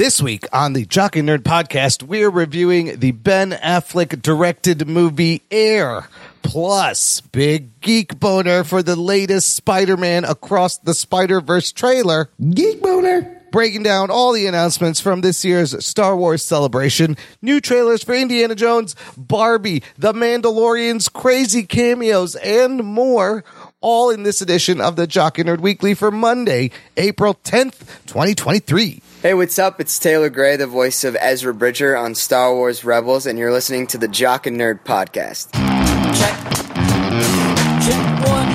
This week on the Jock and Nerd podcast, we're reviewing the Ben Affleck directed movie Air. Plus, big geek boner for the latest Spider Man Across the Spider Verse trailer. Geek boner. Breaking down all the announcements from this year's Star Wars celebration, new trailers for Indiana Jones, Barbie, The Mandalorian's crazy cameos, and more. All in this edition of the Jock and Nerd Weekly for Monday, April 10th, 2023. Hey, what's up? It's Taylor Gray, the voice of Ezra Bridger on Star Wars Rebels, and you're listening to the Jock and Nerd podcast. Check. Check one.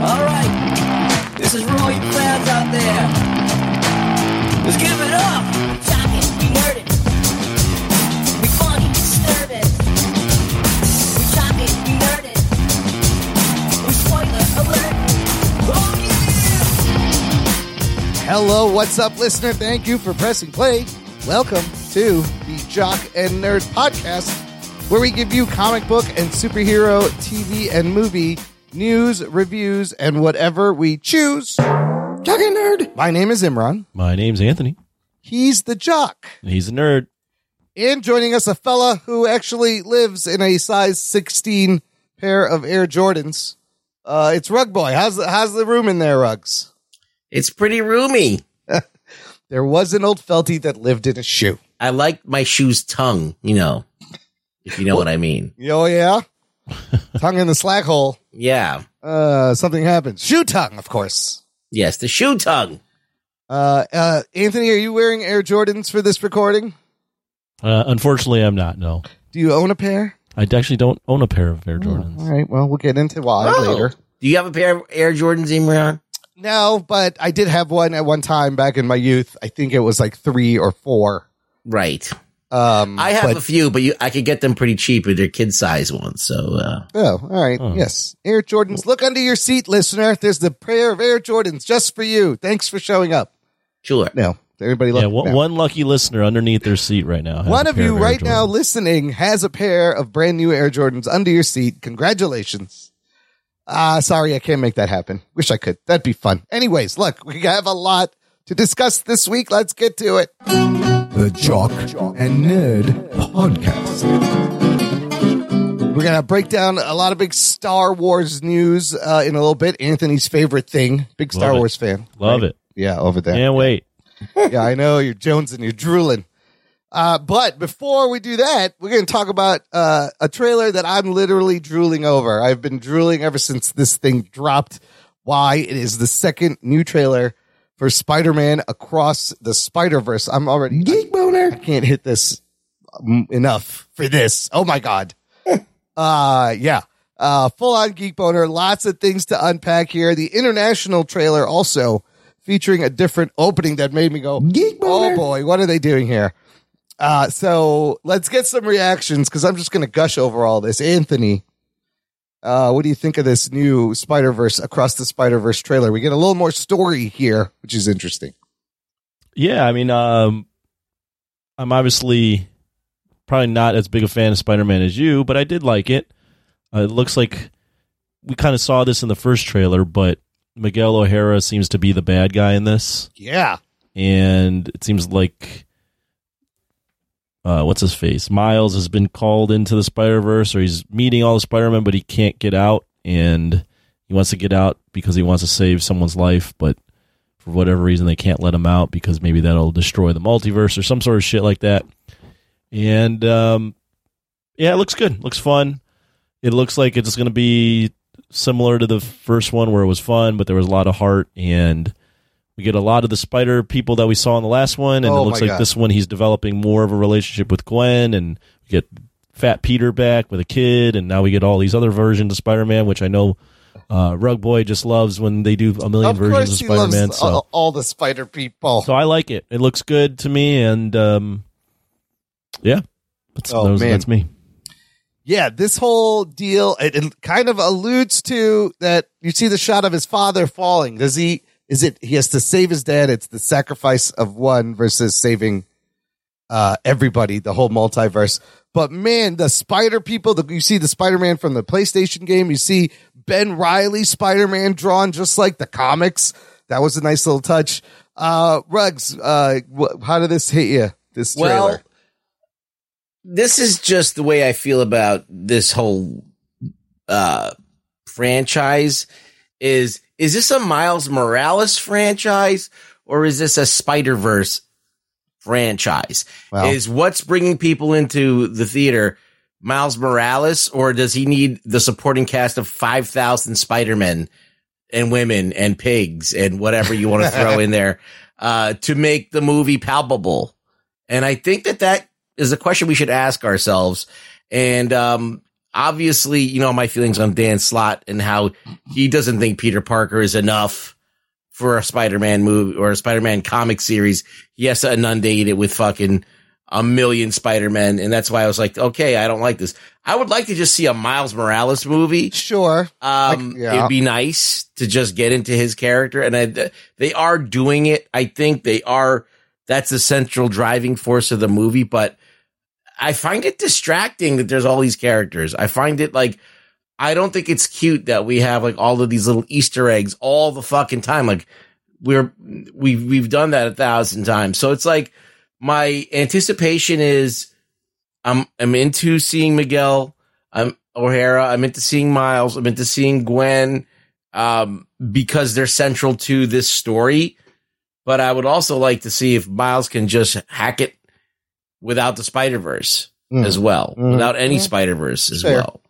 All right. This is you fans out there. Let's give it up. Hello, what's up, listener? Thank you for pressing play. Welcome to the Jock and Nerd podcast, where we give you comic book and superhero TV and movie news, reviews, and whatever we choose. Jock and nerd. My name is Imran. My name's Anthony. He's the Jock. He's a nerd. And joining us, a fella who actually lives in a size 16 pair of Air Jordans. Uh, it's Rug Boy. How's the, how's the room in there, Rugs? It's pretty roomy. There was an old Felty that lived in a shoe. I like my shoe's tongue, you know, if you know what I mean. Oh, yeah? Tongue in the slack hole. Yeah. Uh, something happens. Shoe tongue, of course. Yes, the shoe tongue. Uh, uh, Anthony, are you wearing Air Jordans for this recording? Uh, unfortunately, I'm not. No, Do you own a pair? I actually don't own a pair of Air Jordans. All right. Well, we'll get into why Oh. later. Do you have a pair of Air Jordans, Imran? No, but I did have one at one time back in my youth. I think it was like three or four. Right. Um, I have but- a few, but you, I could get them pretty cheap. They're kid size ones. So, uh, Oh, all right. Oh. Yes. Air Jordans. Look under your seat, listener. There's the pair of Air Jordans just for you. Thanks for showing up. sure. No, everybody look. Yeah, one, now. one lucky listener underneath their seat right now. One of you Air right now listening has a pair of brand new Air Jordans under your seat. Congratulations. Ah, sorry, I can't make that happen. Wish I could. That'd be fun. Anyways, look, we have a lot to discuss this week. Let's get to it. The Jock and Nerd podcast. We're gonna break down a lot of big Star Wars news uh, in a little bit. Anthony's favorite thing, big Star Love it. Wars fan. Love it. Yeah, over there. Can't wait. yeah, I know you're Jones and you're drooling. Uh, but before we do that, we're going to talk about uh, a trailer that I'm literally drooling over. I've been drooling ever since this thing dropped. Why? It is the second new trailer for Spider-Man Across the Spider-Verse. I'm already Geek boner. I can't hit this um, enough for this. Oh my god. uh yeah. Uh full on geek boner, lots of things to unpack here. The international trailer also featuring a different opening that made me go, Geek boner. "Oh boy, what are they doing here?" Uh so let's get some reactions cuz I'm just going to gush over all this. Anthony, uh what do you think of this new Spider-Verse Across the Spider-Verse trailer? We get a little more story here, which is interesting. Yeah, I mean, um, I'm obviously probably not as big a fan of Spider-Man as you, but I did like it. Uh, it looks like we kind of saw this in the first trailer, but Miguel O'Hara seems to be the bad guy in this. Yeah. and it seems like uh, what's his face? Miles has been called into the Spider Verse, or he's meeting all the Spider Men, but he can't get out, and he wants to get out because he wants to save someone's life, but for whatever reason they can't let him out because maybe that'll destroy the multiverse or some sort of shit like that. And um, yeah, it looks good. Looks fun. It looks like it's going to be similar to the first one where it was fun, but there was a lot of heart and we get a lot of the spider people that we saw in the last one, and Oh it looks like God. this one he's developing more of a relationship with Gwen, and we get Fat Peter back with a kid, and now we get all these other versions of Spider Man, which I know uh, Rug Boy just loves when they do a million Of versions of Spider Man. So, all, all the spider people. so I like it. It looks good to me, and um, yeah, that's, Oh, that was- that's me. yeah, this whole deal it, it kind of alludes to that. You see the shot of his father falling. Does he? Is it he has to save his dad? It's the sacrifice of one versus saving uh, everybody, the whole multiverse. But man, the spider people, the, you see the Spider Man from the PlayStation game. You see Ben Riley Spider Man drawn just like the comics. That was a nice little touch. Uh, Rugs, uh, wh- how did this hit you? This trailer. Well, this is just the way I feel about this whole uh franchise is is this a Miles Morales franchise or is this a Spider-Verse franchise? Well. Is what's bringing people into the theater Miles Morales or does he need the supporting cast of 5,000 Spider-Men and women and pigs and whatever you want to throw in there uh to make the movie palpable? And I think that that is a question we should ask ourselves. And um, obviously, you know, my feelings on Dan Slott and how he doesn't think Peter Parker is enough for a Spider-Man movie or a Spider-Man comic series. He has to inundate it with fucking a million Spider-Men. And that's why I was like, okay, I don't like this. I would like to just see a Miles Morales movie. Sure. Um, Like, yeah. it'd be nice to just get into his character, and I, they are doing it. I think they are. That's the central driving force of the movie, but I find it distracting that there's all these characters. I find it like I don't think it's cute that we have like all of these little Easter eggs all the fucking time. Like we're we've we've done that a thousand times. So it's like my anticipation is I'm I'm into seeing Miguel. I'm O'Hara. I'm into seeing Miles. I'm into seeing Gwen um, because they're central to this story. But I would also like to see if Miles can just hack it without the Spider Verse Mm. as well, Mm. without any Yeah. Spider Verse as Fair. well.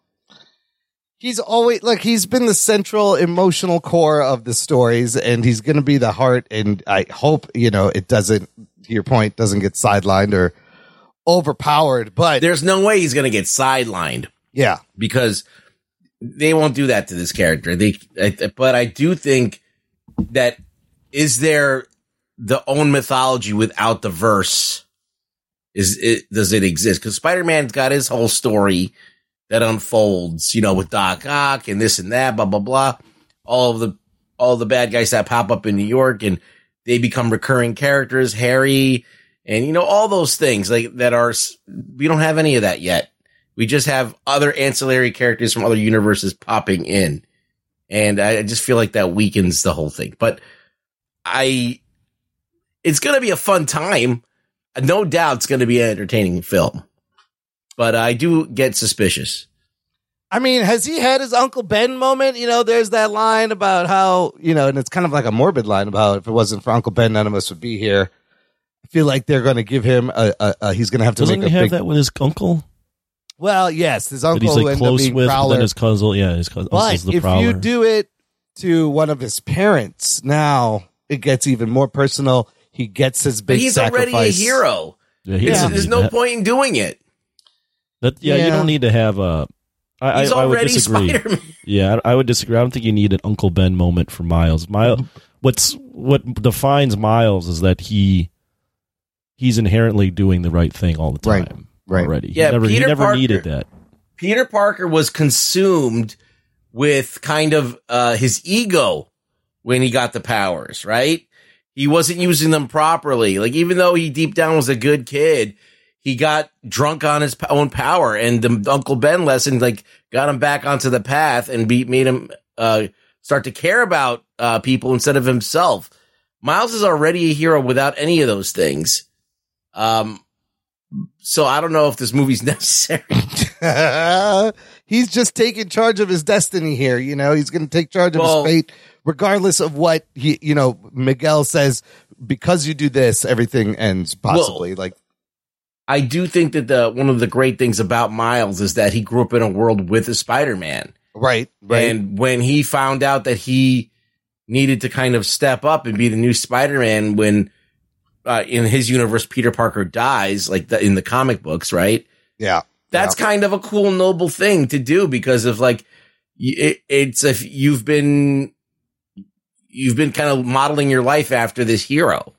he's always like he's been the central emotional core of the stories and he's going to be the heart and i hope you know it doesn't to your point doesn't get sidelined or overpowered but There's no way he's going to get sidelined yeah because they won't do that to this character. They, I- but I do think that is there the own mythology without the verse? Is it does it exist? Because Spider Man's got his whole story that unfolds, you know, with Doc Ock and this and that, blah blah blah. All of the all the bad guys that pop up in New York and they become recurring characters. Harry and you know all those things like that are. We don't have any of that yet. We just have other ancillary characters from other universes popping in. And I just feel like that weakens the whole thing. But I, it's going to be a fun time. No doubt it's going to be an entertaining film. But I do get suspicious. i mean has he had his uncle ben moment you know there's that line about how you know and it's kind of like a morbid line about if it wasn't for uncle ben none of us would be here i feel like they're going to give him a, a, a he's going to have to Doesn't make he a have big that with his uncle? well yes his That uncle he's who like ended up close being with, but Prowler. then his cousin, yeah, his cousin, But uncle's the if prowler. you do it to one of his parents, now it gets even more personal. He gets his But big he's sacrifice. already a hero. yeah, he There's- There's no that. point in doing it. That, yeah, you don't need to have a. I, He's I, I would already disagree. Spider-Man. Yeah, I, I would disagree. I don't think you need an Uncle Ben moment for Miles. Miles, what's what defines Miles is that he he's inherently doing the right thing all the time right. already. Yeah, he never, he never Parker- needed that. Peter Parker was consumed with kind of uh, his ego when he got the powers, right? He wasn't using them properly. Like, even though he deep down was a good kid, he got drunk on his own power. And the Uncle Ben lesson, like, got him back onto the path and be, made him uh, start to care about uh, people instead of himself. Miles is already a hero without any of those things. Um, so I don't know if this movie's necessary. he's just taking charge of his destiny here. You know, he's going to take charge of Well- his fate, regardless of what he, you know, Miguel says. Because you do this, everything ends possibly. like, I do think that the one of the great things about Miles is that he grew up in a world with a Spider-Man. right, right. And when he found out that he needed to kind of step up and be the new Spider-Man when uh, in his universe Peter Parker dies like the, in the comic books, right? yeah. That's kind of a cool noble thing to do because of like it, it's if you've been you've been kind of modeling your life after this hero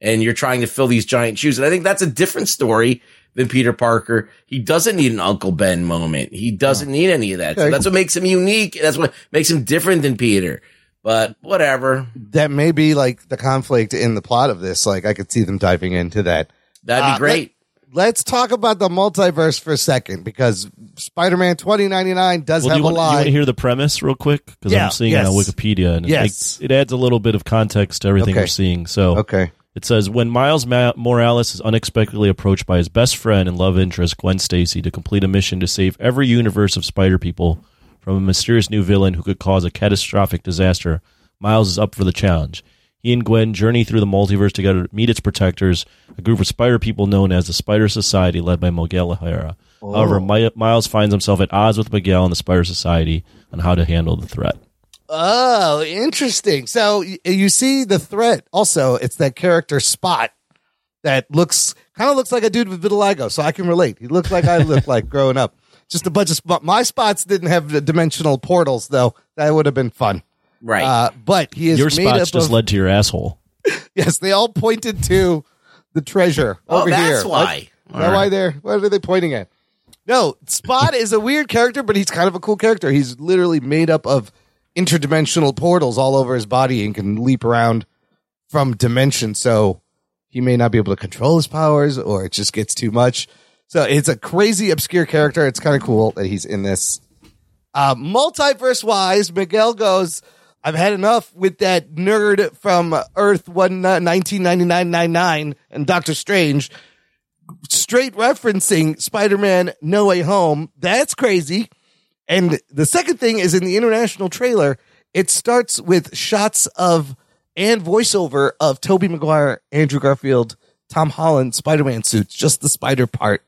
and you're trying to fill these giant shoes. And I think that's a different story than Peter Parker. He doesn't need an Uncle Ben moment. He doesn't need any of that. So that's what makes him unique. That's what makes him different than Peter. But whatever. That may be like the conflict in the plot of this. Like, I could see them diving into that. That'd be Uh, great. Let's talk about the multiverse for a second because Spider-Man 2099 does Well, do have you a want, you want to hear the premise real quick? Because Yeah, I'm seeing yes. it on Wikipedia, and it, Yes. makes, it adds a little bit of context to everything Okay. we're seeing. So okay. it says when Miles Ma- Morales is unexpectedly approached by his best friend and love interest Gwen Stacy to complete a mission to save every universe of Spider people from a mysterious new villain who could cause a catastrophic disaster, Miles is up for the challenge. He and Gwen journey through the multiverse together to meet its protectors, a group of spider people known as the Spider Society, led by Miguel O'Hara. Oh. However, Mi- Miles finds himself at odds with Miguel and the Spider Society on how to handle the threat. Oh, interesting. So y- you see the threat. Also, it's that character Spot that looks kind of looks like a dude with vitiligo. So I can relate. He looks like I looked like growing up. Just a bunch of. My spots didn't have the dimensional portals though. That would have been fun. Right. Uh, but he is Your made spots up just of, led to your asshole. Yes, they all pointed to the treasure oh, over that's here. why. Is that why they're what are they pointing at? No, Spot is a weird character, but he's kind of a cool character. He's literally made up of interdimensional portals all over his body and can leap around from dimension. So he may not be able to control his powers, or it just gets too much. So it's a crazy obscure character. It's kind of cool that he's in this. Uh, multiverse wise, Miguel goes. I've had enough with that nerd from Earth one uh, 1999 and Doctor Strange straight referencing Spider-Man No Way Home. That's crazy. And the second thing is in the international trailer, it starts with shots of and voiceover of Tobey Maguire, Andrew Garfield, Tom Holland Spider-Man suits, just the spider part.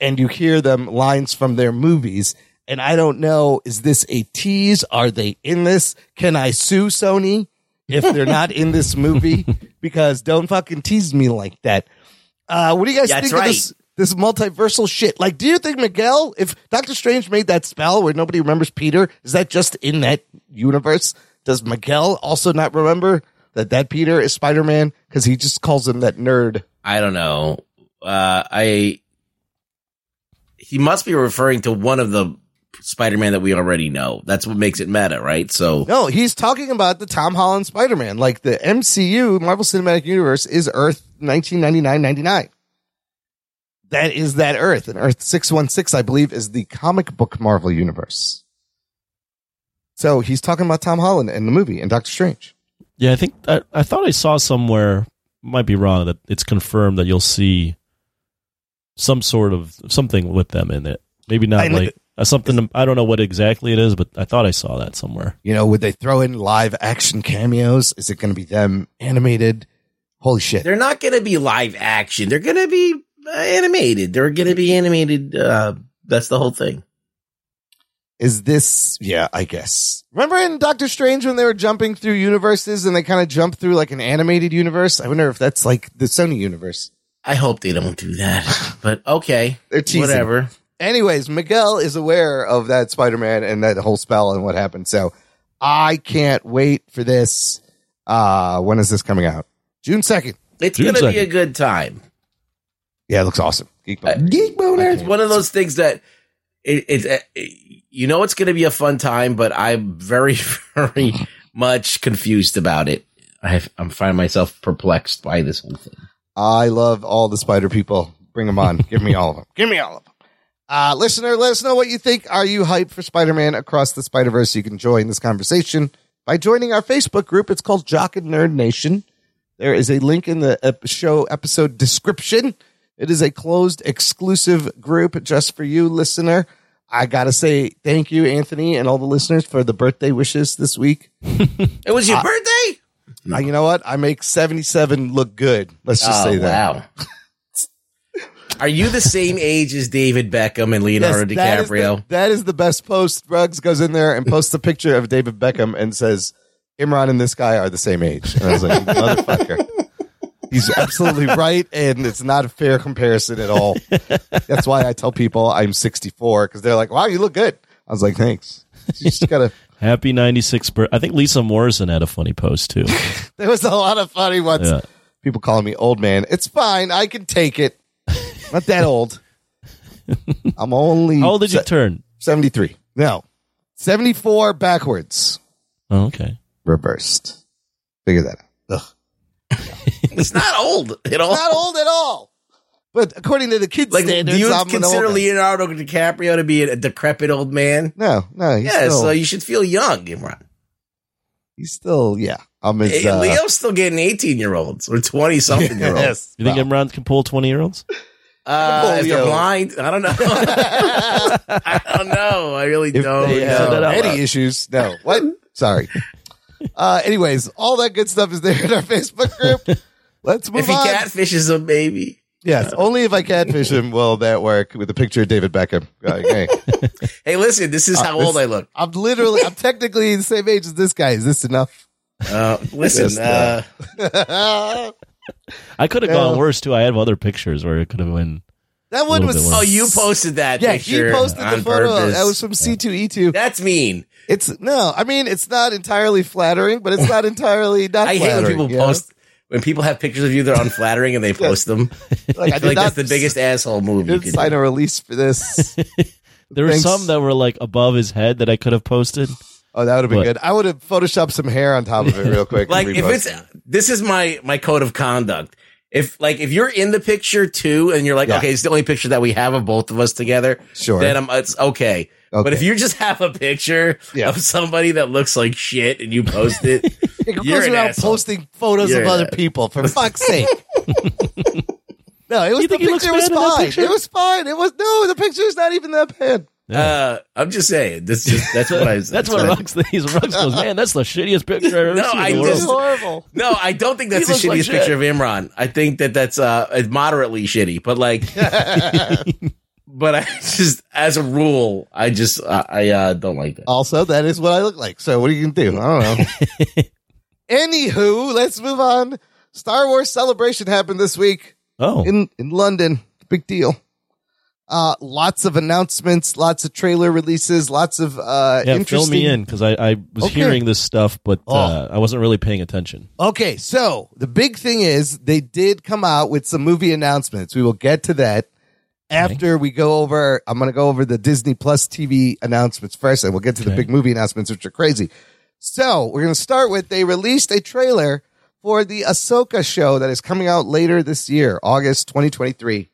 And you hear them lines from their movies. And I don't know, is this a tease? Are they in this? Can I sue Sony if they're not in this movie? Because don't fucking tease me like that. Uh, what do you guys That's think of this, this multiversal shit? Like, do you think Miguel, if Doctor Strange made that spell where nobody remembers Peter, is that just in that universe? Does Miguel also not remember that that Peter is Spider Man because he just calls him that nerd? I don't know. Uh, I he must be referring to one of the Spider-Man that we already know. That's what makes it meta, right? So No, he's talking about the Tom Holland Spider Man. Like the MCU, Marvel Cinematic Universe, is Earth 1999 99. That is that Earth. And Earth 616, I believe, is the comic book Marvel Universe. So he's talking about Tom Holland in the movie and Doctor Strange. Yeah, I think I, I thought I saw somewhere, might be wrong, that it's confirmed that you'll see some sort of something with them in it. Maybe not I kn- like uh, something. I don't know what exactly it is, but I thought I saw that somewhere. You know, would they throw in live action cameos? Is it going to be them animated? Holy shit. they're not going to be live action. They're going to be uh, animated. They're going to be animated. Uh, that's the whole thing. Is this, yeah, I guess. Remember in Doctor Strange when they were jumping through universes and they kind of jump through like an animated universe? I wonder if that's like the Sony universe. I hope they don't do that. But okay, They're teasing. whatever. Anyways, Miguel is aware of that Spider Man and that whole spell and what happened. So I can't wait for this. Uh, when is this coming out? June 2nd. It's June going to be a good time. Yeah, it looks awesome. Geek Uh, Boner. Geek boner. It's one of those things that it, it, it you know it's going to be a fun time, but I'm very very much confused about it. I have, I'm finding myself perplexed by this whole thing. I love all the spider people. Bring them on. Give me all of them. Give me all of them. Uh, listener, let us know what you think. Are you hyped for Spider Man across the Spider Verse? You can join this conversation by joining our Facebook group. It's called Jock and Nerd Nation. There is a link in the show episode description. It is a closed, exclusive group just for you, listener. I gotta say thank you, Anthony, and all the listeners for the birthday wishes this week. It was your Uh, birthday. Uh, you know what? I make seventy-seven look good. Let's just say that. wow. Are you the same age as David Beckham and Leonardo Yes, that is DiCaprio? the- that is the best post. Ruggs goes in there and posts a picture of David Beckham and says, Imran and this guy are the same age. And I was like, motherfucker. He's absolutely right. And it's not a fair comparison at all. That's why I tell people I'm 64 because they're like, wow, you look good. I was like, thanks. You just gotta, Happy 96th birthday. I think Lisa Morrison had a funny post too. there was a lot of funny ones. Yeah. People calling me old man. It's fine. I can take it. Not that old. I'm only How old did you se- turn? 73. No. 74 backwards. Oh, okay. reversed. Figure that out. Ugh. It's not old at all. Not old at all. But according to the kids' Like, standards, do you I'm an consider older- Leonardo DiCaprio to be a decrepit old man? No, no, he's yeah, still, so you should feel young, Imran. he's still, yeah. I'm his, Hey, uh, Leo's still getting 18 year olds or 20 something year olds. yes. You think Well, Imran can pull twenty year olds? Uh, if they're blind, I don't know. I don't know. I really if don't they said have out any issues, no. What? Sorry. Uh, anyways, all that good stuff is there in our Facebook group. Let's move on. if he on. catfishes a baby. yes, only if I catfish him will that work with a picture of David Beckham. Going, hey, Hey, listen, this is how this- old I look. I'm literally, I'm technically the same age as this guy. Is this enough? Uh, listen, Yes, uh, that I could have Yeah. gone worse too. I have other pictures where it could have been. That one was. oh, you posted that Yeah, picture. he posted the photo. purpose. That was from C2E2. That's mean. It's no, I mean, it's not entirely flattering, but it's not entirely not I hate when people you know? post when people have pictures of you that are unflattering and they post them. Like, I I feel like that's the biggest asshole move you didn't could sign do. a release for this. There were some that were like above his head that I could have posted. Oh, that would have been What? good. I would have photoshopped some hair on top of it real quick. Like if it's this is my my code of conduct. If like if you're in the picture too and you're like, Yeah. okay, it's the only picture that we have of both of us together, Sure. then I'm it's okay. But if you just have a picture Yeah. of somebody that looks like shit and you post it, It goes You're an around asshole. posting photos You're of other ass- people for fuck's sake. no, it was You the think he looks picture was bad in that fine. picture? It was fine. It was no, the picture's not even that bad. Uh, I'm just saying. This just that's what I. That's what Rugs thinks. Rugs goes, man, that's the shittiest picture I've ever No, seen. I in the just- world." horrible. No, I don't think that's the looks like shittiest shit. picture of Imran. I think that that's uh moderately shitty, but like, but I just as a rule, I just I, I uh, don't like that. Also, that is what I look like. So what are you gonna do? I don't know. Anywho, let's move on. Star Wars Celebration happened this week Oh, in in London. Big deal. Uh, lots of announcements, lots of trailer releases, lots of uh, yeah, fill me in because I, I was Okay. hearing this stuff, but Oh. uh, I wasn't really paying attention. Okay, so the big thing is they did come out with some movie announcements. We will get to that after we go over. I'm going to go over the Disney Plus TV announcements first, and we'll get to the big movie announcements, which are crazy. So we're going to start with they released a trailer for the Ahsoka show that is coming out later this year, August 2023.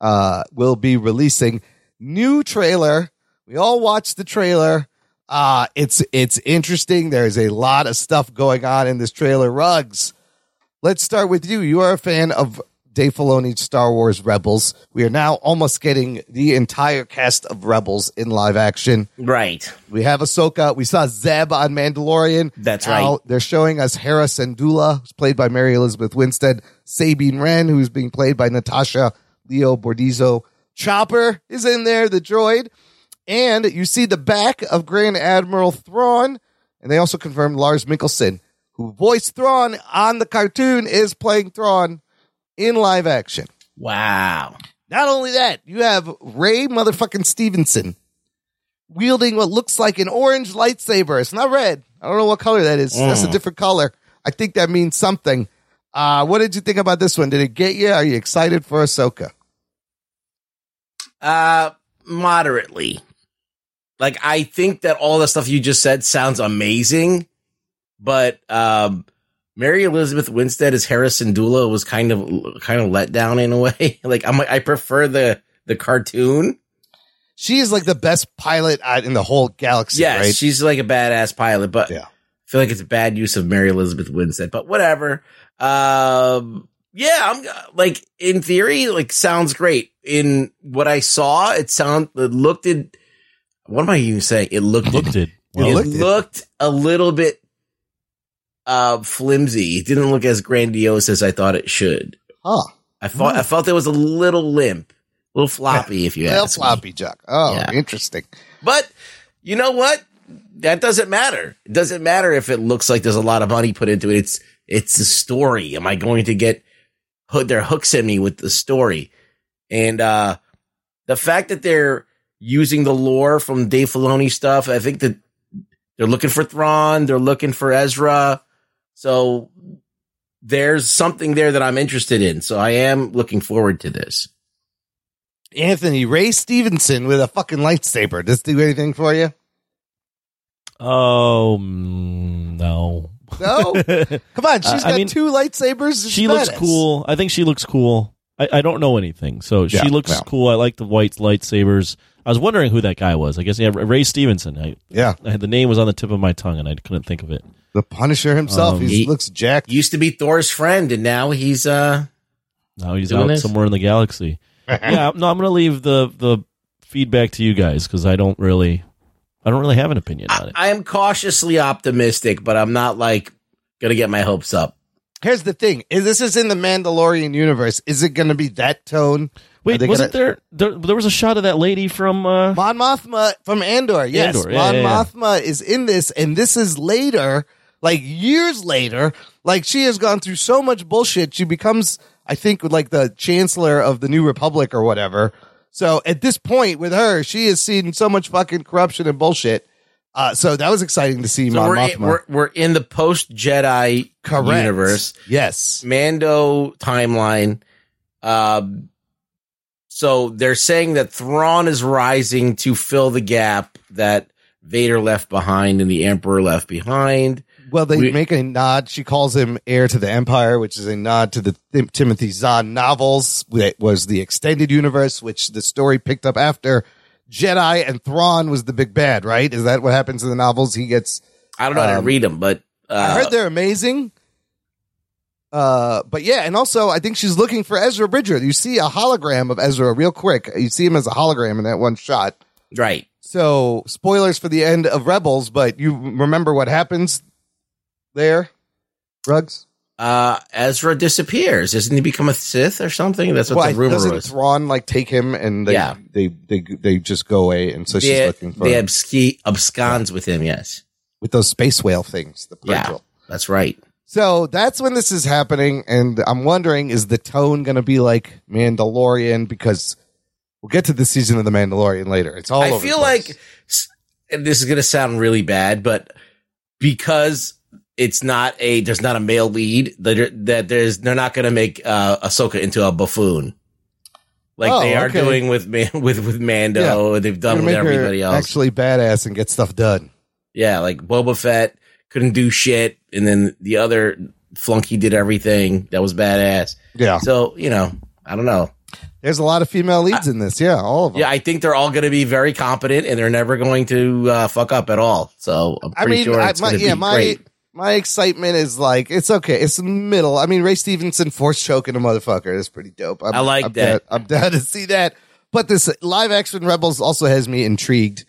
Uh, will be releasing new trailer. We all watched the trailer. Uh, it's it's interesting. There's a lot of stuff going on in this trailer. Rugs. Let's start with you. You are a fan of Dave Filoni's Star Wars Rebels. We are now almost getting the entire cast of Rebels in live action. Right. We have Ahsoka. We saw Zeb on Mandalorian. That's Now right. They're showing us Hera Syndulla, who's played by Mary Elizabeth Winstead. Sabine Wren, who's being played by Natasha Liu Bordizzo. Chopper is in there, the droid. And you see the back of Grand Admiral Thrawn. And they also confirmed Lars Mikkelsen, who voiced Thrawn on the cartoon, is playing Thrawn in live action. Wow. Not only that, you have Ray motherfucking Stevenson wielding what looks like an orange lightsaber. It's not red. I don't know what color that is. That's a mm. different color. I think that means something. Uh, what did you think about this one? Did it get you? Are you excited for Ahsoka? Uh, moderately. Like I think that all the stuff you just said sounds amazing, but um, Mary Elizabeth Winstead as Hera Syndulla was kind of kind of let down in a way. like I'm I prefer the the cartoon. She is like the best pilot in the whole galaxy, Yes, right? she's like a badass pilot, but Yeah. I feel like it's a bad use of Mary Elizabeth Winstead. But whatever. Um, yeah, I'm like in theory, like sounds great. In what I saw, it sound it looked it. What am I even saying? It looked Looked it. It looked looked, it. a little bit uh flimsy. It didn't look as grandiose as I thought it should. huh. I thought I felt it was a little limp, a little floppy, if you Well, ask me. floppy Chuck. Oh, Yeah. interesting. But you know what? That doesn't matter. It doesn't matter if it looks like there's a lot of money put into it. It's it's the story. Am I going to get hook their hooks in me with the story? And uh the fact that they're using the lore from Dave Filoni stuff, I think that they're looking for Thrawn, they're looking for Ezra. So there's something there that I'm interested in. So I am looking forward to this. Anthony Ray Stevenson with a fucking lightsaber. Does this do anything for you? Oh no. No. Come on, she's I got mean, two lightsabers. She's she looks badass. cool. I think she looks cool. I, I don't know anything. So she looks yeah. cool. I like the white lightsabers. I was wondering who that guy was. I guess yeah, Ray Stevenson. I, Yeah, I had the name was on the tip of my tongue and I couldn't think of it. the Punisher himself. Um, he he- looks jacked. Used to be Thor's friend, and now he's uh. Now he's Doing out this? somewhere in the galaxy. yeah, no, I'm going to leave the the feedback to you guys because I don't really, I don't really have an opinion on it. I am cautiously optimistic, but I'm not like gonna get my hopes up. Here's the thing: is this is in the Mandalorian universe? Is it going to be that tone? Wait, wasn't gonna- there, there? There was a shot of that lady from. Uh, Mon Mothma from Andor. Yes, Andor, yeah, Mon yeah, yeah. Mothma is in this, and this is later, like years later. Like she has gone through so much bullshit. She becomes, I think, like the Chancellor of the New Republic or whatever. So at this point with her, she has seen so much fucking corruption and bullshit. Uh, so that was exciting to see So Mon we're in, we're we're in the post Jedi universe. Yes. Mando timeline. Um, so they're saying that Thrawn is rising to fill the gap that Vader left behind and the Emperor left behind. Well, they We- make a nod. She calls him heir to the empire, which is a nod to the Tim- Timothy Zahn novels. That was the extended universe, which the story picked up after Jedi and Thrawn was the big bad. Right? Is that what happens in the novels? He gets. I don't know how to Um, read them, but uh, I heard they're amazing. Uh, but yeah, and also I think she's looking for Ezra Bridger. You see a hologram of Ezra real quick. You see him as a hologram in that one shot. right. So spoilers for the end of Rebels, but you remember what happens there, Rugs? Uh, Ezra disappears. Doesn't he become a Sith or something? That's what Well, the rumor doesn't was. Thrawn like take him and they, Yeah. they they they just go away, and so she's looking for they absque- absconds with him. Yes, with those space whale things. The Yeah. That's right. So that's when this is happening, and I'm wondering, is the tone going to be like Mandalorian? Because we'll get to the season of the Mandalorian later. It's all. I feel like, and this is going to sound really bad, but because it's not a, there's not a male lead that, that there's, they're not going to make uh, Ahsoka into a buffoon. Like Oh, they are okay. doing with Man, with with Mando, they've done with everybody else. actually badass and get stuff done. yeah, like Boba Fett couldn't do shit, and then the other flunky did everything that was badass. Yeah, So you know, I don't know. there's a lot of female leads in this. Yeah, all of them. Yeah, I think they're all going to be very competent, and they're never going to uh, fuck up at all. So I'm I pretty mean, sure I, it's my, going to yeah, be my great. My excitement is like it's okay. It's the middle. I mean, Ray Stevenson force choking a motherfucker is pretty dope. I'm, I like I'm that. Down, I'm down to see that. But this live action Rebels also has me intrigued.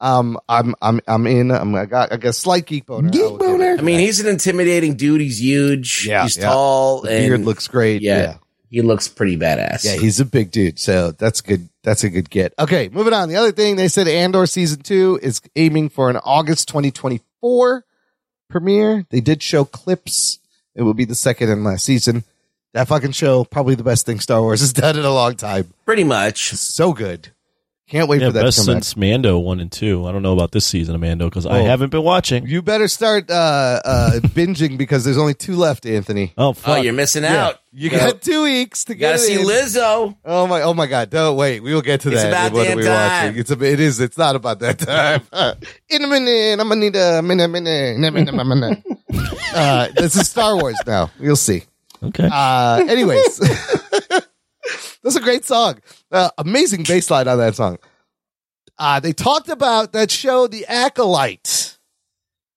Um, I'm I'm I'm in. I'm I got I got a slight geek boner. Geek I will give boner? I mean, he's an intimidating dude. He's huge. Yeah, he's yeah. tall, the and beard looks great. yeah, yeah. he looks pretty badass. Yeah, he's a big dude, so that's good. That's a good get. Okay, moving on. The other thing they said Andor season two is aiming for an August 2024 premiere. They did show clips. It will be the second and last season. That fucking show, probably the best thing Star Wars has done in a long time. pretty much. So good. Can't wait yeah, for that best to come back. since Mando one and two. I don't know about this season of Mando because I Oh. haven't been watching. You better start uh, uh, binging because there's only two left, Anthony. Oh Oh, you're missing Yeah. out. You Gotta- got two weeks to You gotta see in. Lizzo. Oh my! Oh my God! Don't wait. We will get to It's that. about What are damn we time. watching? It's a. It is. It's not about that time. in a minute, I'm gonna need a minute, minute, minute, minute, minute. Uh, this is Star Wars now. You'll see. okay. Uh, anyways, that's a great song. Uh, amazing bass line on that song. Uh, they talked about that show, The Acolyte,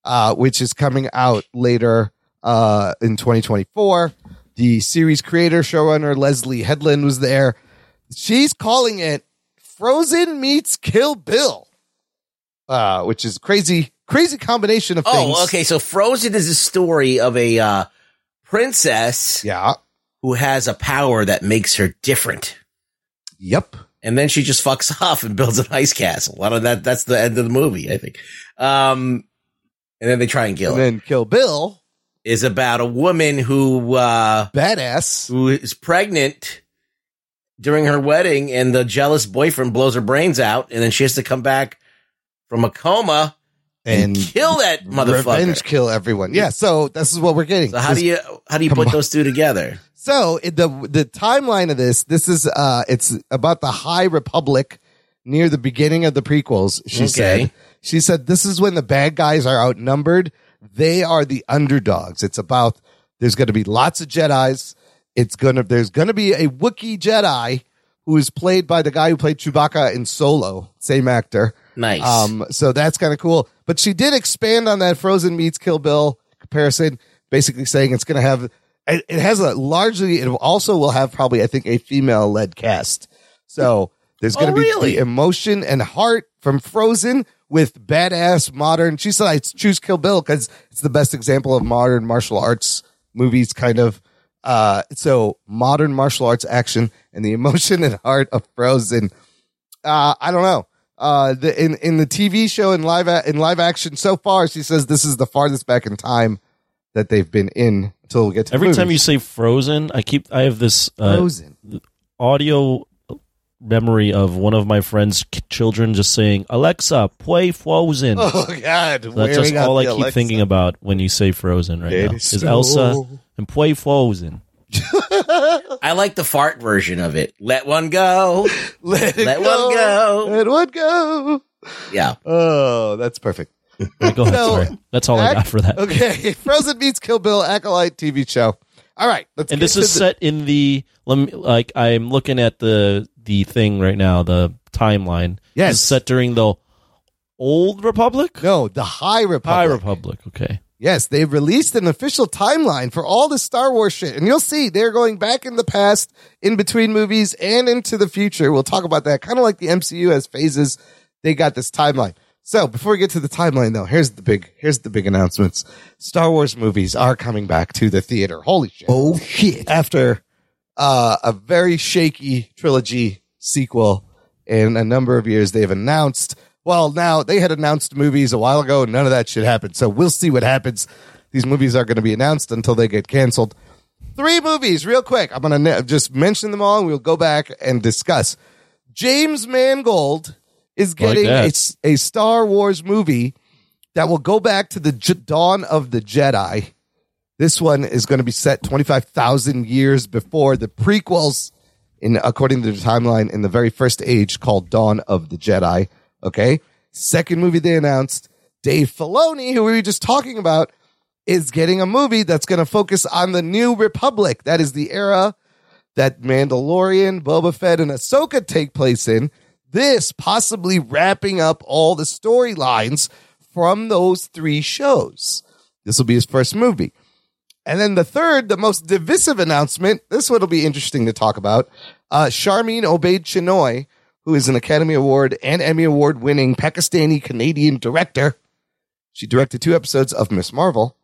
uh, which is coming out later uh, in 2024. The series creator, showrunner Leslie Headland was there. She's calling it Frozen meets Kill Bill, uh, which is crazy, crazy combination of things. Oh, okay. So Frozen is a story of a uh, princess Yeah. Who has a power that makes her different. Yep. and then she just fucks off and builds an ice castle. I don't that that's the end of the movie, I think. Um, and then they try and kill And then Kill Bill, Is about a woman who uh badass. who is pregnant during her wedding, and the jealous boyfriend blows her brains out, and then she has to come back from a coma and, And kill that motherfucker. revenge kill everyone. Yeah, so this is what we're getting. So how do you how do you put on. those two together? So the the timeline of this, this is uh it's about the High Republic near the beginning of the prequels. She Okay. said. She said this is when the bad guys are outnumbered. They are the underdogs. It's about there's going to be lots of Jedi's. it's gonna there's gonna be a Wookiee Jedi who is played by the guy who played Chewbacca in Solo, same actor. Nice. Um, so that's kind of cool. But she did expand on that Frozen meets Kill Bill comparison, basically saying it's going to have, it, has a largely, it also will have probably, I think, a female led cast. So there's going to Oh, be really? the emotion and heart from Frozen with badass modern. She said, I choose Kill Bill because it's the best example of modern martial arts movies, kind of. Uh, so modern martial arts action and the emotion and heart of Frozen. Uh, I don't know. Uh, the, in, in the TV show in live, a- in live action so far, she says this is the farthest back in time that they've been in until we get to Every movies. time you say Frozen, I keep I have this uh, Frozen. audio memory of one of my friend's k- children just saying, "Alexa, play Frozen." Oh God, So that's just all I keep Alexa. thinking about when you say Frozen right It now. is Is so- Elsa and play Frozen. I like the fart version of it. Let one go. Let, it Let go. one go. Let one go. Yeah. Oh, that's perfect. Right, go ahead. So, sorry. That's all I got for that. Okay, Frozen meets Kill Bill acolyte TV show. All right, let's. And this is the- set in the let me like I'm looking at the the thing right now, the timeline. Yes. It's set during the old Republic? No, the High Republic. High Republic. Okay. Yes, they've released an official timeline for all the Star Wars shit. And you'll see they're going back in the past, in between movies, and into the future. We'll talk about that. Kind of like the MCU has phases. They got this timeline. So before we get to the timeline though, here's the big, here's the big announcements. Star Wars movies are coming back to the theater. Holy shit. Oh shit. After, uh, a very shaky trilogy sequel in a number of years, they've announced well, now they had announced movies a while ago. and None of that shit happened. So we'll see what happens. These movies are going to be announced until they get canceled. Three movies, real quick. I'm going to just mention them all and we'll go back and discuss. James Mangold is Like getting a, that. s- a Star Wars movie that will go back to the J- dawn of the Jedi. This one is going to be set 25,000 years before the prequels in according to the timeline in the very first age called Dawn of the Jedi. Okay. Second movie they announced, Dave Filoni, who we were just talking about, is getting a movie that's going to focus on the new Republic. That is the era that Mandalorian, Boba Fett, and Ahsoka take place in. This possibly wrapping up all the storylines from those three shows. This will be his first movie. And then the third, the most divisive announcement, this one will be interesting to talk about. Uh, Sharmeen Obaid-Chinoy, who is an Academy Award and Emmy Award winning Pakistani Canadian director. She directed two episodes of Ms. Marvel.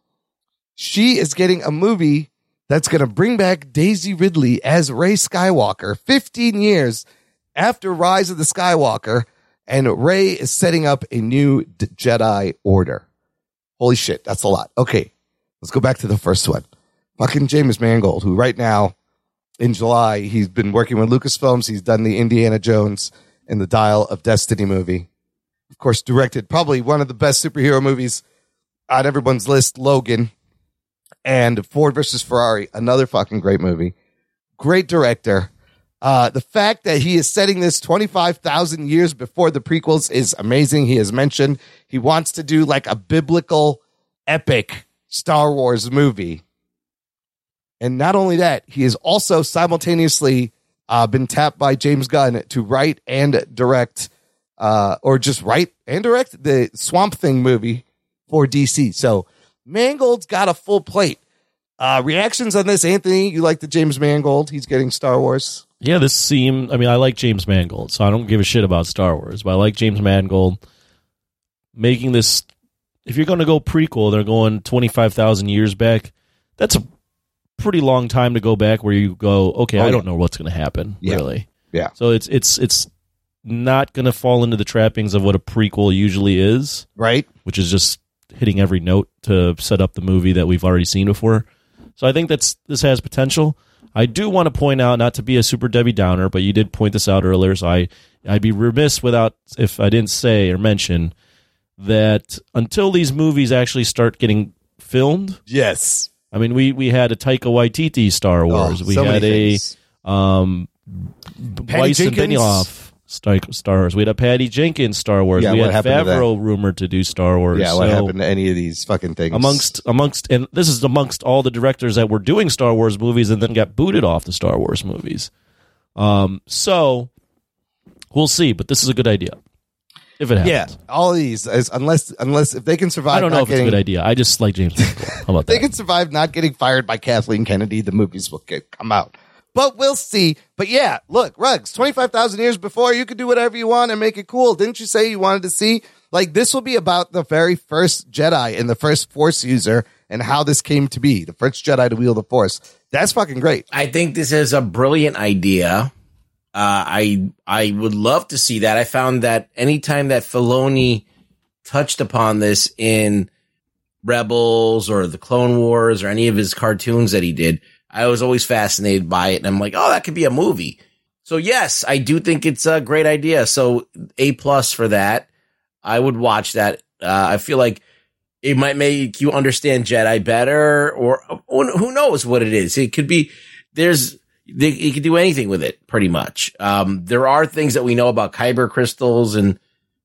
She is getting a movie that's going to bring back Daisy Ridley as Rey Skywalker 15 years after Rise of the Skywalker. And Rey is setting up a new D- Jedi Order. Holy shit, that's a lot. Okay, let's go back to the first one. Fucking James Mangold, who right now in July, he's been working with Lucasfilms. He's done the Indiana Jones and the Dial of Destiny movie. Of course, directed probably one of the best superhero movies on everyone's list, Logan and Ford versus Ferrari, another fucking great movie. Great director. Uh, the fact that he is setting this 25,000 years before the prequels is amazing. He has mentioned he wants to do like a biblical epic Star Wars movie. And not only that, he has also simultaneously uh, been tapped by James Gunn to write and direct, uh, or just write and direct the Swamp Thing movie for DC. So Mangold's got a full plate. Uh, reactions on this, Anthony? You like the James Mangold? He's getting Star Wars. Yeah, this seemed. I mean, I like James Mangold, so I don't give a shit about Star Wars, but I like James Mangold making this. If you're going to go prequel, they're going twenty five thousand years back. That's a pretty long time to go back. Where you go, okay, Oh, I don't know what's going to happen. Yeah. Really, Yeah. So it's it's it's not going to fall into the trappings of what a prequel usually is, Right? which is just hitting every note to set up the movie that we've already seen before. So I think that's this has potential. I do want to point out, not to be a super Debbie Downer, but you did point this out earlier, so I I'd be remiss without if I didn't say or mention that until these movies actually start getting filmed. Yes. I mean, we we had a Taika Waititi Star Wars. we Oh, so had a um, Patty Weiss and Benioff Star, Star Wars. We had a Patty Jenkins Star Wars. Yeah, we what had? Favreau rumored to do Star Wars. Yeah, what So, happened to any of these fucking things? amongst amongst and this is amongst all the directors that were doing Star Wars movies and then got booted off the Star Wars movies. Um, so we'll see, but this is a good idea if it happens. yeah, all of these, as, unless unless if they can survive, I don't know not if it's a good idea. I just like James. How about they that? can survive not getting fired by Kathleen Kennedy, the movies will get, come out. But we'll see. But yeah, look, Rugs, 25,000 years before, you could do whatever you want and make it cool. Didn't you say you wanted to see? Like, this will be about the very first Jedi and the first Force user and how this came to be. The first Jedi to wield the Force. That's fucking great. I think this is a brilliant idea. Uh, I I would love to see that. I found that anytime that Filoni touched upon this in Rebels or the Clone Wars or any of his cartoons that he did, I was always fascinated by it. And I'm like, oh, that could be a movie. So yes, I do think it's a great idea. So A plus for that. I would watch that. Uh, I feel like it might make you understand Jedi better, or, or who knows what it is. It could be there's they, you can do anything with it pretty much. Um, there are things that we know about kyber crystals and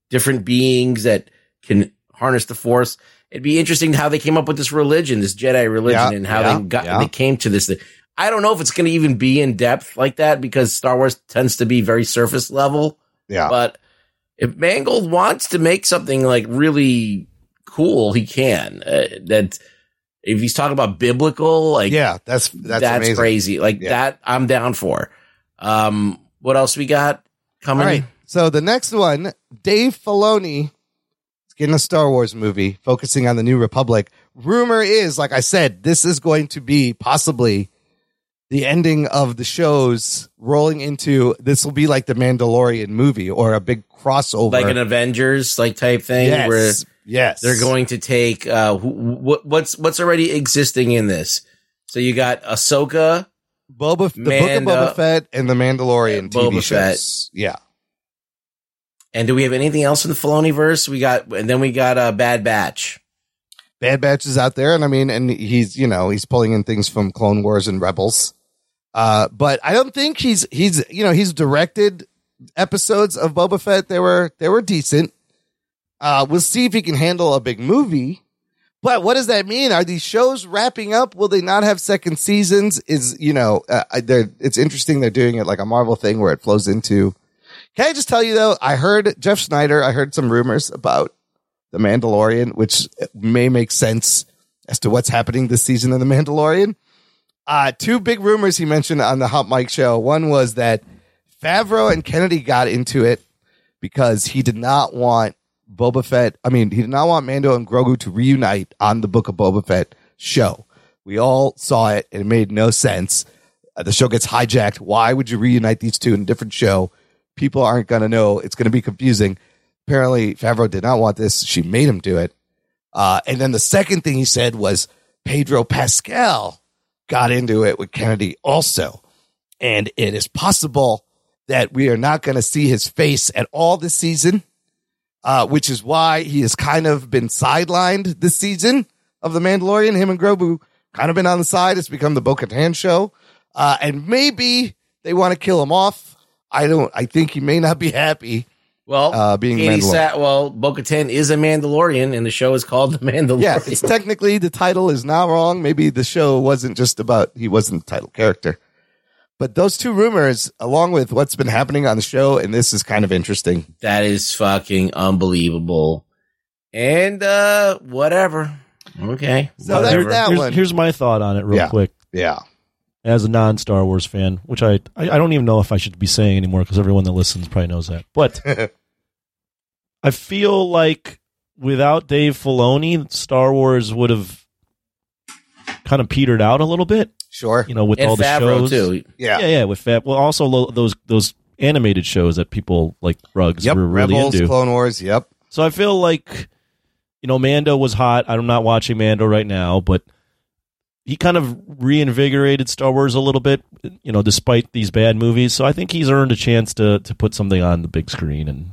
different beings that can harness the force. It'd be interesting how they came up with this religion, this Jedi religion, Yeah, and how yeah, they got yeah. they came to this thing. I don't know if it's going to even be in depth like that because Star Wars tends to be very surface level. Yeah. But if Mangold wants to make something like really cool, he can. Uh, that if he's talking about biblical, like yeah, that's, that's, that's, amazing. crazy. Like Yeah. that, I'm down for. Um, what else we got coming? All right. So the next one, Dave Filoni is getting a Star Wars movie focusing on the New Republic. Rumor is, like I said, this is going to be possibly the ending of the shows rolling into this will be like the Mandalorian movie or a big crossover. Like an Avengers like type thing yes, where yes, they're going to take uh wh- what's what's already existing in this. So you got Ahsoka, Boba, the Mando- Book of Boba Fett and the Mandalorian Boba TV Fett. shows. Yeah, and do we have anything else in the Filoni verse? We got and then we got a uh, Bad Batch. Bad Batch is out there, and I mean, and he's you know he's pulling in things from Clone Wars and Rebels. Uh, but I don't think he's he's you know he's directed episodes of Boba Fett. They were they were decent. Uh, we'll see if he can handle a big movie. But what does that mean? Are these shows wrapping up? Will they not have second seasons? Is you know, uh, it's interesting they're doing it like a Marvel thing where it flows into. Can I just tell you though? I heard Jeff Sneider. I heard some rumors about the Mandalorian, which may make sense as to what's happening this season of the Mandalorian. Uh, two big rumors he mentioned on the Hot Mic show. One was that Favreau and Kennedy got into it because he did not want Boba Fett. I mean, he did not want Mando and Grogu to reunite on the Book of Boba Fett show. We all saw it and it made no sense. Uh, the show gets hijacked. Why would you reunite these two in a different show? People aren't going to know. It's going to be confusing. Apparently, Favreau did not want this. She made him do it. Uh, and then the second thing he said was Pedro Pascal got into it with Kennedy also. And it is possible that we are not going to see his face at all this season, uh, which is why he has kind of been sidelined this season of The Mandalorian. Him and Grogu kind of been on the side. It's become the Bo Katan show. Uh, and maybe they want to kill him off. I don't, I think he may not be happy. Well, Uh, being Katie. Sat, well, Bo Katan is a Mandalorian, and the show is called The Mandalorian. Yeah, it's technically the title is not wrong. Maybe the show wasn't just about he wasn't the title character. But those two rumors, along with what's been happening on the show, and this is kind of interesting. that is fucking unbelievable. And uh whatever. Okay. So that's Here- that here's, one. here's my thought on it, real Yeah. quick. Yeah. As a non Star Wars fan, which I, I I don't even know if I should be saying anymore because everyone that listens probably knows that. But I feel like without Dave Filoni, Star Wars would have kind of petered out a little bit. Sure. You know, with and all the shows. too. Yeah. Yeah, yeah, with Fab. Well, also lo- those those animated shows that people like Rugs Yep. were really Rebels, into. Clone Wars. Yep. So I feel like, you know, Mando was hot. I'm not watching Mando right now, but he kind of reinvigorated Star Wars a little bit, you know, despite these bad movies. So I think he's earned a chance to to put something on the big screen and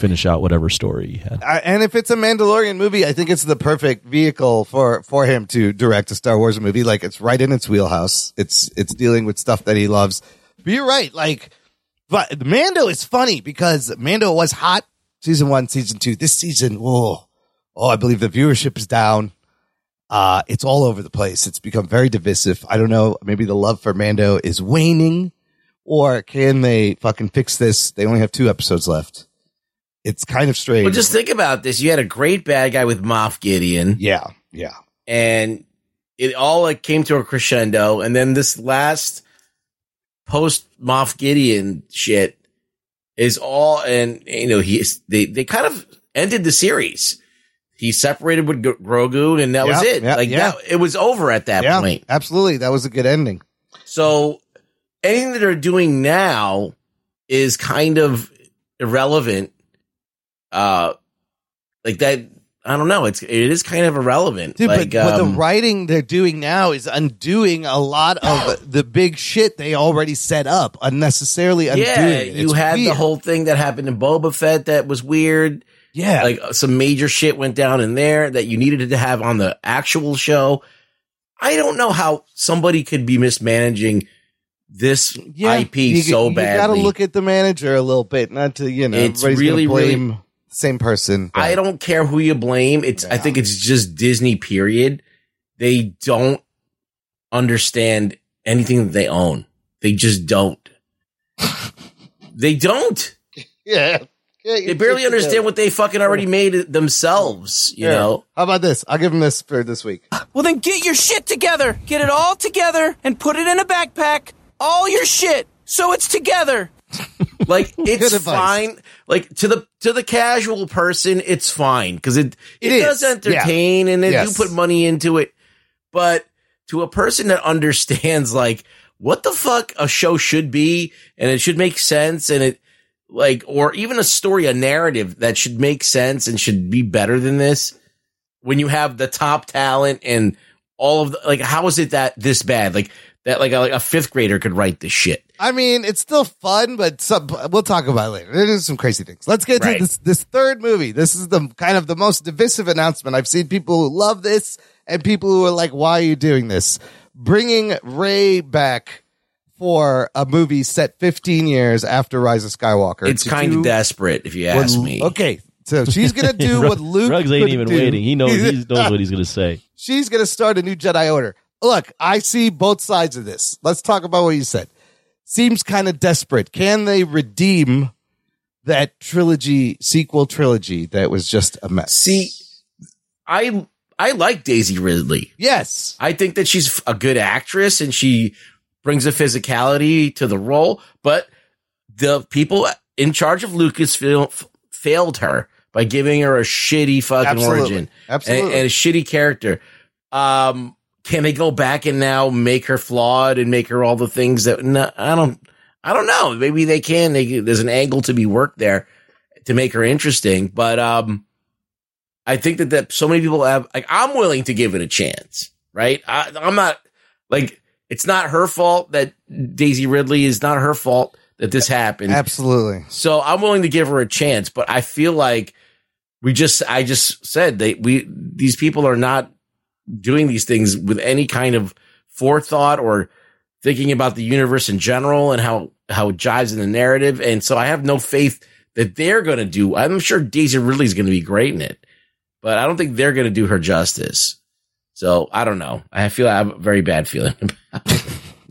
finish out whatever story he had. And if it's a Mandalorian movie, I think it's the perfect vehicle for for him to direct a Star Wars movie. Like it's right in its wheelhouse. It's it's dealing with stuff that he loves. But you're right. Like But Mando is funny because Mando was hot season one, season two. This season, oh, oh, I believe the viewership is down. Uh, it's all over the place. It's become very divisive. I don't know. Maybe the love for Mando is waning or can they fucking fix this? They only have two episodes left. It's kind of strange. Well, just think about this. You had a great bad guy with Moff Gideon. yeah, yeah. and it all like came to a crescendo and then this last post Moff Gideon shit is all and you know he they they kind of ended the series. He separated with G- Grogu and that was it. yeah, like yeah. that it was over at that yeah, point. absolutely. That was a good ending. So anything that they're doing now is kind of irrelevant. Uh like that I don't know. It's it is kind of irrelevant. Dude, like, but, but the um, writing they're doing now is undoing a lot of the big shit they already set up, unnecessarily undoing yeah, you It's had the whole thing that happened in Boba Fett that was weird. yeah, Like some major shit went down in there that you needed to have on the actual show. I don't know how somebody could be mismanaging this yeah. IP you, so you badly. gotta look at the manager a little bit, not to you know. It's really, really- blame the same person. but- I don't care who you blame. It's I think it's just Disney. Period. They don't understand anything that they own. They just don't. they don't. Yeah, yeah They barely understand what they fucking already made themselves. You Here, know. How about this? I'll give them this for this week. Well, then get your shit together. Get it all together and put it in a backpack. All your shit. So it's together. Like it's fine. Like to the to the casual person, it's fine because it it, It does entertain and they Yes. do put money into it. But to a person that understands like what the fuck a show should be and it should make sense and it like or even a story, a narrative that should make sense and should be better than this. When you have the top talent and all of the like, how is it that this bad? Like that, like a, like a fifth grader could write this shit. I mean, it's still fun, but some, we'll talk about it later. There's some crazy things. Let's get Right. to this this third movie. This is the kind of the most divisive announcement. I've seen people who love this and people who are like, "Why are you doing this?" Bringing Rey back for a movie set 15 years after Rise of Skywalker. It's kind of desperate, if you what- ask me. Okay, so she's gonna do what Luke. Rugs ain't even do. waiting. He knows he knows what he's gonna say. she's going to start a new Jedi Order. Look, I see both sides of this. Let's talk about what you said. Seems kind of desperate. Can they redeem that trilogy, sequel trilogy that was just a mess? See, I I like Daisy Ridley. Yes. I think that she's a good actress and she brings a physicality to the role, but the people in charge of Lucasfilm failed her by giving her a shitty fucking Absolutely. origin and, Absolutely. and a shitty character. Um, can they go back and now make her flawed and make her all the things that no, I don't, I don't know. Maybe they can. They, there's an angle to be worked there to make her interesting, but um, I think that that so many people have like I'm willing to give it a chance, right? I, I'm not like it's not her fault that Daisy Ridley is not her fault that this happened. Absolutely. So I'm willing to give her a chance, but I feel like we just I just said they we these people are not doing these things with any kind of forethought or thinking about the universe in general and how how it jives in the narrative. And so I have no faith that they're going to do. I'm sure Daisy Ridley's going to be great in it, but I don't think they're going to do her justice. So I don't know. I feel I have a very bad feeling.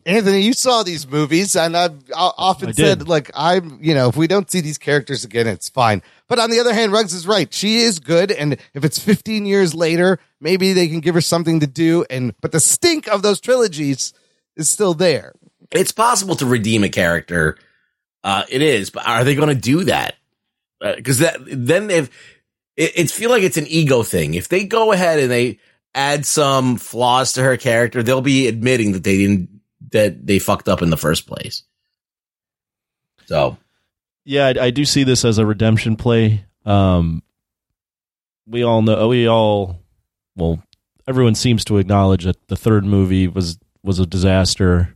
Anthony, you saw these movies, and I've often said, like, I'm, you know, if we don't see these characters again, it's fine. But on the other hand, Rugs is right. She is good, and if it's 15 years later, maybe they can give her something to do. And but the stink of those trilogies is still there. it's possible to redeem a character. Uh, it is, but are they going to do that? Because that then they've it, it feel like it's an ego thing. If they go ahead and they add some flaws to her character, they'll be admitting that they didn't that they fucked up in the first place. So Yeah, I, I do see this as a redemption play. Um, we all know, we all, well, everyone seems to acknowledge that the third movie was was a disaster,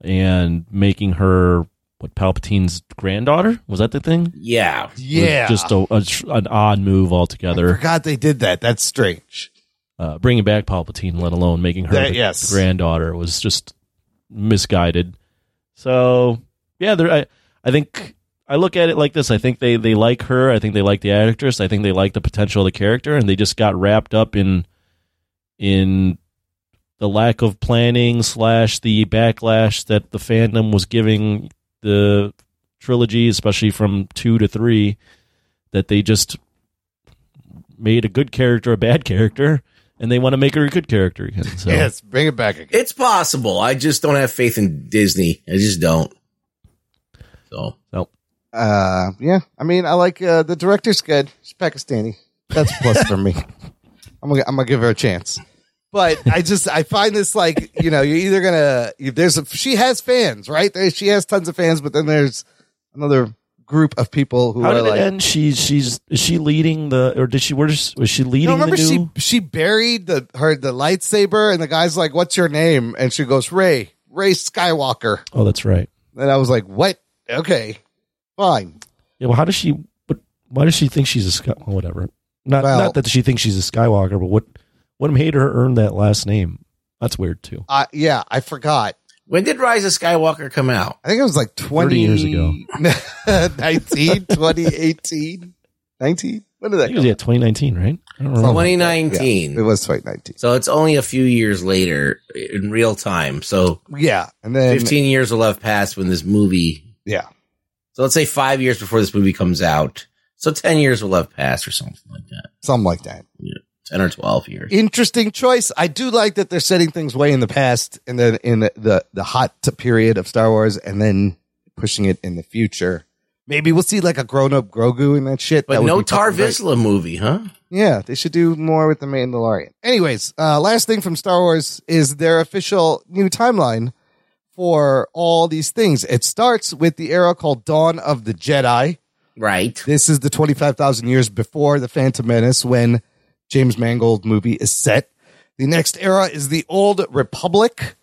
and making her what Palpatine's granddaughter was that the thing? yeah, Yeah. just a, a an odd move altogether. I altogether. forgot they did that. That's strange. Uh, bringing back Palpatine, let alone making her That- the yes. granddaughter, was just misguided. So yeah, there. I, I think I look at it like this. I think they they like her. I think they like the actress. I think they like the potential of the character, and they just got wrapped up in in the lack of planning slash the backlash that the fandom was giving the trilogy, especially from two to three, that they just made a good character a bad character, and they want to make her a good character again. So Yes, bring it back again. It's possible. I just don't have faith in Disney. I just don't. So so Uh, yeah. I mean, I like uh, the director's good. She's Pakistani. That's a plus for me. I'm gonna I'm gonna give her a chance. But I just I find this like you know you're either gonna there's a, she has fans right there she has tons of fans but then there's another group of people who how are did it like end? She's she's is she leading the or did she where was she leading no, remember the new? she she buried the her the lightsaber and the guy's like what's your name and she goes Rey Rey Skywalker oh, that's right. and I was like what okay fine Yeah, well, how does she? But why does she think she's a Sky? Well, whatever. Not Well- not that she thinks she's a Skywalker, but what what made her earn that last name? That's weird too. uh, yeah I forgot when did Rise of Skywalker come out? I think it was like 20 years ago. 19, 2018, 19. When did that think it come was yeah, 2019, right? I don't know. 2019. It was 2019. So it's only a few years later in real time. So Yeah. And then, 15 years will have passed when this movie. yeah. So let's say five years before this movie comes out. So 10 years will have passed or something like that. Something like that. 10 or 12 years. Interesting choice. I do like that they're setting things way in the past and then in the, the, the hot period of Star Wars and then pushing it in the future. Maybe we'll see like a grown up Grogu and that shit. But That no Tar great. Vizsla movie, huh? Yeah, they should do more with the Mandalorian. Anyways, uh, last thing from Star Wars is their official new timeline for all these things. It starts with the era called Dawn of the Jedi. Right. This is the 25,000 years before the Phantom Menace when James Mangold movie is set. The next era is the Old Republic.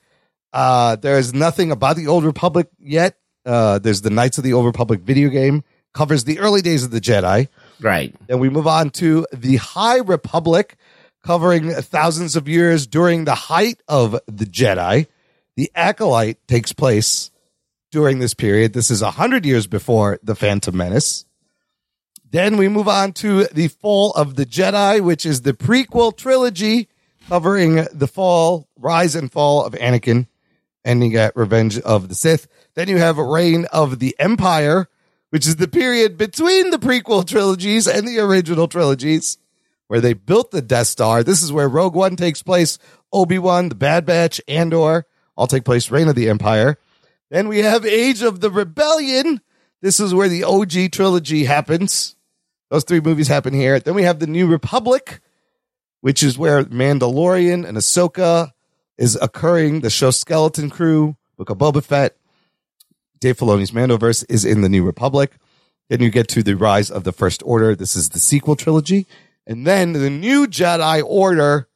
Uh, there is nothing about the Old Republic yet. Uh, there's the Knights of the Old Republic video game, covers the early days of the Jedi. Right. Then we move on to the High Republic, covering thousands of years during the height of the Jedi. The Acolyte takes place during this period. This is a hundred years before the Phantom Menace. Then we move on to the Fall of the Jedi, which is the prequel trilogy covering the fall, rise and fall of Anakin, ending at Revenge of the Sith. Then you have Reign of the Empire, which is the period between the prequel trilogies and the original trilogies, where they built the Death Star. This is where Rogue One takes place, Obi Wan, the Bad Batch, Andor all take place. Reign of the Empire. Then we have Age of the Rebellion. This is where the OG trilogy happens. Those three movies happen here. Then we have the New Republic, which is where Mandalorian and Ahsoka is occurring. The show Skeleton Crew, Book of Boba Fett, Dave Filoni's Mandoverse is in the New Republic. Then you get to the Rise of the First Order. This is the sequel trilogy. And then the New Jedi Order,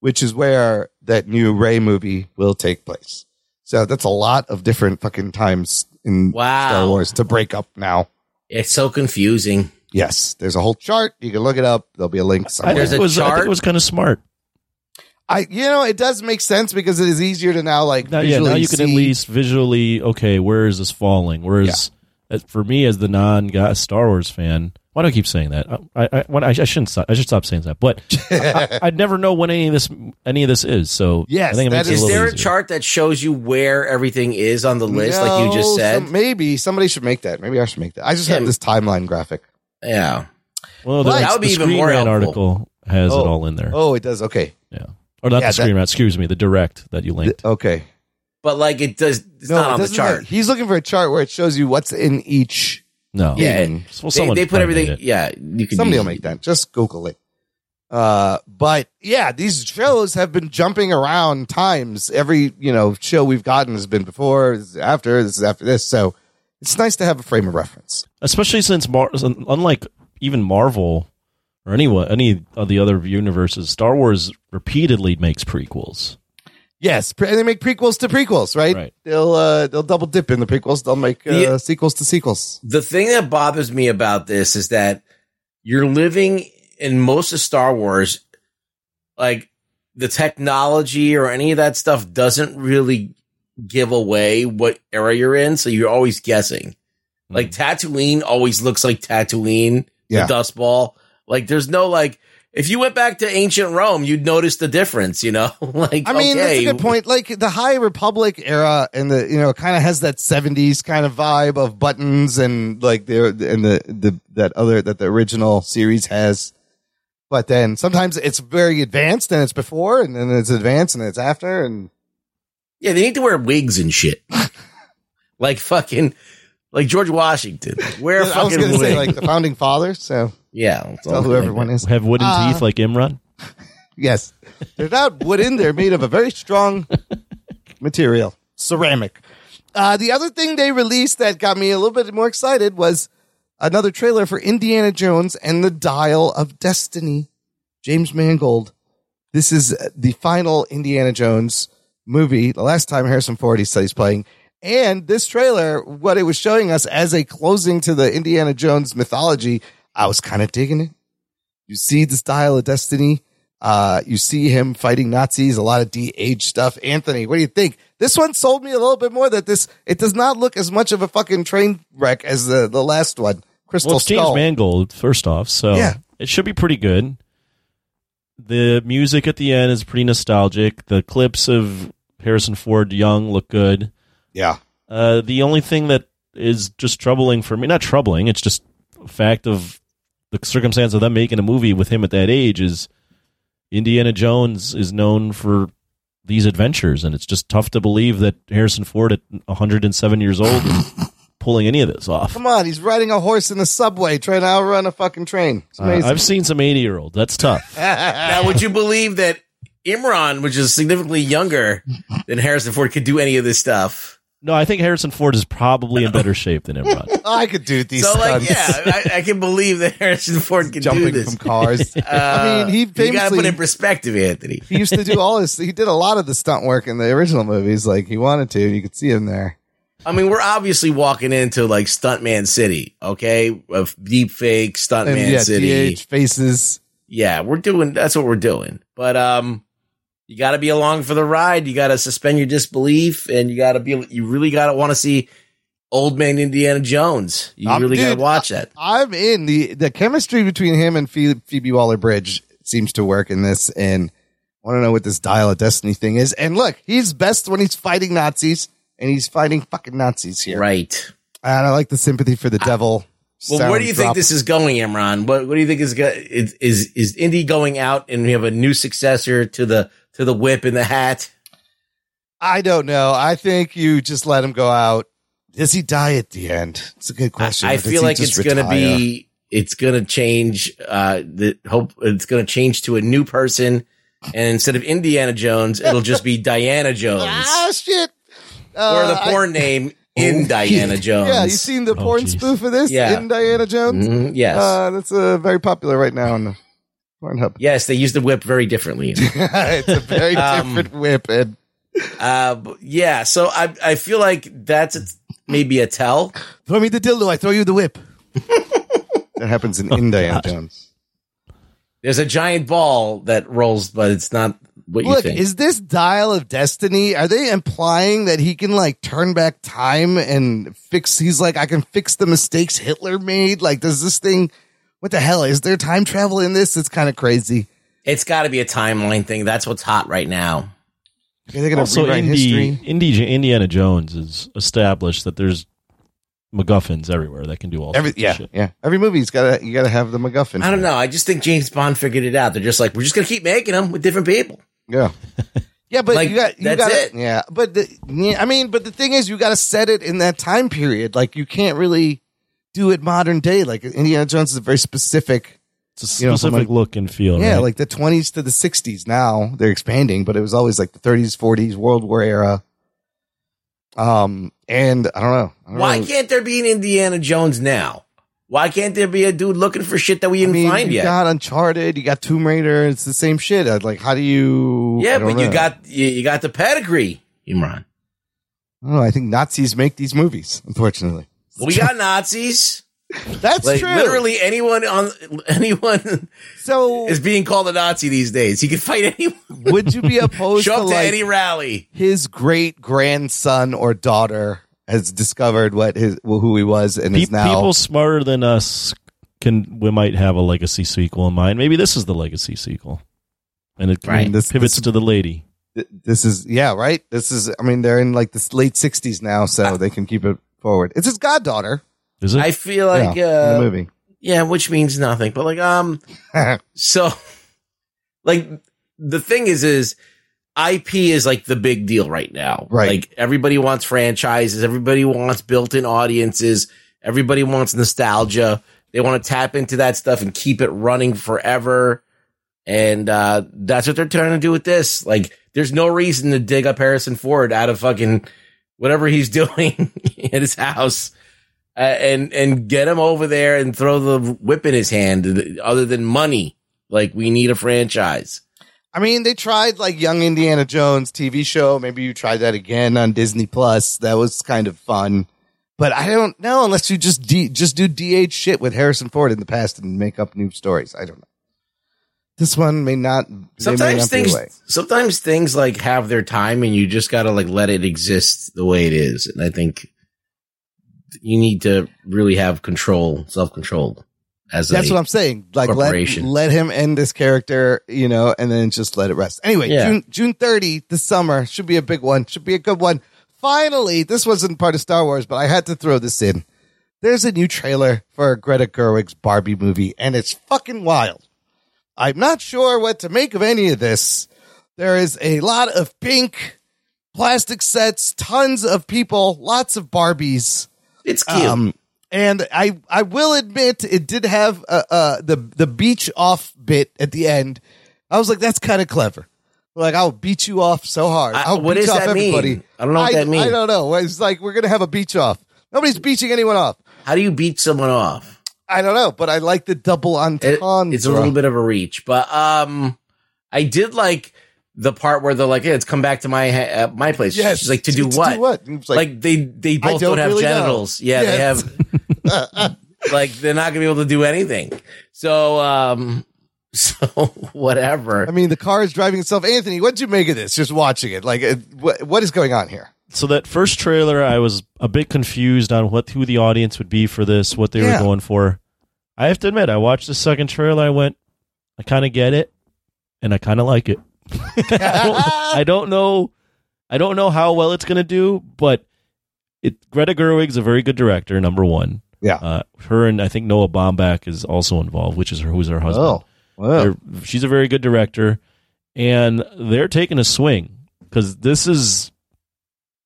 which is where that new Rey movie will take place. So that's a lot of different fucking times in Wow. Star Wars to break up now. It's so confusing. Yes, there's a whole chart. You can look it up. There'll be a link somewhere. think, There's it a was, I think chart. it was kind of smart. I, you know, it does make sense because it is easier to now like Now, yeah, now visually you can at least visually okay. Where is this falling? where is as- for me, as the non Star Wars fan, why do I keep saying that? I I, when I, I shouldn't. Stop, I should stop saying that. But I, I never know when any of this any of this is. So Yes, I think it that makes it is- a Is little there a chart that shows you where everything is on the list, like you just said? some- maybe somebody should make that. Maybe I should make that. I just have this timeline graphic. Yeah. Well, the, That would be the even more Rant helpful. article has Oh. it all in there. Oh, it does. Okay. Yeah, or not Yeah, the Screen that- Rant. Excuse me, the direct that you linked. Okay. But like it does, it's No, not it on the chart. have- he's looking for a chart where it shows you what's in each. no, Yeah. Well, they, someone they put everything. Yeah, you can. Somebody use- will make that. Just Google it. Uh, but yeah, these shows have been jumping around times. Every you know show we've gotten has been before, this is after, this is after this. So it's nice to have a frame of reference. especially since Mar- unlike even Marvel or any any of the other universes, Star Wars repeatedly makes prequels. Yes, pre- they make prequels to prequels, right? Right. They'll uh, they'll double dip in the prequels. They'll make uh, The- sequels to sequels. The thing that bothers me about this is that you're living in most of Star Wars, like the technology or any of that stuff doesn't really give away what era you're in, so you're always guessing. Hmm. Like Tatooine always looks like Tatooine, Yeah. the Dust Ball. Like there's no like if you went back to ancient Rome, you'd notice the difference, you know? like I mean, okay, that's a good point. Like the High Republic era, and the you know, kind of has that '70s kind of vibe of buttons and like there and the the that other that the original series has. But then sometimes it's very advanced and it's before, and then it's advanced and it's after, and Yeah, they need to wear wigs and shit. like fucking like George Washington. Wear a I was fucking going to wig. say like the founding fathers. So yeah, that's tell all who I'm everyone is. Have wooden Uh, teeth like Imran. Yes, they're not wooden; they're made of a very strong material, ceramic. Uh, the other thing they released that got me a little bit more excited was another trailer for Indiana Jones and the Dial of Destiny. James Mangold. This is the final Indiana Jones movie. The last time Harrison Ford he said he's playing. And this trailer, what it was showing us as a closing to the Indiana Jones mythology, I was kind of digging it. You see the style of Destiny. Uh, you see him fighting Nazis, a lot of de-age stuff. Anthony, what do you think? This one sold me a little bit more that this, it does not look as much of a fucking train wreck as the, the last one. Crystal Well, it's James Skull. Mangold, first off, so Yeah. it should be pretty good. The music at the end is pretty nostalgic. The clips of Harrison Ford young look good. Yeah. Uh, the only thing that is just troubling for me, not troubling, it's just a fact of the circumstance of them making a movie with him at that age is Indiana Jones is known for these adventures, and it's just tough to believe that Harrison Ford at 107 years old is pulling any of this off. Come on, he's riding a horse in the subway trying to outrun a fucking train. It's Uh. I've seen some 80 year olds. That's tough. now, would you believe that Imran, which is significantly younger than Harrison Ford, could do any of this stuff? No, I think Harrison Ford is probably in better shape than Imran. I could do these so, like, yeah, I, I can believe that Harrison Ford can do Jumping this. from cars. I mean, he you got to famously put in perspective, Anthony. he used to do all this. He did a lot of the stunt work in the original movies. Like he wanted to. You could see him there. I mean, we're obviously walking into like Stuntman City, okay? Of deep fake And Stuntman yeah, City. DH faces. Yeah, we're doing that's what we're doing. But um you got to be along for the ride. You got to suspend your disbelief and you got to be you really got to want to see Old Man Indiana Jones. You Um, really got to watch that. I'm in the the chemistry between him and Phoebe, Phoebe Waller Bridge seems to work in this. And I want to know what this Dial of Destiny thing is. And look, he's best when he's fighting Nazis, and he's fighting fucking Nazis here. Right. And I like the sympathy for the devil. Well, where do you sound think this is going, Imran? What what do you think is is is is Indy going out and we have a new successor to the to the whip and the hat? I don't know. I think you just let him go out. Does he die at the end? It's a good question. I Or does feel like it's going to be it's going to change uh the hope it's going to change to a new person and instead of Indiana Jones it'll just be Diana Jones ah shit. or Uh, the porn name in Diana Jones. Yeah, you seen the Oh, porn geez. spoof of this Yeah. in Diana Jones? Mhm, yes. Uh, that's uh, very popular right now on the Pornhub. yes, they use the whip very differently. it's a very Um, different whip. And uh yeah, so I I feel like that's a, maybe a tell. throw me the dildo, I throw you the whip. that happens in Indiana Jones. There's a giant ball that rolls but it's not what you Look, think. is this dial of destiny? Are they implying that he can like turn back time and fix? He's like, I can fix the mistakes Hitler made. Like, does this thing? What the hell is there time travel in this? It's kind of crazy. it's got to be a timeline thing. That's what's hot right now. Are they going to also, rewrite Indy, history? Indy, Indiana Jones is established that there's MacGuffins everywhere that can do all Every sorts yeah, of shit. yeah. Every movie's got to you got to have the MacGuffin. I don't know. I just think James Bond figured it out. They're just like, we're just going to keep making them with different people. Yeah. Yeah, but Like, you got you that's got it. Yeah, but the, yeah, I mean, but the thing is, you got to set it in that time period. Like you can't really do it modern day. Like Indiana Jones is a very specific. It's a You know, specific like- look and feel. Yeah, right? like the twenties to the sixties. Now they're expanding, but it was always like the thirties, forties, World War era. Um, and I don't know. I don't Why know. can't there be an Indiana Jones now? Why can't there be a dude looking for shit that we didn't mean, find you yet? got Uncharted, you got Tomb Raider. It's the same shit. Like, how do you? yeah, I don't but you got you, you got the pedigree, Imran. I don't know. I think Nazis make these movies. Unfortunately, Well, we got Nazis. that's Like true. literally anyone on anyone So, is being called a Nazi these days. He can fight anyone. would you be opposed Show to up to like any rally. his great grandson or daughter has discovered what his who he was and Pe- is now. people smarter than us can we might have a legacy sequel in mind. Maybe this is the legacy sequel, and it Right. This- pivots this- to the lady. this is yeah, right. This is. I mean, they're in like the late sixties now, so they can keep it forward. It's his goddaughter. Is it? I feel like Yeah, uh, in the movie. Yeah, which means nothing. But like, um, so like the thing is, is IP is like the big deal right now. Right. Like everybody wants franchises. Everybody wants built-in audiences. Everybody wants nostalgia. They want to tap into that stuff and keep it running forever. And uh, that's what they're trying to do with this. Like, there's no reason to dig up Harrison Ford out of fucking whatever he's doing at his house uh, and and get him over there and throw the whip in his hand. Other than money, like we need a franchise. I mean, they tried like Young Indiana Jones TV show. Maybe you tried that again on Disney Plus. That was kind of fun. But I don't know unless you just D, just do DH shit with Harrison Ford in the past and make up new stories. I don't know. This one may not. they may Sometimes not things, sometimes things like have their time, and you just gotta like let it exist the way it is. And I think you need to really have control, self control. As That's what I'm saying. Like let let him end this character, you know, and then just let it rest. Anyway, Yeah. June June 30 this summer should be a big one. Should be a good one. Finally, this wasn't part of Star Wars, but I had to throw this in. There's a new trailer for Greta Gerwig's Barbie movie, and it's fucking wild. I'm not sure what to make of any of this. There is a lot of pink plastic sets, tons of people, lots of Barbies. It's cute. Um, and I, I will admit it did have uh, uh, the the beach off bit at the end. I was like, that's kind of clever. Like I'll beat you off so hard. I- I'll what beach does off that mean? I don't know what that means. I don't know. It's like we're gonna have a beach off. Nobody's beaching anyone off. How do you beat someone off? I don't know, but I like the double It- entendre. it's a little bit of a reach, but um, I did like the part where they're like, "Yeah, it's come back to my ha- uh, my place." Yes. She's like, "To do To what? do what?" Like, like, they they both don't don't, have really know. genitals. Yeah, Yes. they have. like they're not gonna be able to do anything. So um, so whatever. I mean, the car is driving itself. Anthony, what'd you make of this? Just watching it, like, what, what is going on here? So that first trailer, I was a bit confused on what who the audience would be for this, what they Yeah. were going for. I have to admit, I watched the second trailer. I went, I kind of get it, and I kind of like it. I, don't, I don't know, I don't know how well it's going to do, but it. Greta Gerwig's a very good director. Number one, Yeah. uh, her and I think Noah Baumbach is also involved, which is her who's her husband. Oh, wow. She's a very good director, and they're taking a swing because this is.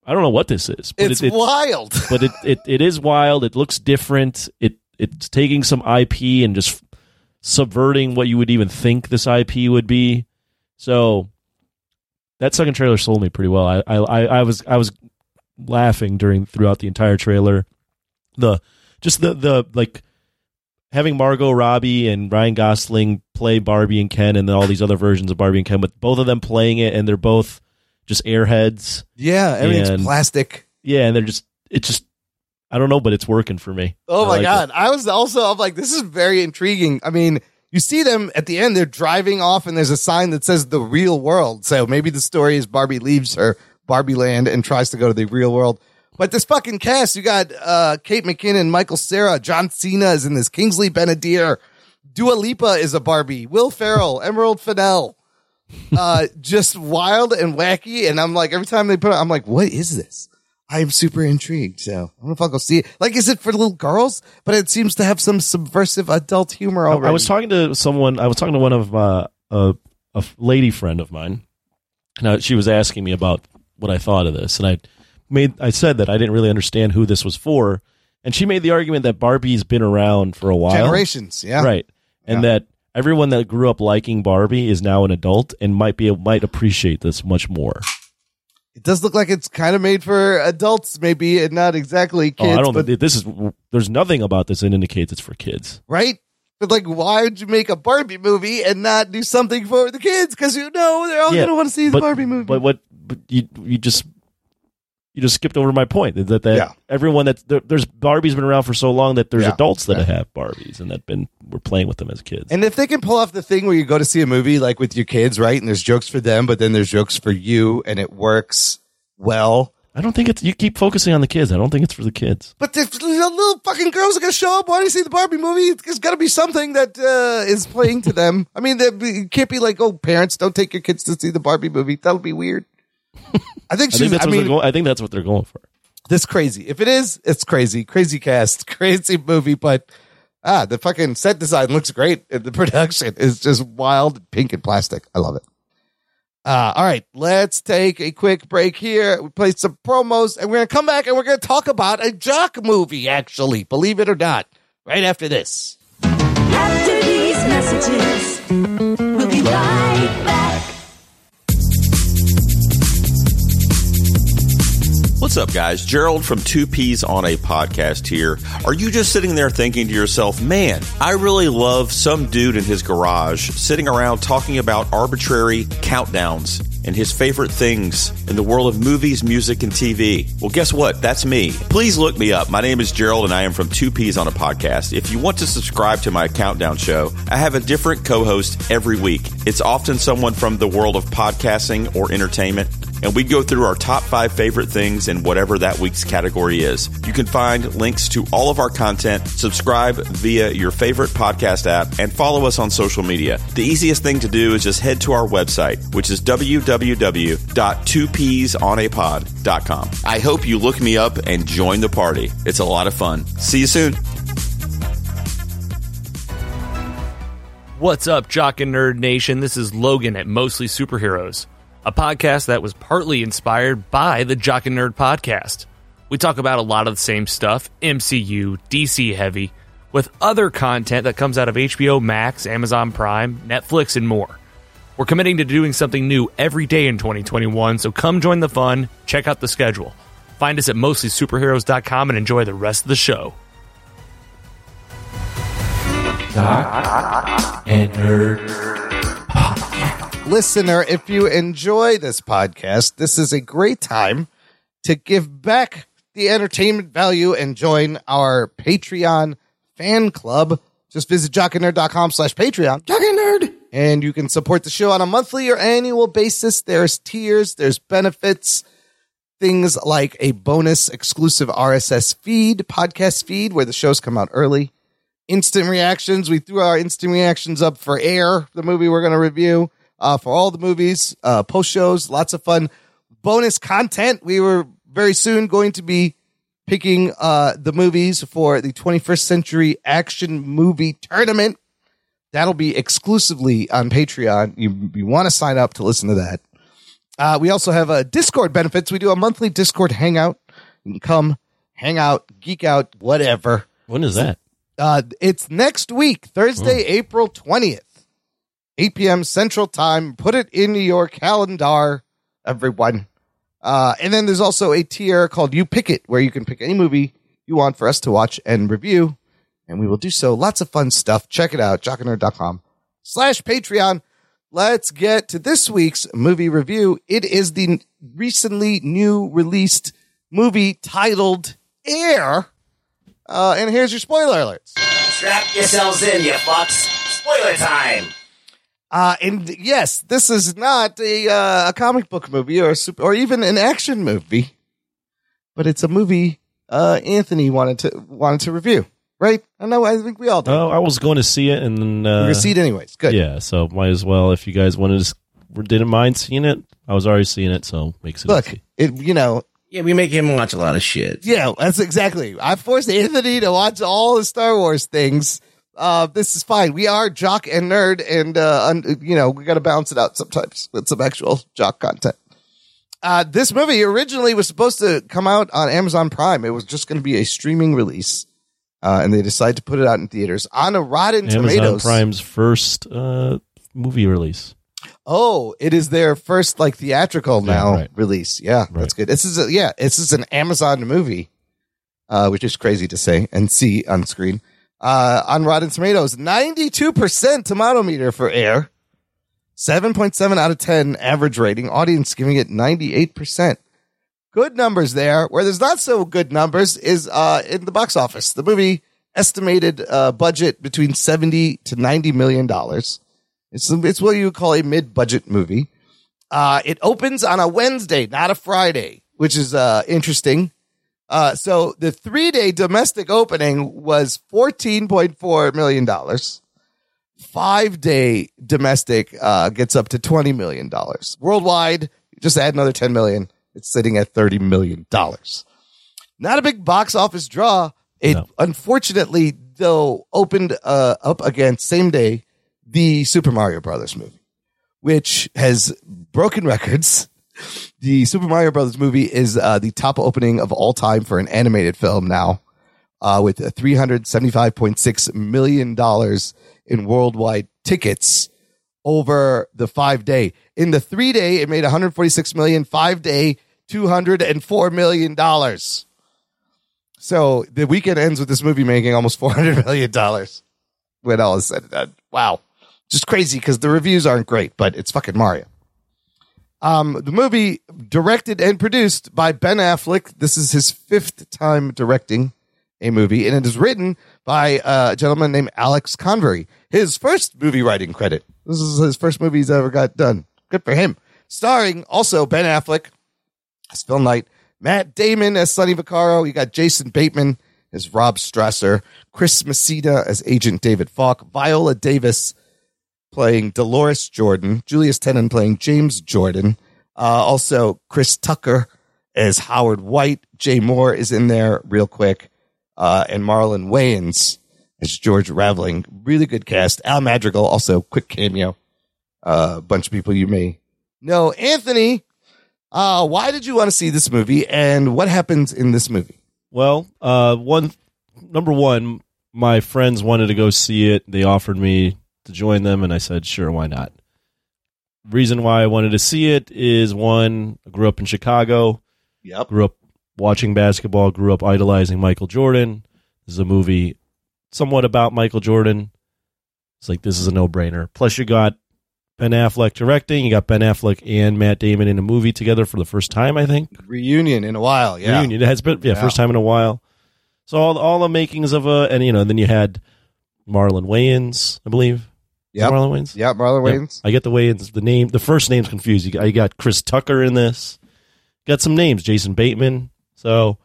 I don't know what this is, but It's it, wild. but it, it it is wild. It looks different. It it's taking some IP and just subverting what you would even think this IP would be. So that second trailer sold me pretty well. I I I, I was I was laughing during throughout the entire trailer. The just the the like having Margot Robbie and Ryan Gosling play Barbie and Ken, and then all these other versions of Barbie and Ken, but both of them playing it, and they're both just airheads. yeah, everything's And- plastic. Yeah, and they're just it's just I don't know, but it's working for me. Oh I my like god! it. I was also I'm like, this is very intriguing. I mean, you see them at the end; they're driving off, and there's a sign that says "the real world." So maybe the story is Barbie leaves her Barbie land and tries to go to the real world. But this fucking cast, you got uh, Kate McKinnon, Michael Cera, John Cena is in this, Kingsley Ben-Adir, Dua Lipa is a Barbie, Will Ferrell, Emerald Fennell, uh, just wild and wacky. And I'm like, every time they put it, I'm like, what is this? I'm super intrigued. So I don't know if I'll go see it. Like, is it for little girls? But it seems to have some subversive adult humor already. I was talking to someone. I was talking to one of uh, a a lady friend of mine, and I, she was asking me about what I thought of this, and I made I said that I didn't really understand who this was for, and she made the argument that Barbie's been around for a while, generations. Yeah. right, and Yeah. that everyone that grew up liking Barbie is now an adult and might be might appreciate this much more. It does look like it's kind of made for adults, maybe, and not exactly Oh, kids. I don't. but this is. There's nothing about this that indicates it's for kids. right? But like, why would you make a Barbie movie and not do something for the kids? Because you know they're all Yeah, going to want to see the Barbie movie. But what? But you you just you just skipped over my point that that Yeah. everyone that there's Barbie's been around for so long that there's Yeah. adults that have Barbies and that been we're playing with them as kids. And if they can pull off the thing where you go to see a movie like with your kids, right? And there's jokes for them, but then there's jokes for you, and it works well. I don't think it's. You keep focusing on the kids. I don't think it's for the kids. But the the little fucking girls are gonna show up. Why do you see the Barbie movie? There's got to be something that uh, is playing to them. I mean, that- it can't be like, oh, parents, don't take your kids to see the Barbie movie. That'll be weird. I think I think that's I what mean, they're going. I think that's what they're going for. this crazy. If it is, it's crazy. Crazy cast, crazy movie. But ah, the fucking set design looks great. And the production is just wild, pink and plastic. I love it. Uh, all right, let's take a quick break here. We play some promos, and we're gonna come back and we're gonna talk about a jock movie. Actually, believe it or not, right after this. After these messages, we'll be right back. What's up, guys? Gerald from Two Peas on a Podcast here. Are you just sitting there thinking to yourself, man, I really love some dude in his garage sitting around talking about arbitrary countdowns and his favorite things in the world of movies, music, and TV? Well, guess what? That's me. Please look me up. My name is Gerald and I am from Two Peas on a Podcast. If you want to subscribe to my countdown show, I have a different co host every week. It's often someone from the world of podcasting or entertainment and we go through our top five favorite things in whatever that week's category is. You can find links to all of our content, subscribe via your favorite podcast app, and follow us on social media. The easiest thing to do is just head to our website, which is www.2peasonapod.com. I hope you look me up and join the party. It's a lot of fun. See you soon. What's up, Jock and Nerd Nation? This is Logan at Mostly Superheroes, a podcast that was partly inspired by the Jock and Nerd podcast. We talk about a lot of the same stuff, MCU, DC heavy, with other content that comes out of HBO Max, Amazon Prime, Netflix, and more. We're committing to doing something new every day in 2021, so come join the fun, check out the schedule. Find us at mostlysuperheroes.com and enjoy the rest of the show. And nerd. Listener, if you enjoy this podcast, this is a great time to give back the entertainment value and join our Patreon fan club. Just visit jockandnerd.com slash Patreon. Jock and Nerd. And you can support the show on a monthly or annual basis. There's tiers, there's benefits, things like a bonus exclusive RSS feed, podcast feed, where the shows come out early. Instant reactions. We threw our instant reactions up for Air, the movie we're going to review, uh, for all the movies, uh, post shows, lots of fun. Bonus content. We were very soon going to be picking uh, the movies for the 21st Century Action Movie Tournament. That'll be exclusively on Patreon. You, you want to sign up to listen to that. Uh, we also have uh, Discord benefits. We do a monthly Discord hangout. You can come, hang out, geek out, whatever. When is that? Uh, it's next week, Thursday, April 20th, 8 p.m. Central Time. Put it in your calendar, everyone. Uh, and then there's also a tier called You Pick It, where you can pick any movie you want for us to watch and review. And we will do so. Lots of fun stuff. Check it out, jockandnerd.com slash Patreon. Let's get to this week's movie review. It is the recently new released movie titled Air. Uh, and here's your spoiler alerts. Strap yourselves in, you fucks. Spoiler time. Uh, and yes, this is not a, uh, a comic book movie or a super, or even an action movie, but it's a movie, uh, Anthony wanted to, wanted to review, right? I know, I think we all did. Oh, I was going to see it, and then uh, We're gonna see it anyways. Good. Yeah, so might as well if you guys wanted to, didn't mind seeing it. I was already seeing it, so makes it Look, easy. it, you know, Yeah, we make him watch a lot of shit. yeah, that's exactly. I forced Anthony to watch all the Star Wars things. Uh, this is fine. We are jock and nerd, and uh, un- you know we got to balance it out sometimes with some actual jock content. Uh, this movie originally was supposed to come out on Amazon Prime. It was just going to be a streaming release, uh, and they decided to put it out in theaters on a Rotten Amazon Tomatoes. Prime's first uh, movie release. Oh, it is their first like theatrical Yeah, now right. release. Yeah, that's good. This is a, yeah, this is an Amazon movie, uh, which is crazy to say and see on screen. Uh, on Rotten Tomatoes, ninety-two percent tomato meter for Air, seven point seven out of ten average rating. Audience giving it ninety-eight percent. Good numbers there. Where there's not so good numbers is uh in the box office. The movie estimated uh budget between seventy to ninety million dollars. It's it's what you call a mid-budget movie. Uh, it opens on a Wednesday, not a Friday. which is uh, interesting. Uh, so the three day domestic opening was $14.4 million. Five day domestic uh, gets up to $20 million. Worldwide, just add another 10 million. It's sitting at $30 million. Not a big box office draw. It unfortunately, though, opened uh, up against same day the Super Mario Brothers movie, which has broken records. The Super Mario Brothers movie is uh, the top opening of all time for an animated film now, uh, with three hundred seventy-five point six million dollars in worldwide tickets over the five day. In the three day, it made one hundred forty-six million. Five day, two hundred and four million dollars. So the weekend ends with this movie making almost four hundred million dollars when all is said and done. Wow, just crazy because the reviews aren't great, but it's fucking Mario. Um, the movie directed and produced by Ben Affleck. This is his fifth time directing a movie, and it is written by a gentleman named Alex Convery. His first movie writing credit. This is his first movie he's ever got done. Good for him. Starring also Ben Affleck as Phil Knight, Matt Damon as Sonny Vaccaro. You got Jason Bateman as Rob Strasser, Chris Messina as Agent David Falk, Viola Davis playing Dolores Jordan, Julius Tennon playing James Jordan, uh, also Chris Tucker as Howard White, Jay Mohr is in there real quick, uh, and Marlon Wayans as George Raveling. Really good cast. Al Madrigal also quick cameo. Uh, a bunch of people you may know. Anthony, uh, why did you want to see this movie, and what happens in this movie? Well, uh, one number one, my friends wanted to go see it. They offered me to join them, and I said, sure, why not? Reason why I wanted to see it is one, I grew up in Chicago. Yep. Grew up watching basketball, grew up idolizing Michael Jordan. This is a movie somewhat about Michael Jordan. It's like this is a no brainer. Plus, you got Ben Affleck directing. You got Ben Affleck and Matt Damon in a movie together for the first time, I think. Reunion in a while, yeah. Reunion. It has been yeah, Yeah. first time in a while. So all all the makings of a and you know then you had Marlon Wayans, I believe. Yep. Marlon Wayans. Yep, Marlon Yep. Wayans. I get the Wayans. The name, the first name's confused. You got, you got Chris Tucker in this. Got some names. Jason Bateman. So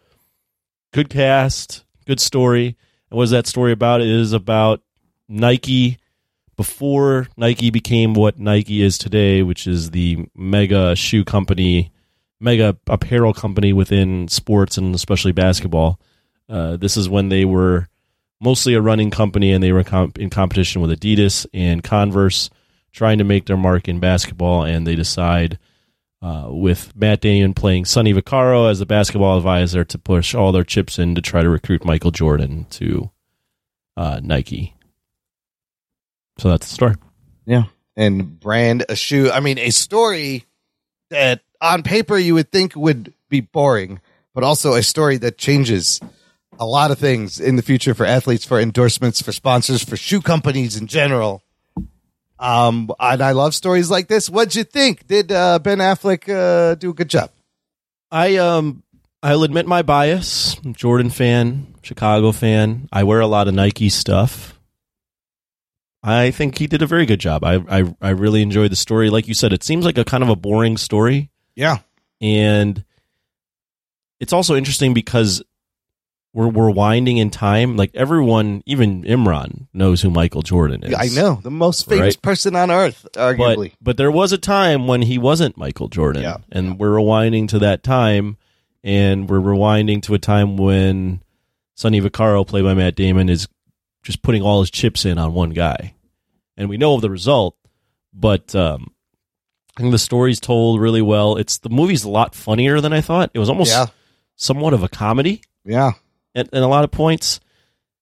good cast, good story. And what is that story about? It is about Nike before Nike became what Nike is today, which is the mega shoe company, mega apparel company within sports and especially basketball. Uh, this is when they were mostly a running company and they were comp- in competition with Adidas and Converse, trying to make their mark in basketball. And they decide, uh, with Matt Damon playing Sonny Vaccaro as the basketball advisor, to push all their chips in to try to recruit Michael Jordan to uh, Nike. So that's the story. Yeah. And brand a shoe. I mean, a story that on paper you would think would be boring, but also a story that changes a lot of things in the future for athletes, for endorsements, for sponsors, for shoe companies in general. Um, and I love stories like this. What'd you think? Did uh, Ben Affleck uh, do a good job? I um I'll admit my bias. I'm Jordan fan, Chicago fan. I wear a lot of Nike stuff. I think he did a very good job. I I I really enjoyed the story. Like you said, it seems like a kind of a boring story. Yeah. And it's also interesting because we're we're winding in time. Like everyone, even Imran knows who Michael Jordan is. I know. The most famous Right. person on earth, arguably. But, but there was a time when he wasn't Michael Jordan. Yeah. And we're rewinding to that time. And we're rewinding to a time when Sonny Vaccaro, played by Matt Damon, is just putting all his chips in on one guy. And we know of the result, but um, I think the story's told really well. It's the movie's a lot funnier than I thought. It was almost Yeah. somewhat of a comedy yeah. At, at a lot of points,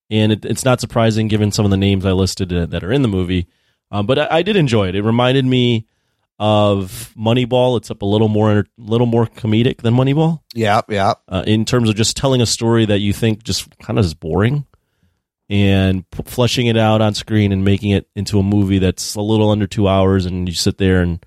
and it, it's not surprising given some of the names I listed uh, that are in the movie. Um, but I, I did enjoy it. It reminded me of Moneyball. It's up a little more, little more comedic than Moneyball Yeah. Yeah. uh, in terms of just telling a story that you think just kind of is boring, and p- fleshing it out on screen and making it into a movie that's a little under two hours, and you sit there and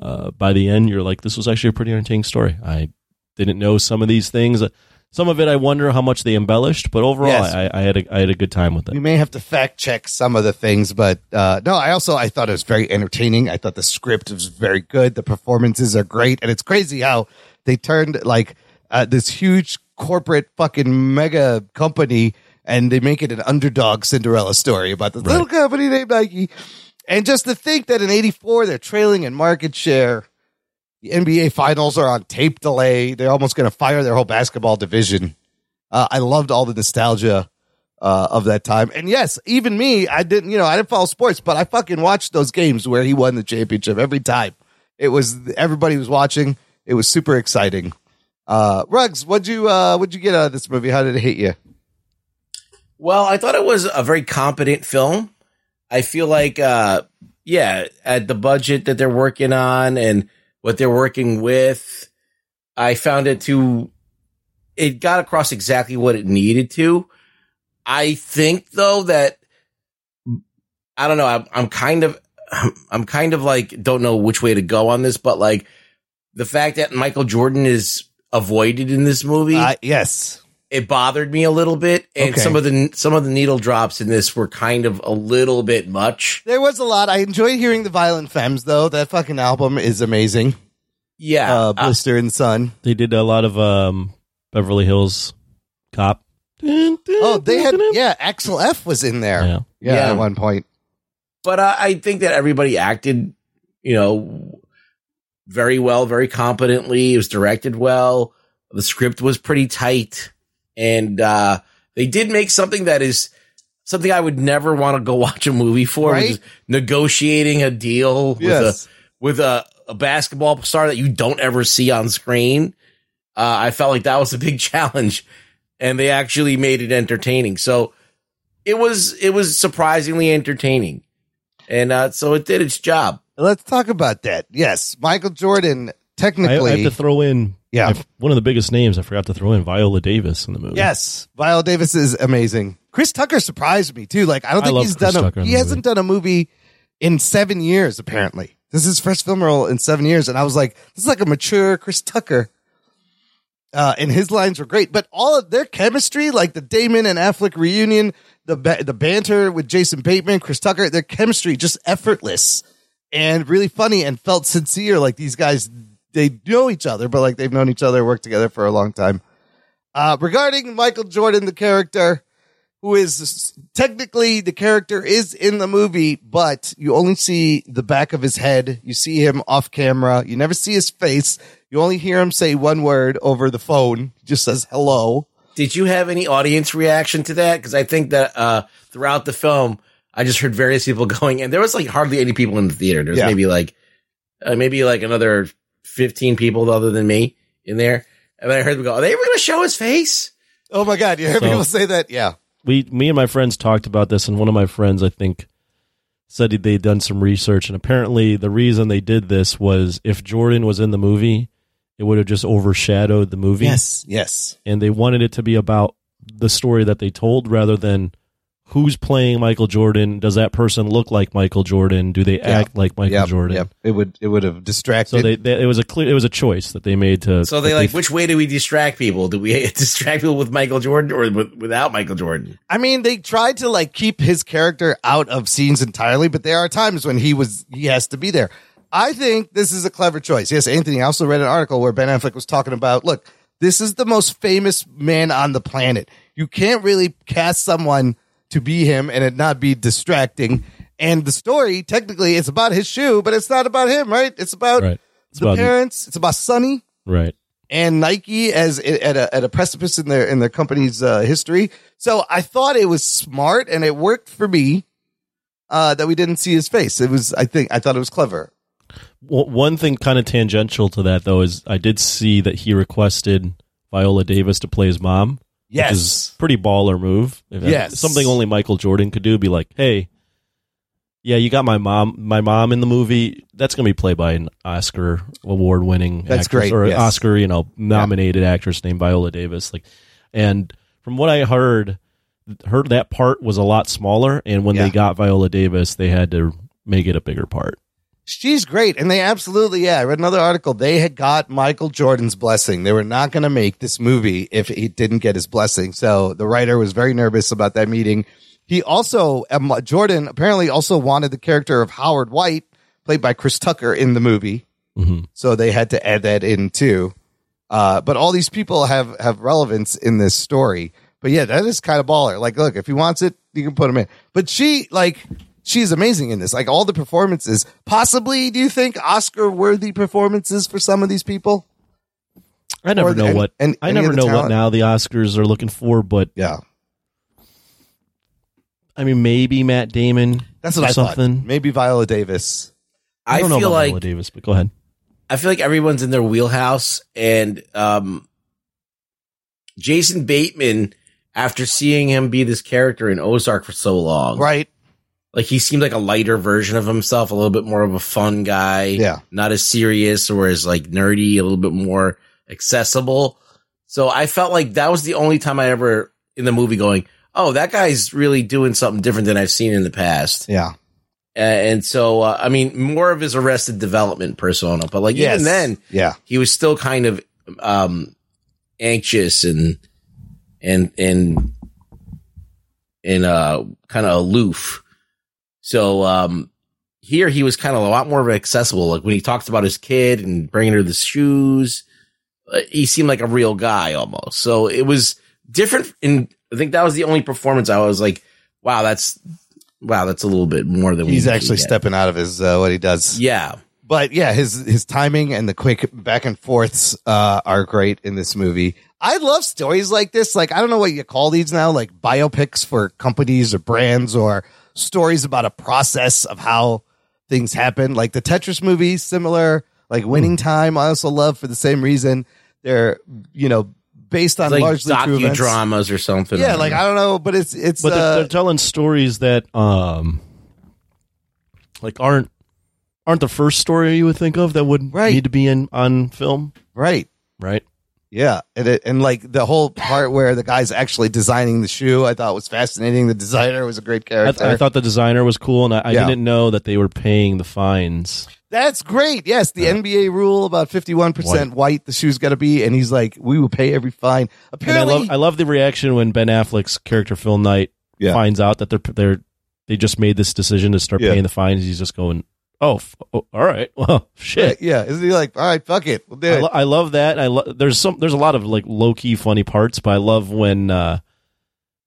uh, by the end you're like, this was actually a pretty entertaining story. I didn't know some of these things. Some of it I wonder how much they embellished, but overall Yes. I, I had a, I had a good time with it. We may have to fact check some of the things, but uh, no, I also I thought it was very entertaining. I thought the script was very good. The performances are great, and it's crazy how They turned like uh, this huge corporate fucking mega company and they make it an underdog Cinderella story about this little company named Nike. And just to think that in 84, they're trailing in market share. The NBA finals are on tape delay. They're almost going to fire their whole basketball division. Uh, I loved all the nostalgia uh, of that time. And yes, even me, I didn't, you know, I didn't follow sports, but I fucking watched those games where he won the championship every time. It was everybody was watching. It was super exciting. Uh, Rugs, what'd you uh, what'd you get out of this movie? How did it hit you? Well, I thought it was a very competent film. I feel like, uh, yeah, at the budget that they're working on and what they're working with, I found it to, it got across exactly what it needed to. I think though that, I don't know, I'm, I'm kind of, I'm kind of like, don't know which way to go on this, but like the fact that Michael Jordan is avoided in this movie. Uh, yes. It bothered me a little bit, and Okay. some of the some of the needle drops in this were kind of a little bit much. There was a lot. I enjoyed hearing the Violent Femmes though. That fucking album is amazing. Yeah, uh, Blister and Sun. They did a lot of um, Beverly Hills Cop. Oh, they had yeah. Axel F was in there. Yeah. Yeah, Yeah. at one point. but uh, I think that everybody acted, you know, very well, very competently. It was directed well. The script was pretty tight, and uh, they did make something that is something I would never want to go watch a movie for. Right? negotiating a deal Yes. with a with a, a basketball star that you don't ever see on screen. Uh, I felt like that was a big challenge, and they actually made it entertaining. So it was it was surprisingly entertaining, and uh, so it did its job. Let's talk about that. Yes, Michael Jordan technically. I have to throw in Yeah. I- one of the biggest names. I forgot to throw in Viola Davis in the movie. Yes, Viola Davis is amazing. Chris Tucker surprised me too. Like I don't I think he's Chris done Tucker a he hasn't done a movie in seven years. Apparently, this is his first film role in seven years, and I was like, this is like a mature Chris Tucker. Uh, and his lines were great, but all of their chemistry, like the Damon and Affleck reunion, the ba- the banter with Jason Bateman, Chris Tucker, their chemistry just effortless and really funny and felt sincere. Like these guys, they know each other, but like they've known each other, worked together for a long time. Uh, regarding Michael Jordan, the character, who is technically the character is in the movie, but you only see the back of his head. You see him off camera. You never see his face. You only hear him say one word over the phone. He just says hello. Did you have any audience reaction to that? Because I think that uh, throughout the film, I just heard various people going, and there was like hardly any people in the theater. There's Yeah. maybe like uh, maybe like another fifteen people other than me in there, and I heard them go, "Are they ever going to show his face?" Oh my God. You heard So- people say that? Yeah. we me and my friends talked about this and one of my friends i think said they'd done some research and apparently the reason they did this was if jordan was in the movie it would have just overshadowed the movie Yes. Yes. and they wanted it to be about the story that they told rather than who's playing michael jordan does that person look like michael jordan do they act like michael Yep, jordan Yep. It would, it would have distracted. so they, they it was a clear it was a choice that they made to So they that like, which way do we distract people? Do we distract people with Michael Jordan or with, without Michael Jordan? I mean, they tried to like keep his character out of scenes entirely, but there are times when he was he has to be there. I think this is a clever choice. Yes, Anthony. I also read an article where Ben Affleck was talking about, look, this is the most famous man on the planet. You can't really cast someone to be him and it not be distracting. And the story, technically, it's about his shoe, but it's not about him, right? It's about Right. It's the about- parents. It's about Sonny right and Nike as at a at a precipice in their in their company's uh, history. So I thought it was smart and it worked for me uh, that we didn't see his face. It was I think I thought it was clever. Well, one thing kind of tangential to that though is I did see that he requested Viola Davis to play his mom. Yes. which is pretty baller move. If that- Yes. something only Michael Jordan could do. Be like, hey, yeah, you got my mom, my mom in the movie. That's gonna be played by an Oscar award winning. That's actress, great, or yes. Oscar, you know, nominated actress named Viola Davis. Like, and from what I heard, her that part was a lot smaller, and when Yeah. they got Viola Davis, they had to make it a bigger part. She's great, and they absolutely yeah. I read another article. They had got Michael Jordan's blessing. They were not going to make this movie if he didn't get his blessing. So the writer was very nervous about that meeting. He also um, Jordan apparently also wanted the character of Howard White, played by Chris Tucker, in the movie. Mhm. So they had to add that in too. Uh, but all these people have have relevance in this story. But yeah, that is kind of baller. Like, look, if he wants it, you can put him in. But she, like, she's amazing in this. Like all the performances. Possibly, do you think Oscar worthy performances for some of these people? I never Or- know and- what and I never the know what now the Oscars are looking for, but yeah, I mean maybe Matt Damon. That's what or I something. thought. Maybe Viola Davis. I, don't know feel about like Viola Davis, but go ahead. I feel like everyone's in their wheelhouse, and um, Jason Bateman, after seeing him be this character in Ozark for so long, right? Like he seemed like a lighter version of himself, a little bit more of a fun guy, Yeah. not as serious or as like nerdy, a little bit more accessible. So I felt like that was the only time I ever in the movie going, "Oh, that guy's really doing something different than I've seen in the past." Yeah. And so, uh, I mean, more of his Arrested Development persona, but like Yes. even then, Yeah. he was still kind of um, anxious and and and and uh, kind of aloof. So um, here he was kind of a lot more accessible. Like when he talks about his kid and bringing her the shoes, uh, he seemed like a real guy almost. So it was different. And I think that was the only performance I was like, wow, that's wow, that's a little bit more than He's actually stepping out of his uh, what he does. Yeah. But yeah, his his timing and the quick back and forths uh, are great in this movie. I love stories like this. Like I don't know what you call these now, like biopics for companies or brands or stories about a process of how things happen. Like the Tetris movie, similar. Like Winning Time, I also love for the same reason. They're you know based on It's like largely true docudramas or something. Yeah, like I don't know, but it's it's But they're, uh, they're telling stories that um like aren't aren't the first story you would think of that would right. need to be in on film. right. Right. Yeah, and it, and like the whole part where the guy's actually designing the shoe, I thought was fascinating. The designer was a great I, character. I thought the designer was cool, and I, I Yeah. didn't know that they were paying the fines. That's great. Yes, the NBA rule about fifty one percent white the shoe's got to be, and he's like, we will pay every fine. And I Apparently, love I love the reaction when Ben Affleck's character Phil Knight Yeah. finds out that they're they're they just made this decision to start Yeah. paying the fines. He's just going, oh, f- oh all right, well, shit. yeah, isn't he like, all right, fuck it, we'll do I, it. lo- I love that. I lo- there's some there's a lot of like low key funny parts, but I love when uh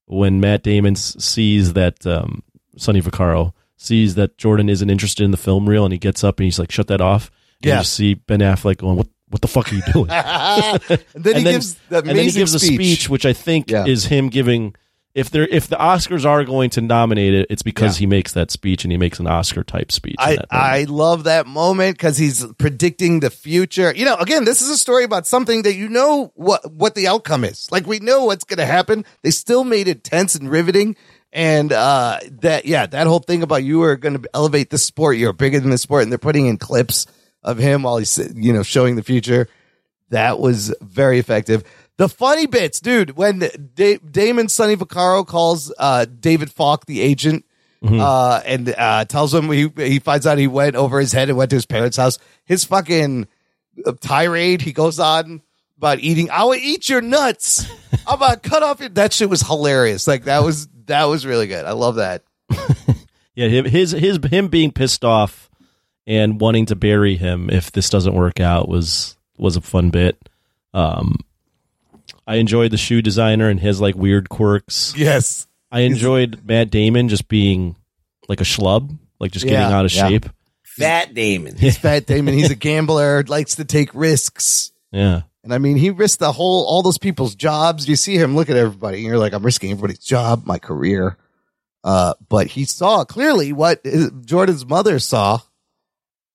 when Matt Damon s- sees that um Sonny Vaccaro sees that Jordan isn't interested in the film reel, and he gets up and he's like, shut that off. And Yeah. you see Ben Affleck going, what what the fuck are you doing? and then he gives the and then he gives a speech. speech, which I think Yeah. is him giving. If they're if the Oscars are going to nominate it, it's because he makes that speech and he makes an Oscar type speech. I. I love that moment because he's predicting the future. You know, again, this is a story about something that you know what what the outcome is. Like we know what's going to happen. They still made it tense and riveting. And uh that yeah, that whole thing about you are going to elevate the sport. You're bigger than the sport, and they're putting in clips of him while he's you know showing the future. That was very effective. The funny bits, dude, when da- Damon Sonny Vaccaro calls uh, David Falk, the agent, uh, and uh, tells him he he finds out he went over his head and went to his parents' house. His fucking uh, tirade he goes on about eating. I will eat your nuts. I'm about to cut off your. That shit was hilarious. Like that was that was really good. I love that. yeah, his his him being pissed off and wanting to bury him if this doesn't work out was was a fun bit. Um, I enjoyed the shoe designer and his like weird quirks. Yes, I enjoyed Matt Damon just being like a schlub, like just getting Yeah, out of yeah. shape. Fat Damon. He's Fat Damon. He's a gambler. Likes to take risks. Yeah. And I mean, he risked the whole, all those people's jobs. You see him look at everybody and you're like, I'm risking everybody's job, my career. Uh, but he saw clearly what his- Jordan's mother saw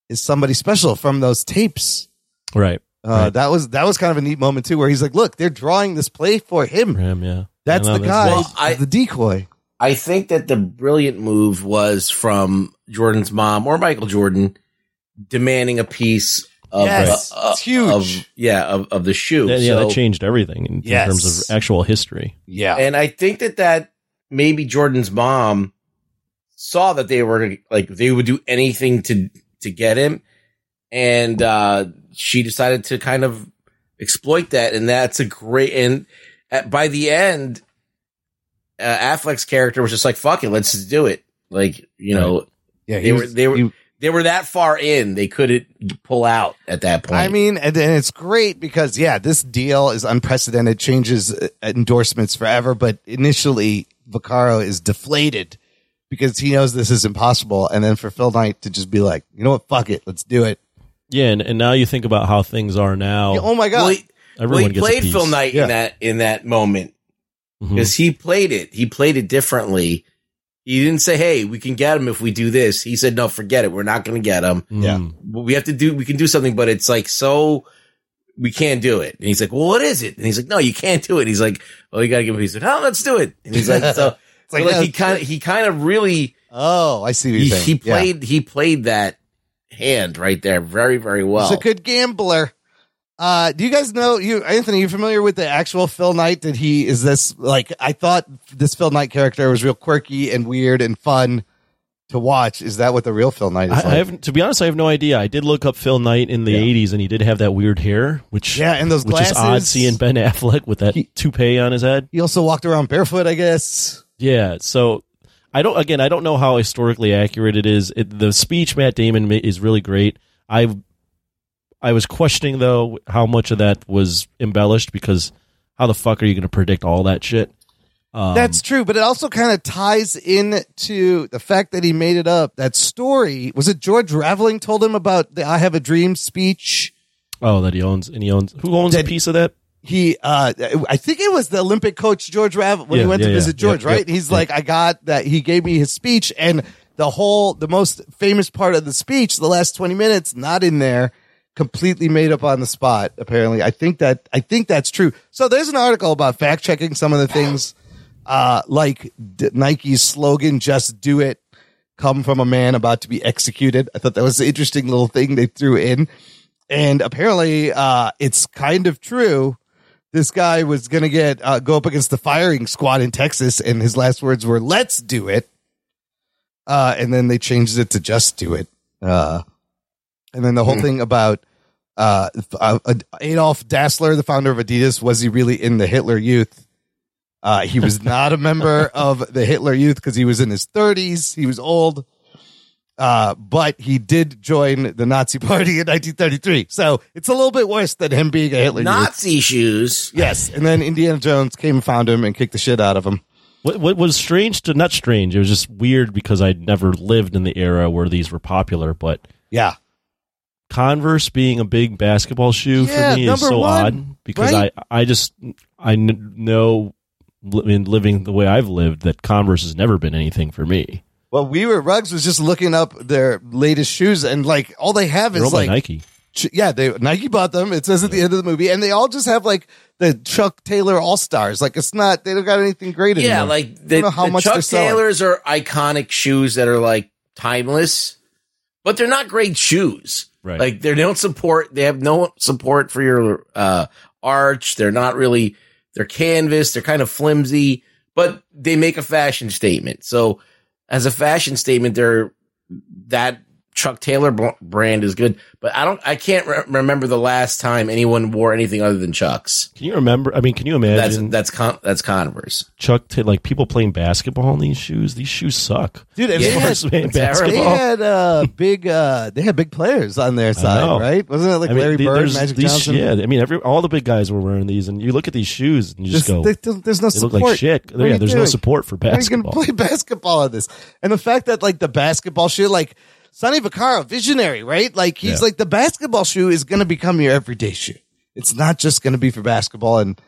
is somebody special from those tapes. Right. Uh, that was, that was kind of a neat moment too, where he's like, look, they're drawing this play for him. For him, yeah. That's the guy, Well, I- the decoy. I think that the brilliant move was from Jordan's mom or Michael Jordan demanding a piece of Yes, uh, it's huge. of- yeah of, of the shoe. Yeah, yeah, So- that changed everything in, in terms of actual history. Yeah. And I think that that maybe Jordan's mom saw that they were like they would do anything to to get him, and uh, she decided to kind of exploit that. And that's a great. And at, by the end, uh, Affleck's character was just like, "Fuck it, let's just do it." Like you know, Yeah, they were they were they were that far in, they couldn't pull out at that point. I mean, and, and it's great because yeah, this deal is unprecedented, changes uh, endorsements forever. But initially, Vaccaro is deflated because he knows this is impossible, and then for Phil Knight to just be like, you know what, fuck it, let's do it. Yeah, and, and now you think about how things are now. Yeah, oh my god, Well, he, Everyone well, he gets a played piece. Phil Knight Yeah. in that in that moment because he played it. He played it differently. He didn't say, "Hey, we can get him if we do this." He said, "No, forget it. We're not going to get him. Yeah. Mm. We have to do. We can do something, but it's like so." We can't do it. And he's like, well, what is it? And he's like, no, you can't do it. He's like, oh, you got to give him a piece. Oh, let's do it. And he's like, so, It's so, like, like, no, he kind of, he kind of really, Oh, I see what he, you're saying. he Yeah. played, he played that hand right there very, very well. He's a good gambler. Uh, do you guys know you, Anthony? You familiar with the actual Phil Knight? Did he is this like I thought this Phil Knight character was real quirky and weird and fun to watch? Is that what the real Phil Knight is I, like? I have, to be honest, I have no idea. I did look up Phil Knight in the '80s, and he did have that weird hair, which Yeah, and those which is odd seeing Ben Affleck with that toupee on his head. he also walked around barefoot, I guess. Yeah, so I don't. Again, I don't know how historically accurate it is. It, the speech Matt Damon is really great. I I was questioning though how much of that was embellished because how the fuck are you going to predict all that shit? Um, That's true, but it also kind of ties into the fact that he made it up. That story was it George Raveling told him about the "I Have a Dream" speech. oh that he owns and he owns who owns a piece of that? He uh I think it was the Olympic coach George Rav when he went yeah, to yeah. visit George, Yep, right? yep, He's yep. like, I got that he gave me his speech and the whole the most famous part of the speech, the last 20 minutes, not in there, completely made up on the spot, apparently. I think that I think that's true. So there's an article about fact checking some of the things uh like D- Nike's slogan, just do it, come from a man about to be executed. I thought that was an interesting little thing they threw in. And apparently uh it's kind of true this guy was going to get uh, go up against the firing squad in Texas, and his last words were "Let's do it." Uh, and then they changed it to "Just do it." Uh, and then the whole Hmm. thing about uh, uh, Adolf Dassler, the founder of Adidas, was he really in the Hitler Youth? Uh, he was not a member of the Hitler Youth because he was in his thirties. He was old. Uh, but he did join the Nazi Party in 1933. So it's a little bit worse than him being a Hitler Youth. Nazi shoes. Yes, and then Indiana Jones came and found him and kicked the shit out of him. What, what was strange to not strange? It was just weird because I'd never lived in the era where these were popular. But Yeah, Converse being a big basketball shoe Yeah, for me is so one, odd because right? I I just I know in living the way I've lived that Converse has never been anything for me. Well, we were Rugs was just looking up their latest shoes, and like all they have They're is owned by like Nike. yeah, they Nike bought them. It says at the end of the movie, and they all just have like the Chuck Taylor All Stars. Like it's not they don't got anything great anymore. Yeah, like I the, don't know how the much they're Chuck selling. Taylors are iconic shoes that are like timeless, but they're not great shoes. Right. Like they don't support. They have no support for your uh, arch. They're not really. They're canvas. They're kind of flimsy, but they make a fashion statement. So, as a fashion statement, they're that Chuck Taylor brand is good. But I don't. I can't re- remember the last time anyone wore anything other than Chucks. Can you remember? I mean, can you imagine that's con- that's Converse. Chuck to like people playing basketball in these shoes? These shoes suck. Dude, and Yeah, they had, As far as playing terrible. they had uh big uh they had big players on their side, right? Wasn't it like I mean, Larry the- Bird, Magic these- Johnson? Yeah, I mean, every all the big guys were wearing these, and you look at these shoes and you just There's, go, there- there's no they look support. like shit. What Yeah, you there's no support for How are you basketball. going to play basketball on this? And the fact that like the basketball shoe, like Sonny Vaccaro, visionary, right? Like he's Yeah. like the basketball shoe is going to become your everyday shoe. It's not just going to be for basketball. And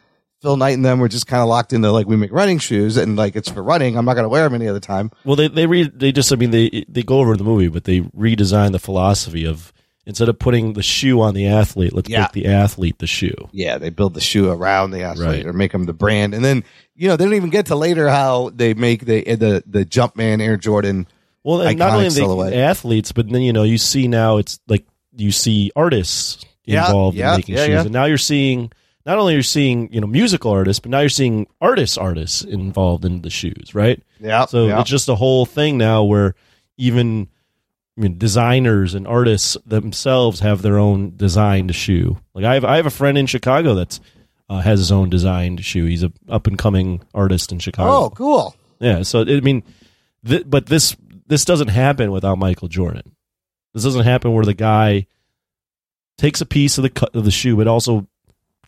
Phil Knight and them were just kind of locked into like we make running shoes and like it's for running. I'm not going to wear them any other time. Well, they they re, they just I mean they they go over the movie, but they redesign the philosophy of instead of putting the shoe on the athlete, let's Yeah. make the athlete the shoe. Yeah, they build the shoe around the athlete Right. or make them the brand. And then you know they don't even get to later how they make the the the Jumpman Air Jordan. Well, and not only the athletes, but then you know you see now it's like you see artists Yeah, involved yeah, in making yeah, shoes, and now you're seeing not only you're seeing you know musical artists, but now you're seeing artists artists involved in the shoes, right? Yeah, So it's just a whole thing now where even I mean, designers and artists themselves have their own designed shoe. Like I have, I have a friend in Chicago that's uh, has his own designed shoe. He's a up and coming artist in Chicago. Oh, cool. Yeah. So I mean, th- but this this doesn't happen without Michael Jordan. This doesn't happen where the guy takes a piece of the of the shoe, but also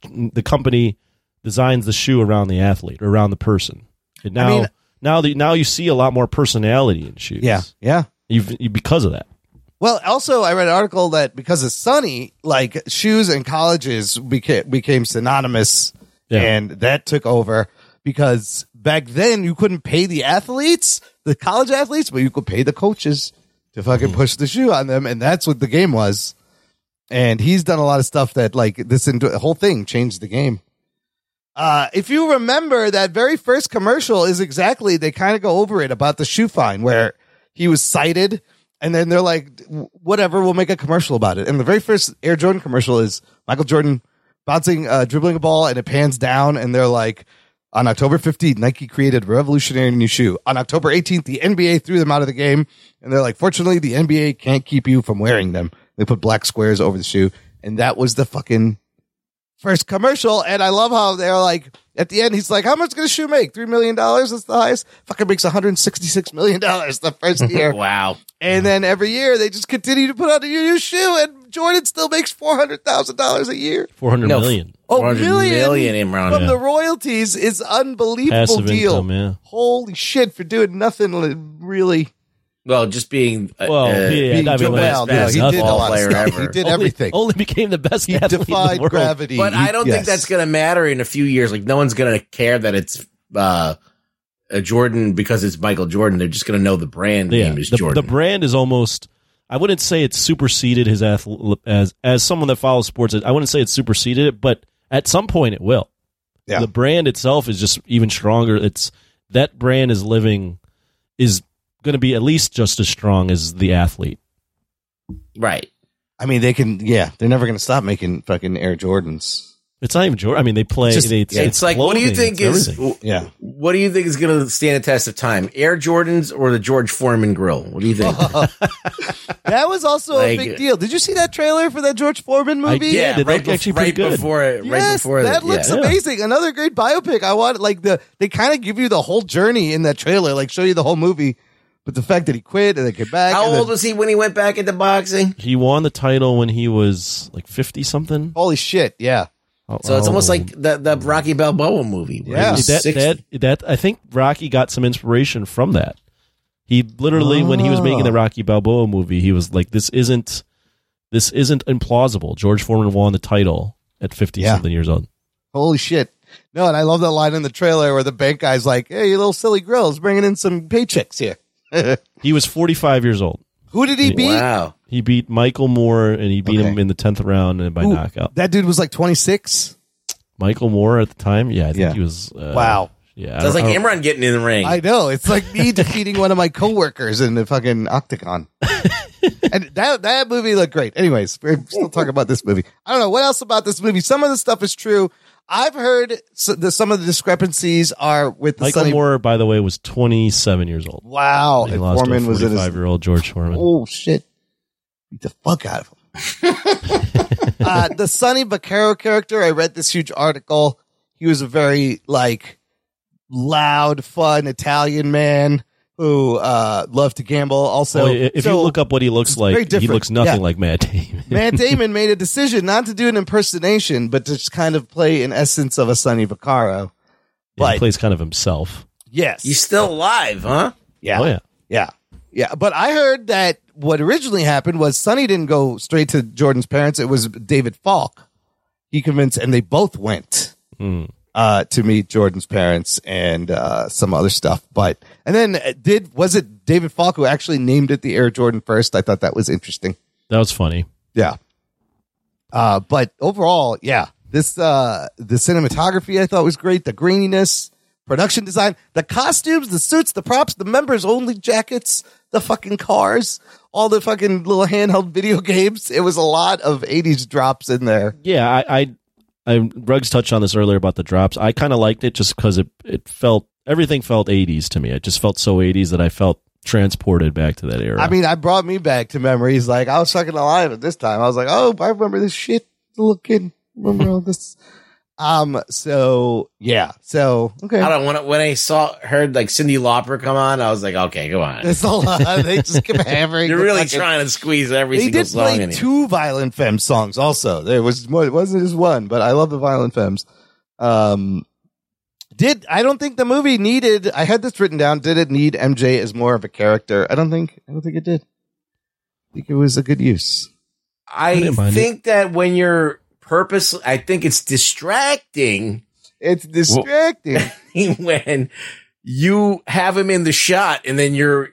the company designs the shoe around the athlete or around the person. And now, mean- now the, now you see a lot more personality in shoes. Yeah, yeah. You've, you, because of that. Well, also, I read an article that because of Sonny, like shoes and colleges became became synonymous, Yeah. and that took over because back then you couldn't pay the athletes, the college athletes, but you could pay the coaches to fucking Mm-hmm. push the shoe on them, and that's what the game was. And he's done a lot of stuff that, like, this into, whole thing changed the game. Uh, if you remember that very first commercial is exactly, they kind of go over it about the shoe fine where he was cited and then they're like, whatever, we'll make a commercial about it. And the very first Air Jordan commercial is Michael Jordan bouncing, uh, dribbling a ball and it pans down and they're like, on October 15th, Nike created a revolutionary new shoe. On October 18th, the NBA threw them out of the game and they're like, fortunately, the NBA can't keep you from wearing them. They put black squares over the shoe. And that was the fucking first commercial. And I love how they're like, at the end, he's like, how much can a shoe make? $3 million? That's the highest. Fucking makes $166 million the first year. wow. And then every year they just continue to put out a new shoe and Jordan still makes $400,000 a year. Four hundred No, million. Oh, 400 million, million, Imran. from Yeah. the royalties is unbelievable Passive deal. income, yeah. Holy shit for doing nothing li- really. Well, just being uh, Well, uh, yeah, being I mean, well, that's no, he did a lot of player stuff. ever. He did Only- everything. Only became the best he athlete in the defied world. gravity. But He- I don't yes. think that's going to matter in a few years. Like no one's going to care that it's uh, uh, Jordan because it's Michael Jordan. They're just going to know the brand Yeah, name is the, Jordan. the brand is almost. I wouldn't say it's superseded his athlete as as someone that follows sports. I wouldn't say it's superseded it, but at some point it will. Yeah. The brand itself is just even stronger. It's that brand is living is going to be at least just as strong as the athlete. right. I mean, they can, yeah, they're never going to stop making fucking Air Jordans. It's not even Jordan. I mean, they play. Just- they, it's, yeah, It's like, what do you think is? everything. Yeah. What do you think is going to stand the test of time? Air Jordans or the George Foreman grill? What do you think? That was also Like- a big deal. Did you see that trailer for that George Foreman movie? did. yeah, it right, looked bef- actually pretty right good. before it. Right yes, before that the- looks yeah. amazing. Another great biopic. I want like the they kind of give you the whole journey in that trailer, like show you the whole movie. But the fact that he quit and then came back. How and old then- was he when he went back into boxing? He won the title when he was like fifty something. Holy shit! Yeah, oh, So it's oh. almost Oh. like the the Rocky Balboa movie. where he Yeah. was that, 60. that that I think Rocky got some inspiration from that. He literally, when he was making the ah. Rocky Balboa movie, he was like, "This isn't, this isn't implausible." George Foreman won the title at fifty Yeah. something years old. holy shit! No, and I love that line in the trailer where the bank guy's like, "Hey, you little silly grills, bringing in some paychecks here." He was forty five years old. Who did he beat? wow. He beat Michael Moorer, and he beat Okay. him in the tenth round and by Ooh, knockout. That dude was like twenty six. Michael Moorer at the time, yeah, I think Yeah. he was. Uh, Wow. yeah, I Sounds don't- like I don't- Imran getting in the ring. I know. It's like me defeating one of my coworkers in the fucking octagon. and that that movie looked great. Anyways, we're still talking about this movie. I don't know what else about this movie. Some of the stuff is true. I've heard so the, some of the discrepancies are with the Michael Sonny- Moorer, by the way, was twenty seven years old. Wow, He lost Foreman to a was in his five year old George Foreman. oh shit, beat the fuck out of him. uh, the Sonny Vaccaro character. I read this huge article. He was a very like loud, fun Italian man who uh, loved to gamble. Also, Well, if so you look up what he looks like, he looks nothing Yeah. like Matt Damon. Matt Damon made a decision not to do an impersonation, but to just kind of play an essence of a Sonny Vaccaro. Yeah, he plays kind of himself. Yes, He's still alive, huh? yeah, Oh yeah. Yeah. Yeah. But I heard that what originally happened was Sonny didn't go straight to Jordan's parents. It was David Falk. He convinced, and they both went Hmm. Uh, to meet Jordan's parents and uh, some other stuff. But, and then uh, did, was it David Falk who actually named it the Air Jordan first? I thought that was interesting. That was funny. Yeah. Uh, but overall, yeah, this, uh, the cinematography I thought was great. The graininess, production design, the costumes, the suits, the props, the members only jackets, the fucking cars, all the fucking little handheld video games. It was a lot of 80s drops in there. Yeah, I, I, I Rugs touched on this earlier about the drops. I kind of liked it just because it, it felt everything felt 80s to me. It just felt so 80s that I felt transported back to that era. I mean, I brought me back to memories. Like I was fucking alive at this time. I was like, oh, I remember this shit. little kid. Remember all this. Um. So yeah. So okay. I don't when when I saw heard like Cyndi Lauper come on, I was like, okay, go on. It's a lot. They just keep hammering. You're really fucking- trying to squeeze every They single did song play in here. two Violent Femmes songs. Also, there was more. It wasn't just one, but I love the Violent Femmes. Um. Did I don't think the movie needed. I had this written down. Did it need MJ as more of a character? I don't think. I don't think it did. I think it was a good use. I didn't mind think that when you're purpose, I think it's distracting. It's distracting. when you have him in the shot and then you're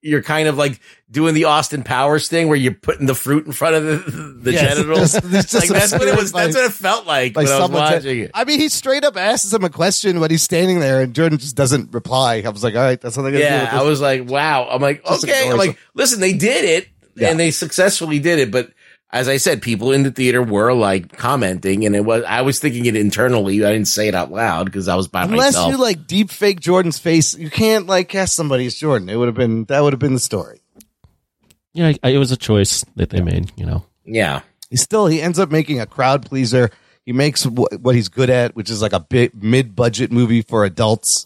you're kind of like doing the Austin Powers thing where you're putting the fruit in front of the, the Yes, genitals. just- just like that's what it was. obscured That's what it felt like by when I was watching to- it. I mean, he straight up asks him a question when he's standing there, and Jordan just doesn't reply. I was like, all right, that's what I got to do. Yeah, with I was like, wow. I'm like, Just okay. I'm like, listen, they did it Yeah. and they successfully did it. But as I said, people in the theater were like commenting and it was, I was thinking it internally. I didn't say it out loud because I was by Unless myself. Unless you like deep fake Jordan's face, you can't like cast somebody as Jordan. It would have been that would have been the story. Yeah, I, it was a choice that they made. You know. yeah. He still he ends up making a crowd pleaser. He makes wh- what he's good at, which is like a big mid budget movie for adults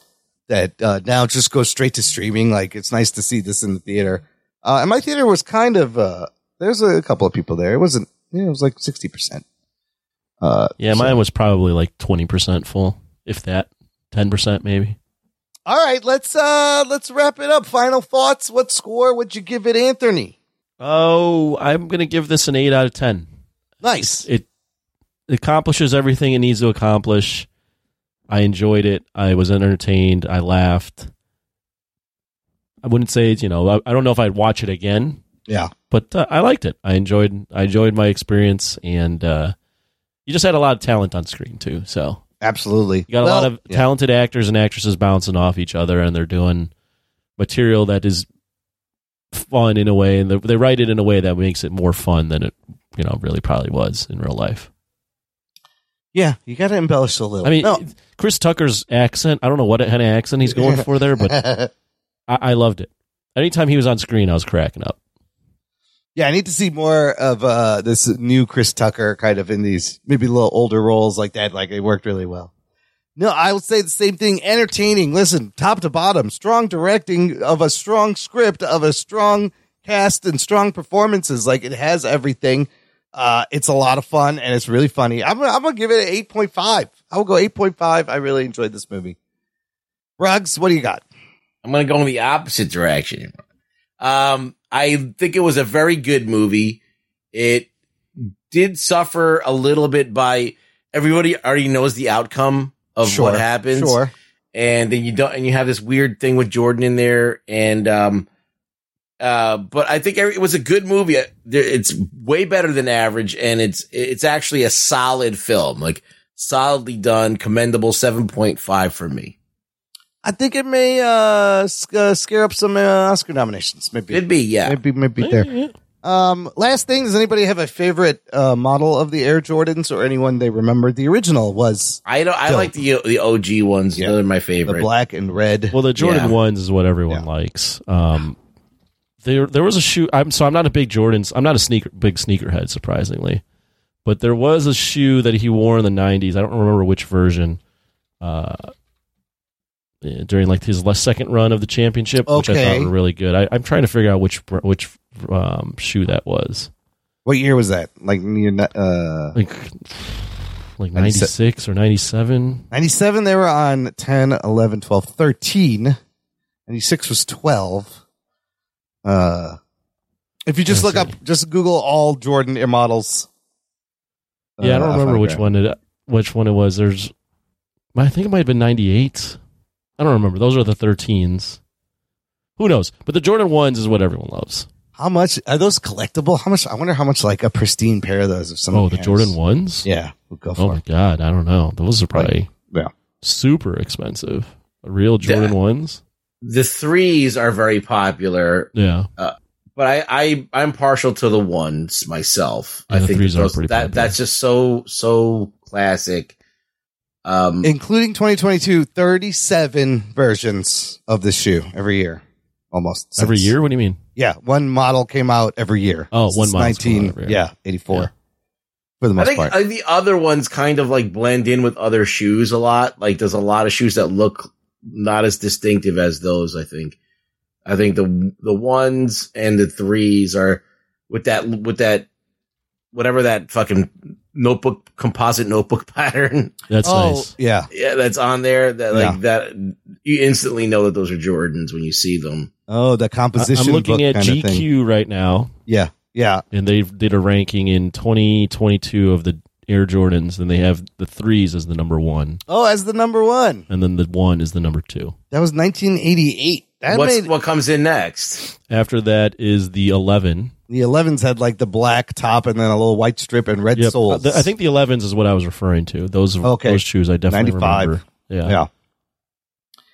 that uh, now just goes straight to streaming. Like it's nice to see this in the theater. Uh, and my theater was kind of uh, there's a couple of people there. It wasn't. Yeah, it was like sixty percent. Uh, Yeah, so- mine was probably like twenty percent full, if that, ten percent maybe. All right, let's uh let's wrap it up. Final thoughts. What score would you give it, Anthony? Oh, I'm gonna give this an eight out of ten. Nice. It accomplishes everything it needs to accomplish. I enjoyed it. I was entertained. I laughed. I wouldn't say you know. I, I don't know if I'd watch it again, Yeah. but uh, I liked it. I enjoyed. I enjoyed my experience, and uh, you just had a lot of talent on screen too. So Absolutely. you got a lot of yeah. talented actors and actresses bouncing off each other, and they're doing material that is fun in a way, and they- they write it in a way that makes it more fun than it, you know, really probably was in real life. Yeah, you got to embellish a little. I mean, No. Chris Tucker's accent, I don't know what kind of accent he's going for there, but I, I loved it. Anytime he was on screen, I was cracking up. Yeah, I need to see more of uh this new Chris Tucker kind of in these maybe a little older roles like that. Like it worked really well. No, I would say the same thing. Entertaining. Listen, top to bottom, strong directing of a strong script of a strong cast and strong performances. Like it has everything. Uh, it's a lot of fun and it's really funny. I'm, gonna- I'm gonna give it an 8.5. I will go 8.5. I really enjoyed this movie. Rugs, what do you got? I'm to go in the opposite direction. Um, I think it was a very good movie. It did suffer a little bit by everybody already knows the outcome of Sure, what happens. sure. And then you don't, and you have this weird thing with Jordan in there. And, um, uh, but I think it was a good movie. Uh, It's way better than average, and it's it's actually a solid film, like solidly done, commendable. Seven point five for me. I think it may uh, sc- uh, scare up some uh, Oscar nominations. Maybe It'd be yeah. maybe maybe there. Um, last thing, does anybody have a favorite uh, model of the Air Jordans or anyone they remember? The original was I don't. I Dope. like the the OG ones. Yeah. They're my the favorite. black and red. Well, the Jordan Yeah. ones is what everyone likes. Um, there, there was a shoe. I'm so I'm not a big Jordans. I'm not a sneaker big sneakerhead, surprisingly, but there was a shoe that he wore in the '90s. I don't remember which version. Uh, during like his last second run of the championship, which I thought were really good. I, I'm trying to figure out which which um, shoe that was. what year was that? Like near uh, Like like 96 or 97. 97, they were on 10, 11, 12, 13. 96 was 12. Uh, if you just Let's look see. up, just Google all Jordan Air models. Yeah, I Uh, don't remember which one it which one it was. There's I think it might have been 98. I don't remember. Those are the 13s. Who knows? But the Jordan 1s is what everyone loves. How much are those collectible? How much? I wonder how much like a pristine pair of those. If someone Oh, the has. Jordan 1s? Yeah, we'll go oh for Oh my it. god, I don't know. Those are probably Yeah. super expensive. A Real Jordan Yeah. 1s? the threes are very popular, Yeah. Uh, but I, I I'm partial to the ones myself. Yeah, I the think threes that are those- pretty that popular. that's just so so classic. Um, Including 2022, 37 versions of this shoe every year, almost Every year? What do you mean? Yeah, one model came out every year. Oh, one Since model's come out 19, every year. yeah, 84. Yeah. for the I most think part. the other ones kind of like blend in with other shoes a lot. Like there's a lot of shoes that look not as distinctive as those. I think. I think the the ones and the threes are with that with that whatever that fucking notebook composite notebook pattern. That's oh, nice. yeah. Yeah, that's on there. That like Yeah. that you instantly know that those are Jordans when you see them. Oh, the composition. I'm looking book at kind. GQ right now, Yeah, yeah. and they did a ranking in 2022 of the Air Jordans, and they have the threes as the number one, Oh, as the number one. and then the one is the number two. That was 1988. That What's made what comes in next? After that is the 11. The 11s had like the black top and then a little white strip and red Yep. Uh, soles. I think the 11s is what I was referring to. Those Okay. those shoes I definitely 95. remember. Yeah. yeah.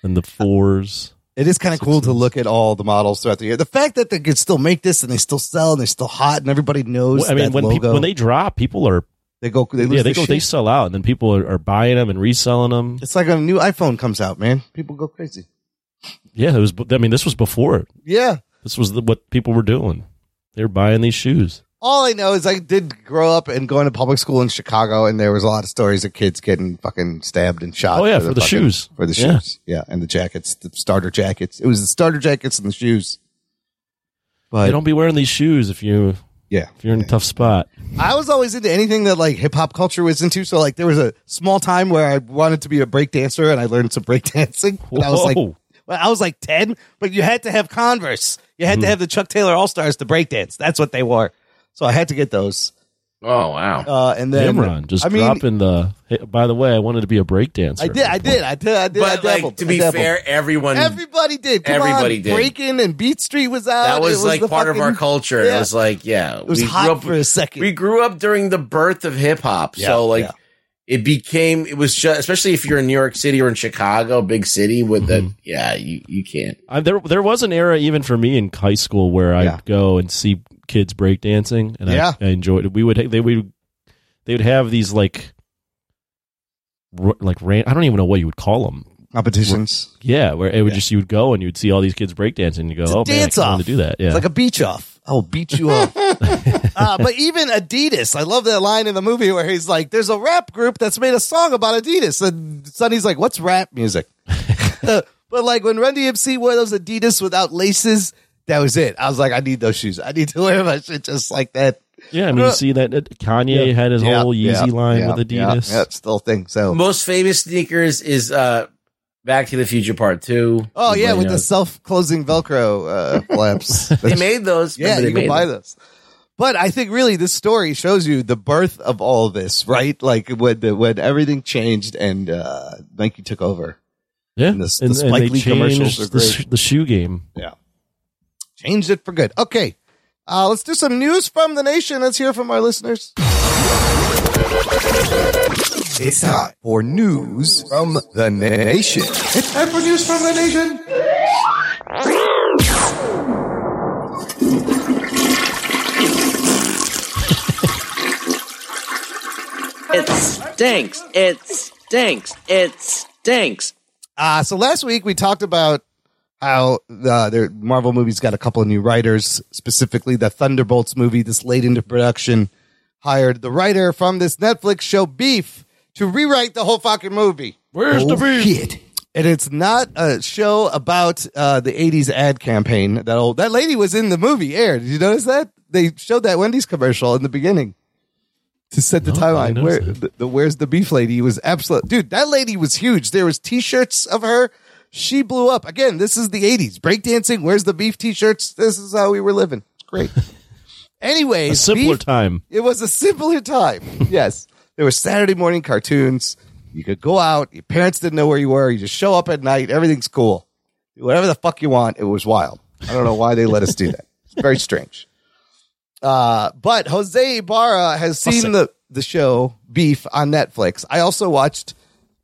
And the fours. It is kind of cool to look at all the models throughout the year. The fact that they could still make this and they still sell and they're still hot and everybody knows. I mean, that when logo. people when they drop, people are they go, they lose yeah they their go shit. they sell out, and then people are, are buying them and reselling them. It's like a new iPhone comes out, man. People go crazy. Yeah, it was. I mean, this was before. Yeah. This was the, what people were doing. They were buying these shoes. All I know is I did grow up and going to public school in Chicago, and there was a lot of stories of kids getting fucking stabbed and shot. Oh, yeah, for the fucking- shoes. for the Yeah. shoes, yeah, and the jackets, the starter jackets. It was the starter jackets and the shoes. But They don't be wearing these shoes if you yeah, if you're in a tough spot. I was always into anything that like hip hop culture was into. So like there was a small time where I wanted to be a break dancer, and I learned some break dancing. And I was like, Whoa. Well, I was like ten, but you had to have Converse. You had to Mm-hmm. have the Chuck Taylor All Stars to break dance. That's what they wore. So I had to get those. Oh wow! Uh, and then Imran just I mean, dropping the. Hey, by the way, I wanted to be a break dancer. I did, I did, I did, I did. I But like to be dabbled. fair, everyone everybody did. Come Everybody on. did. Breaking and Beat Street was out. that was, It like the part of our culture. Yeah. It was like yeah, It was we hot grew up for a second. We grew up during the birth of hip hop, Yeah, so like yeah. It became it was just especially if you're in New York City or in Chicago, big city with Mm-hmm. the yeah, you you can't. I, there, there was an era even for me in high school where I'd Yeah. go and see kids breakdancing, and Yeah. I, I enjoyed it. We would they would they would have these like r- like ran, I don't even know what you would call them. competitions. Yeah, where it would Yeah. just you would go and you'd see all these kids breakdancing, and you go, It's a oh man, I dance kind off. want to do that. Yeah, It's like a beach off. I will beat you off. uh, but even Adidas, I love that line in the movie where he's like, "There's a rap group that's made a song about Adidas," and Sonny's like, "What's rap music?" but like when Run DMC wore those Adidas without laces, that was it. I was like, I need those shoes. I need to wear my shit just like that. yeah. I mean, you see that that Kanye had his Yeah, whole Yeezy yeah, line yeah, with Adidas. Yeah, it's still a thing. So, Most famous sneakers is uh Back to the Future Part Two. oh yeah, with know, the self-closing Velcro uh, flaps. they made those. Yeah, you can buy them. those. But I think really this story shows you the birth of all of this, right? Like when the, when everything changed and uh, Nike took over. Yeah, And the- the and, Spike they Lee commercials changed are the, great. sh- the shoe game. Yeah. Changed it for good. Okay. Uh, let's do some news from the nation. Let's hear from our listeners. It's time for news from the nation. It's time for news from the nation. It stinks. It stinks. It stinks. Uh, so last week we talked about how uh, their Marvel movies got a couple of new writers, specifically the Thunderbolts movie, this late into production, hired the writer from this Netflix show Beef to rewrite the whole fucking movie. Where's the beef? Shit. And it's not a show about uh, the 80s ad campaign. That old that lady was in the movie Air. Did you notice that? They showed that Wendy's commercial in the beginning to set the No, timeline. Where the, the Where's the Beef lady was absolute dude. That lady was huge. There was t-shirts of her. She blew up. Again, this is the 80s. Breakdancing, Where's the Beef t-shirts. This is how we were living. It's Great. Anyways, A simpler Beef- time. it was a simpler time. yes. There were Saturday morning cartoons. You could go out. Your parents didn't know where you were. You just show up at night. Everything's cool. Do whatever the fuck you want. It was wild. I don't know why they let us do that. It's very strange. Uh, but Jose Ibarra has seen the, the show Beef on Netflix. I also watched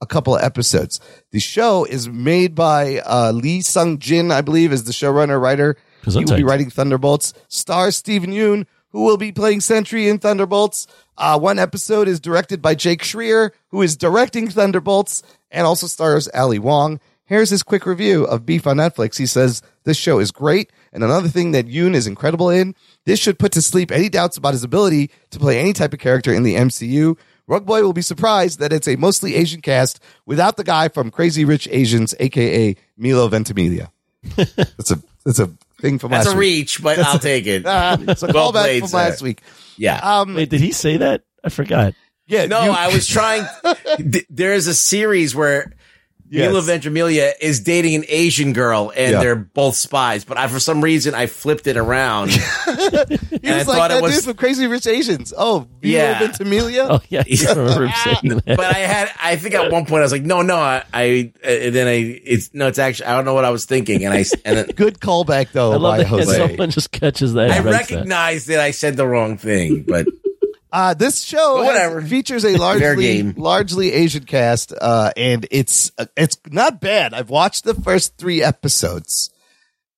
a couple of episodes. The show is made by uh, Lee Sung Jin, I believe, is the showrunner writer. He will be writing Thunderbolts. Stars Steven Yeun, who will be playing Sentry in Thunderbolts. Uh, one episode is directed by Jake Schreier, who is directing Thunderbolts, and also stars Ali Wong. Here's his quick review of Beef on Netflix. He says, This show is great And another thing that Yeun is incredible in, this should put to sleep any doubts about his ability to play any type of character in the MCU. Rug Boy will be surprised that it's a mostly Asian cast without the guy from Crazy Rich Asians, aka Milo Ventimiglia. That's a that's a thing from That's last a week. reach, but That's I'll a- take it. Ah, it's a Well callback from sir. last week. Yeah. Um, Wait, did he say that? I forgot. yeah. No, you- I was trying. th- there's a series where Yes. Milo Ventimiglia is dating an Asian girl, and Yeah. they're both spies. But I, for some reason, I flipped it around. He and I like thought that it was dude from Crazy Rich Asians. Oh, Milo Yeah. Ventimiglia. Oh yeah, I remember him saying that. but I had, I think at one point I was like, no, no, I, I and then I, it's no, it's actually, I don't know what I was thinking, and I, and then Good callback though I love by that Jose. someone just catches that. I and writes that. that I said the wrong thing, but Uh, this show But has- features a largely largely Asian cast, uh, and it's uh, it's not bad. I've watched the first three episodes,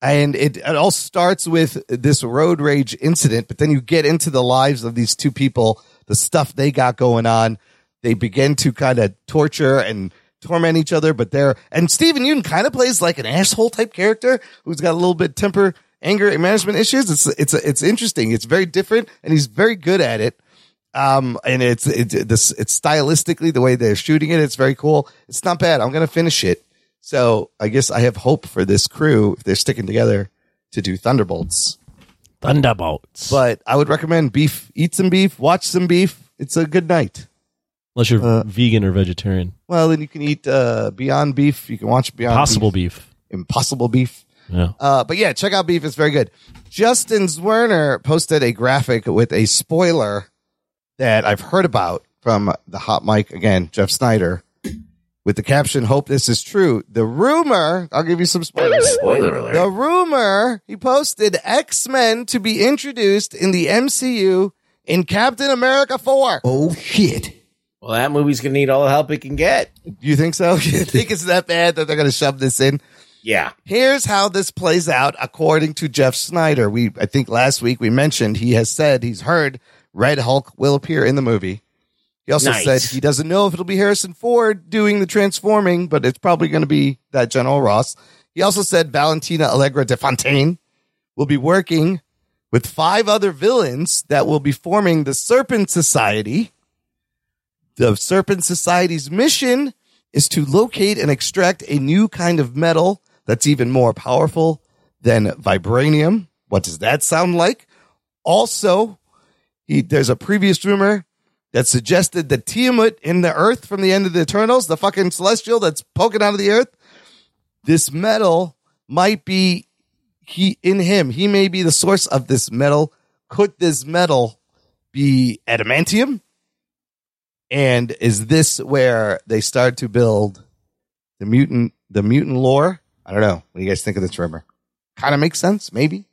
and it, it all starts with this road rage incident, but then you get into the lives of these two people, the stuff they got going on. They begin to kind of torture and torment each other, but they're and Steven Yeun kind of plays like an asshole type character who's got a little bit temper, anger, and management issues. It's it's it's interesting. It's very different, and he's very good at it. Um, and it's, it's, this, it's stylistically the way they're shooting it. It's very cool. It's not bad. I'm going to finish it. So I guess I have hope for this crew if they're sticking together to do Thunderbolts. Thunderbolts. But I would recommend beef, eat some beef, watch some beef. It's a good night. Unless you're Uh, vegan or vegetarian. Well, then you can eat, uh, Beyond Beef. You can watch Beyond Possible beef. Impossible Beef. Yeah. Uh, but yeah, check out Beef. It's very good. Justin Zwerner posted a graphic with a spoiler that I've heard about from the hot mic again, Jeff Sneider, with the caption, hope this is true. The rumor, I'll give you some spoilers. Spoiler alert. The rumor, he posted X-Men to be introduced in the MCU in Captain America 4. Oh shit. well, that movie's gonna need all the help it can get. You think so? You think it's that bad that they're going to shove this in? Yeah, Here's how this plays out according to Jeff Sneider. We, I think last week we mentioned he has said he's heard Red Hulk will appear in the movie. He also Nice. said he doesn't know if it'll be Harrison Ford doing the transforming, but it's probably going to be that General Ross. He also said Valentina Allegra de Fontaine will be working with five other villains that will be forming the Serpent Society. The Serpent Society's mission is to locate and extract a new kind of metal that's even more powerful than vibranium. What does that sound like? Also, he, there's a previous rumor that suggested that Tiamut in the earth from the end of the Eternals, the fucking celestial that's poking out of the earth, this metal might be he in him. He may be the source of this metal. Could this metal be adamantium? And is this where they start to build the mutant the mutant lore? I don't know. What do you guys think of this rumor? Kind of makes sense, maybe.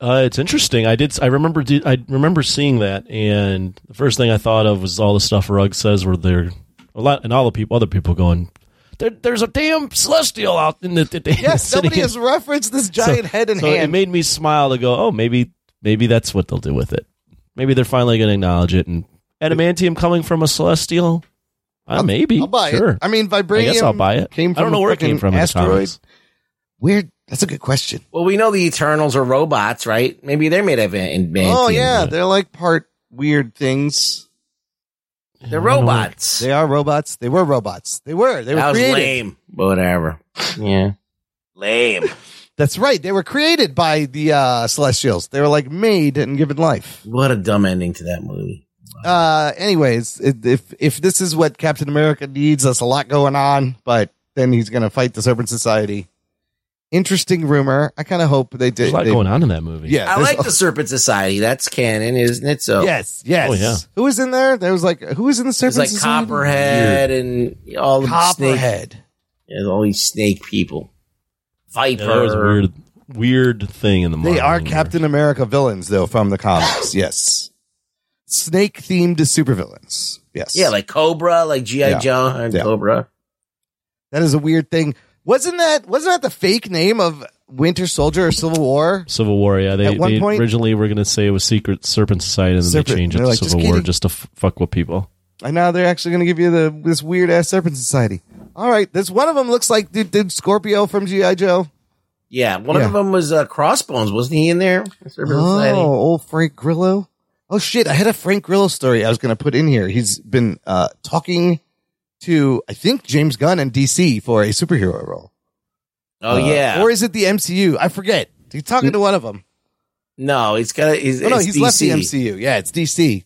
Uh, it's interesting. I did. I remember. I remember seeing that, and the first thing I thought of was all the stuff Rugg says, where they're a lot, and all the people, other people going, there, "There's a damn celestial out in the." the Yes, sitting somebody has referenced this giant So- head and so It made me smile to go, "Oh, maybe, maybe that's what they'll do with it. Maybe they're finally going to acknowledge it." And adamantium coming from a celestial, uh, maybe. I'll buy sure. it. I mean, vibranium. I guess I'll buy it. Came from I don't know where it came from. in Asteroid. Weird. That's a good question. Well, we know the Eternals are robots, right? Maybe they're made of an Oh yeah, they're like part weird things. They're robots. They are robots. They were robots. They were. They were that was created. lame. Whatever. Yeah. Lame. That's right. They were created by the uh, Celestials. They were like made and given life. What a dumb ending to that movie. Uh, anyways, if if this is what Captain America needs, that's a lot going on. But then he's going to fight the Serpent Society. Interesting rumor. I kind of hope they did. There's a lot they- going on in that movie. Yeah, I there's- like the Serpent Society. That's canon, isn't it? So Yes, yes. Oh, yeah. Who was in there? There was like who was in the It's Serpent like Society? Copperhead and all the snake, Copperhead. yeah, all these snake people. Viper. Yeah, there was a weird, weird thing in the. Movie. They are modeling there. Captain America villains, though, from the comics. yes, snake themed supervillains. Yes, Yeah, like Cobra, like G.I. Yeah. Joe and Yeah. Cobra. that is a weird thing. Wasn't that wasn't that the fake name of Winter Soldier or Civil War? Civil War, yeah. They, At one they point- originally were going to say it was Secret Serpent Society, and then Serpent. they changed it They're to like, just Civil War kidding. just to f- fuck with people. And now they're actually going to give you the this weird ass Serpent Society. All right, this one of them looks like dude, dude Scorpio from GI Joe. Yeah, one Yeah. of them was uh, Crossbones, wasn't he in there? Oh, old Frank Grillo. Oh shit! I had a Frank Grillo story I was going to put in here. He's been uh, talking to I think James Gunn and DC for a superhero role. Oh Uh, yeah, or is it the MCU? I forget. He's talking to one of them. no, he's got. He's, Oh no, he's left the MCU. Yeah, it's DC.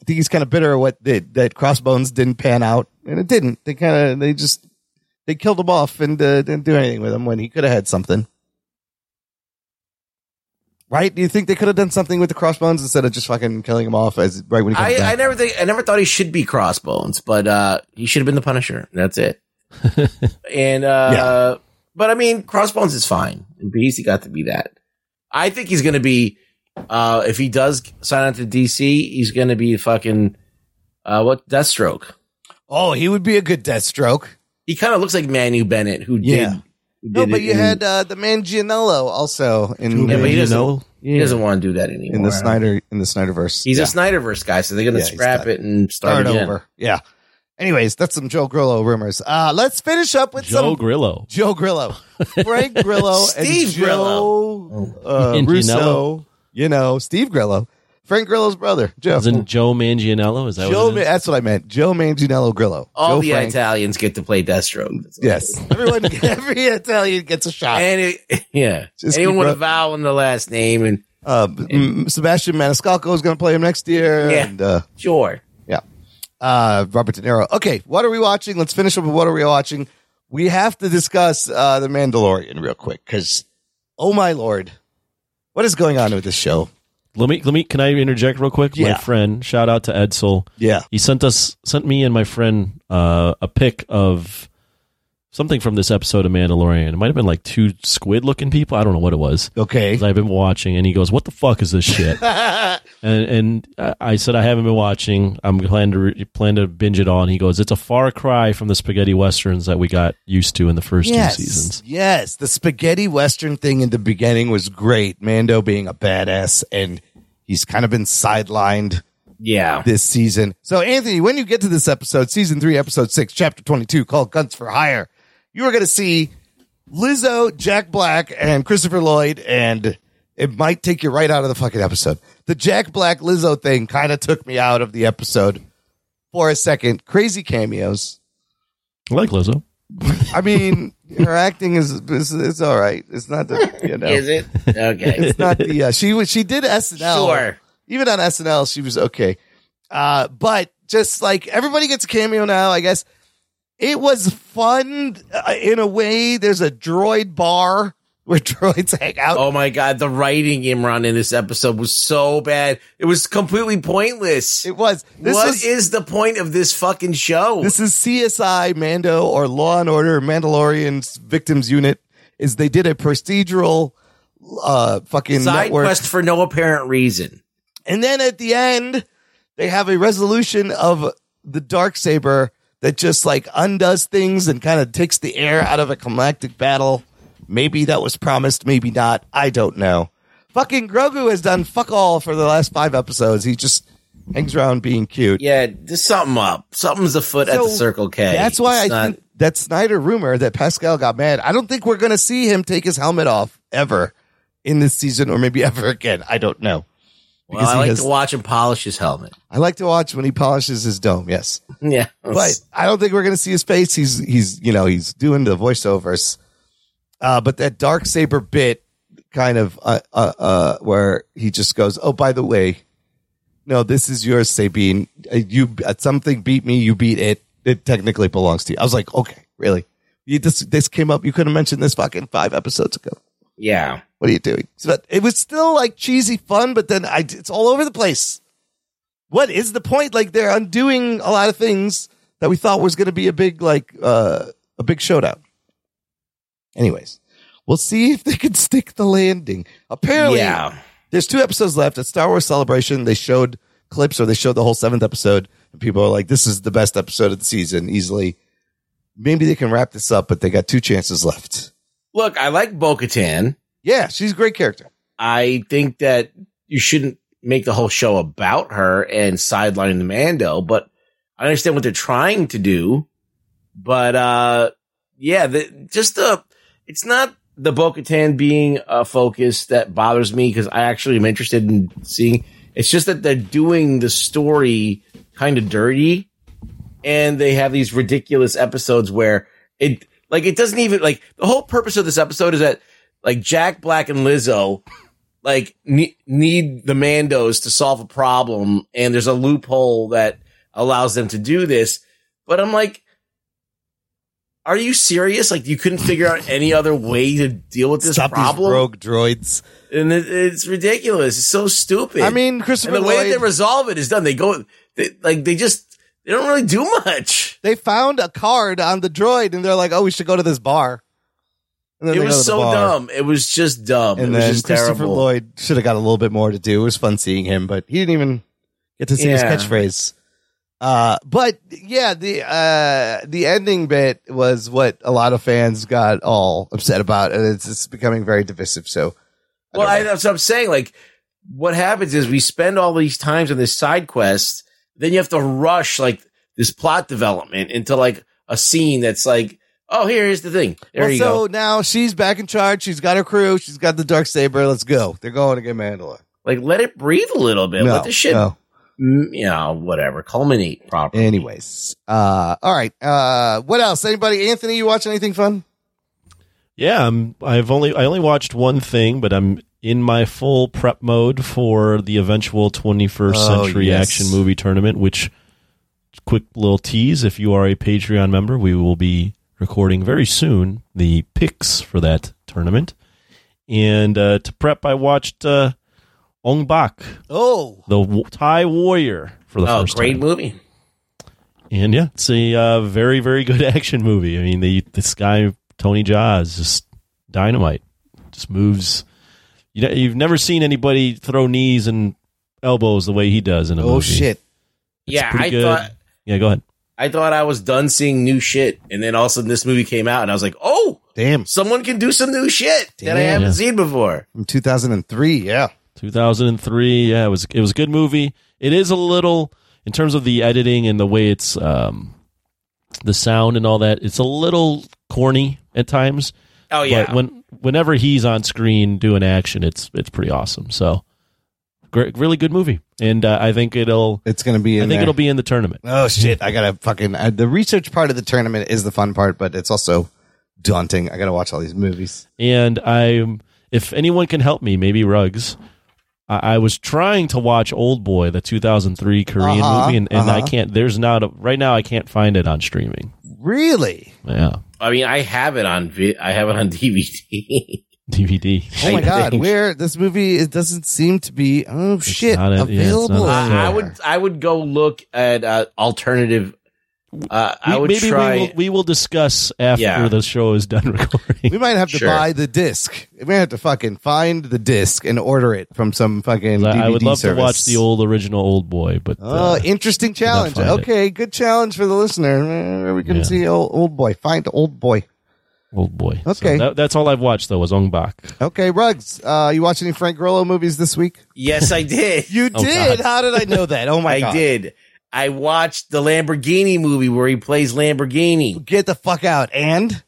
I think he's kind of bitter what that that Crossbones didn't pan out, and it didn't. They kind of they just they killed him off and uh, didn't do anything with him when he could have had something. Right? Do you think they could have done something with the Crossbones instead of just fucking killing him off as right when he comes I, back? I never think I never thought he should be Crossbones, but uh, he should have been the Punisher. That's it. and uh, but I mean, Crossbones is fine. And Beastie got to be that. I think he's going to be uh, if he does sign on to DC, he's going to be fucking uh, what Deathstroke. Oh, he would be a good Deathstroke. He kind of looks like Manu Bennett, who Yeah. did. Who No, but you in- had uh, the Manganiello also in Yeah, but he doesn't. He doesn't want to do that anymore. in the Snyder in the Snyderverse. He's Yeah. a Snyderverse guy, so they're going to Yeah, scrap it and start, Start over. Yeah. Anyways, that's some Joe Grillo rumors. Uh, let's finish up with some Joe some Grillo. Joe Grillo, Frank Grillo, Steve and Joe uh, And Russo. Gianello. You know, Steve Grillo, Frank Grillo's brother, Joe. Isn't Joe Manganiello? Is that Joe, what it is? that's what I meant. Joe Manganiello Grillo. All Joe the Frank. Italians get to play Deathstroke. Yes, everyone, every Italian gets a shot. And it, yeah, Just anyone with a vowel in the last name, and Uh, m- Sebastian Maniscalco is going to play him next year. Yeah. And, uh, sure. Yeah. Uh, Robert De Niro. Okay. What are we watching? Let's finish up with what are we watching? We have to discuss, uh, The Mandalorian real quick because, oh my lord, what is going on with this show? Let me let me. Can I interject real quick? Yeah. My friend, shout out to Edsel. Yeah. he sent us sent me and my friend uh, a pic of something from this episode of Mandalorian. It might have been like two squid looking people. I don't know what it was. Okay. I've been watching, and he goes, "What the fuck is this shit?" and and I- I said, "I haven't been watching. I'm planning to re- plan to binge it all." And he goes, "It's a far cry from the spaghetti westerns that we got used to in the first yes. two seasons." Yes. The spaghetti Western thing in the beginning was great. Mando being a badass and he's kind of been sidelined Yeah, this season. So, Anthony, when you get to this episode, season three, episode six, chapter 22, called Guns for Hire, you are going to see Lizzo, Jack Black, and Christopher Lloyd, and it might take you right out of the fucking episode. The Jack Black Lizzo thing kind of took me out of the episode for a second. Crazy cameos. I like Lizzo. I mean, her acting is, is, is all right. It's not the, you know, is it okay? it's not the, uh, she was, she did SNL Sure. even on SNL, she was okay. Uh, but just like everybody gets a cameo now, I guess it was fun uh, in a way. There's a droid bar where droids hang out. Oh my god, the writing Imran in this episode was so bad. It was completely pointless. It was. This What was- is the point of this fucking show? This is CSI Mando or Law and Order Mandalorian's Victims Unit. Is they did a procedural uh fucking Side network. quest for no apparent reason. And then at the end, they have a resolution of the dark saber that just like undoes things and kind of takes the air out of a climactic battle. Maybe that was promised, maybe not. I don't know. Fucking Grogu has done fuck all for the last five episodes. He just hangs around being cute. Yeah, there's something up. Something's afoot at the Circle K. That's why It's I not- think that Sneider rumor that Pascal got mad. I don't think we're going to see him take his helmet off ever in this season or maybe ever again. I don't know. Well, I like has- to watch him polish his helmet. I like to watch when he polishes his dome. Yes. Yeah, but I don't think we're going to see his face. He's he's you know he's doing the voiceovers, uh, but that dark saber bit kind of uh, uh uh where he just goes, oh by the way, no, this is yours, Sabine. Uh, You uh, something beat me, you beat it. It technically belongs to you. I was like, okay, really? You this this came up. You could have mentioned this fucking five episodes ago. yeah. What are you doing? So it was still like cheesy fun, but then I, it's all over the place. What is the point? Like they're undoing a lot of things that we thought was going to be a big, like, uh, a big showdown. Anyways, we'll see if they can stick the landing. Apparently, Yeah. there's two episodes left at Star Wars Celebration. They showed clips or they showed the whole seventh episode and people are like, this is the best episode of the season easily. Maybe they can wrap this up, but they got two chances left. Look, I like Bo Katan. Yeah, she's a great character. I think that you shouldn't make the whole show about her and sideline the Mando, but I understand what they're trying to do. But uh yeah, the, just the it's not the Bo Katan being a focus that bothers me because I actually am interested in seeing. It's just that they're doing the story kind of dirty, and they have these ridiculous episodes where it like it doesn't even like the whole purpose of this episode is that like Jack Black and Lizzo like ne- need the Mandos to solve a problem, and there's a loophole that allows them to do this. But I'm like, are you serious? Like you couldn't figure out any other way to deal with this Stop problem? these rogue droids. and it, it's ridiculous. It's so stupid. I mean, Christopher and the way that they resolve it is done. They go, they, like they just they don't really do much. They found a card on the droid and they're like, "Oh, we should go to this bar." It they go to was so bar. dumb. It was just dumb. And it was then just Christopher terrible. Lloyd should have got a little bit more to do. It was fun seeing him, but he didn't even get to see Yeah. his catchphrase. Uh, but yeah, the uh, the ending bit was what a lot of fans got all upset about, and it's, it's becoming very divisive. So, Well, I, that's what I'm saying. Like, what happens is we spend all these times on this side quest, then you have to rush like this plot development into like a scene that's like, oh, here's the thing. There well, you so go. now she's back in charge. She's got her crew. She's got the dark saber. Let's go. They're going to get Mandalore. Like, let it breathe a little bit. No, let the shit, no. you know, whatever, culminate properly. Anyways, uh, all right. Uh, what else? Anybody? Anthony, you watch anything fun? Yeah, I'm, I've only I only watched one thing, but I'm in my full prep mode for the eventual 21st Oh, century yes. action movie tournament. Which, quick little tease: if you are a Patreon member, we will be recording very soon the picks for that tournament. And uh, to prep, I watched uh, Ong Bak, Oh, the w- Thai warrior, for the oh, first great time. movie. And yeah, it's a uh, very, very good action movie. I mean, the this guy Tony Jaa is just dynamite. Just moves. You know, you've never seen anybody throw knees and elbows the way he does in a oh movie. Oh shit! It's Yeah, I good. thought Yeah, go ahead. I thought I was done seeing new shit, and then all of a sudden this movie came out, and I was like, oh, Damn, someone can do some new shit that I haven't Yeah. seen before. from 2003. Yeah. 2003. Yeah, it was it was a good movie. It is a little in terms of the editing and the way it's um the sound and all that. It's a little corny at times. Oh yeah, But when whenever he's on screen doing action, it's it's pretty awesome. So, great, really good movie, and uh, I think it'll. It's gonna be. In I think there. it'll be in the tournament. Oh shit! I gotta fucking uh, the research part of the tournament is the fun part, but it's also daunting. I gotta watch all these movies. And I'm, if anyone can help me, maybe Rugs. I, I was trying to watch Old Boy, the 2003 Korean Uh-huh, movie, and, and I uh-huh. can't. There's not a, right now. I can't find it on streaming. Really? Yeah, I mean, I have it on vi- I have it on DVD. DVD. Oh my god! Where this movie it doesn't seem to be. Oh shit! not a- yeah, it's available. not a- I, I would I would go look at uh, alternative. Uh, I would maybe try. we will, we will discuss after Yeah. the show is done recording. we might have to Sure. buy the disc. We might have to fucking find the disc and order it from some fucking. DVD I I would love service. to watch the old original Old Boy, but Oh, uh, interesting challenge. find it. Okay, good challenge for the listener. We can Yeah. see old, old boy. Find old boy. Old Boy. So Okay. that, that's all I've watched though was Ong Bak. Okay, Rugs. Uh, you watch any Frank Grillo movies this week? yes, I did. You Oh, did. God. How did I know that? Oh my I god! I did. I watched the Lamborghini movie where he plays Lamborghini. Get the fuck out. And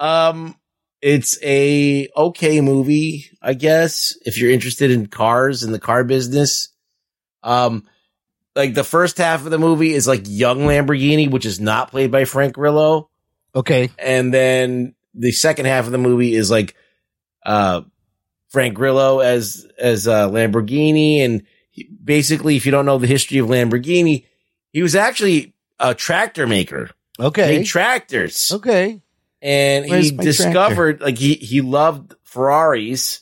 Um, it's a okay movie, I guess, if you're interested in cars and the car business. Um, like the first half of the movie is like young Lamborghini, which is not played by Frank Grillo. Okay, And then the second half of the movie is like, uh, Frank Grillo as, as, uh, Lamborghini. And he- basically, if you don't know the history of Lamborghini, he was actually a tractor maker. okay, Made tractors okay. and Where's he discovered like he he loved Ferraris,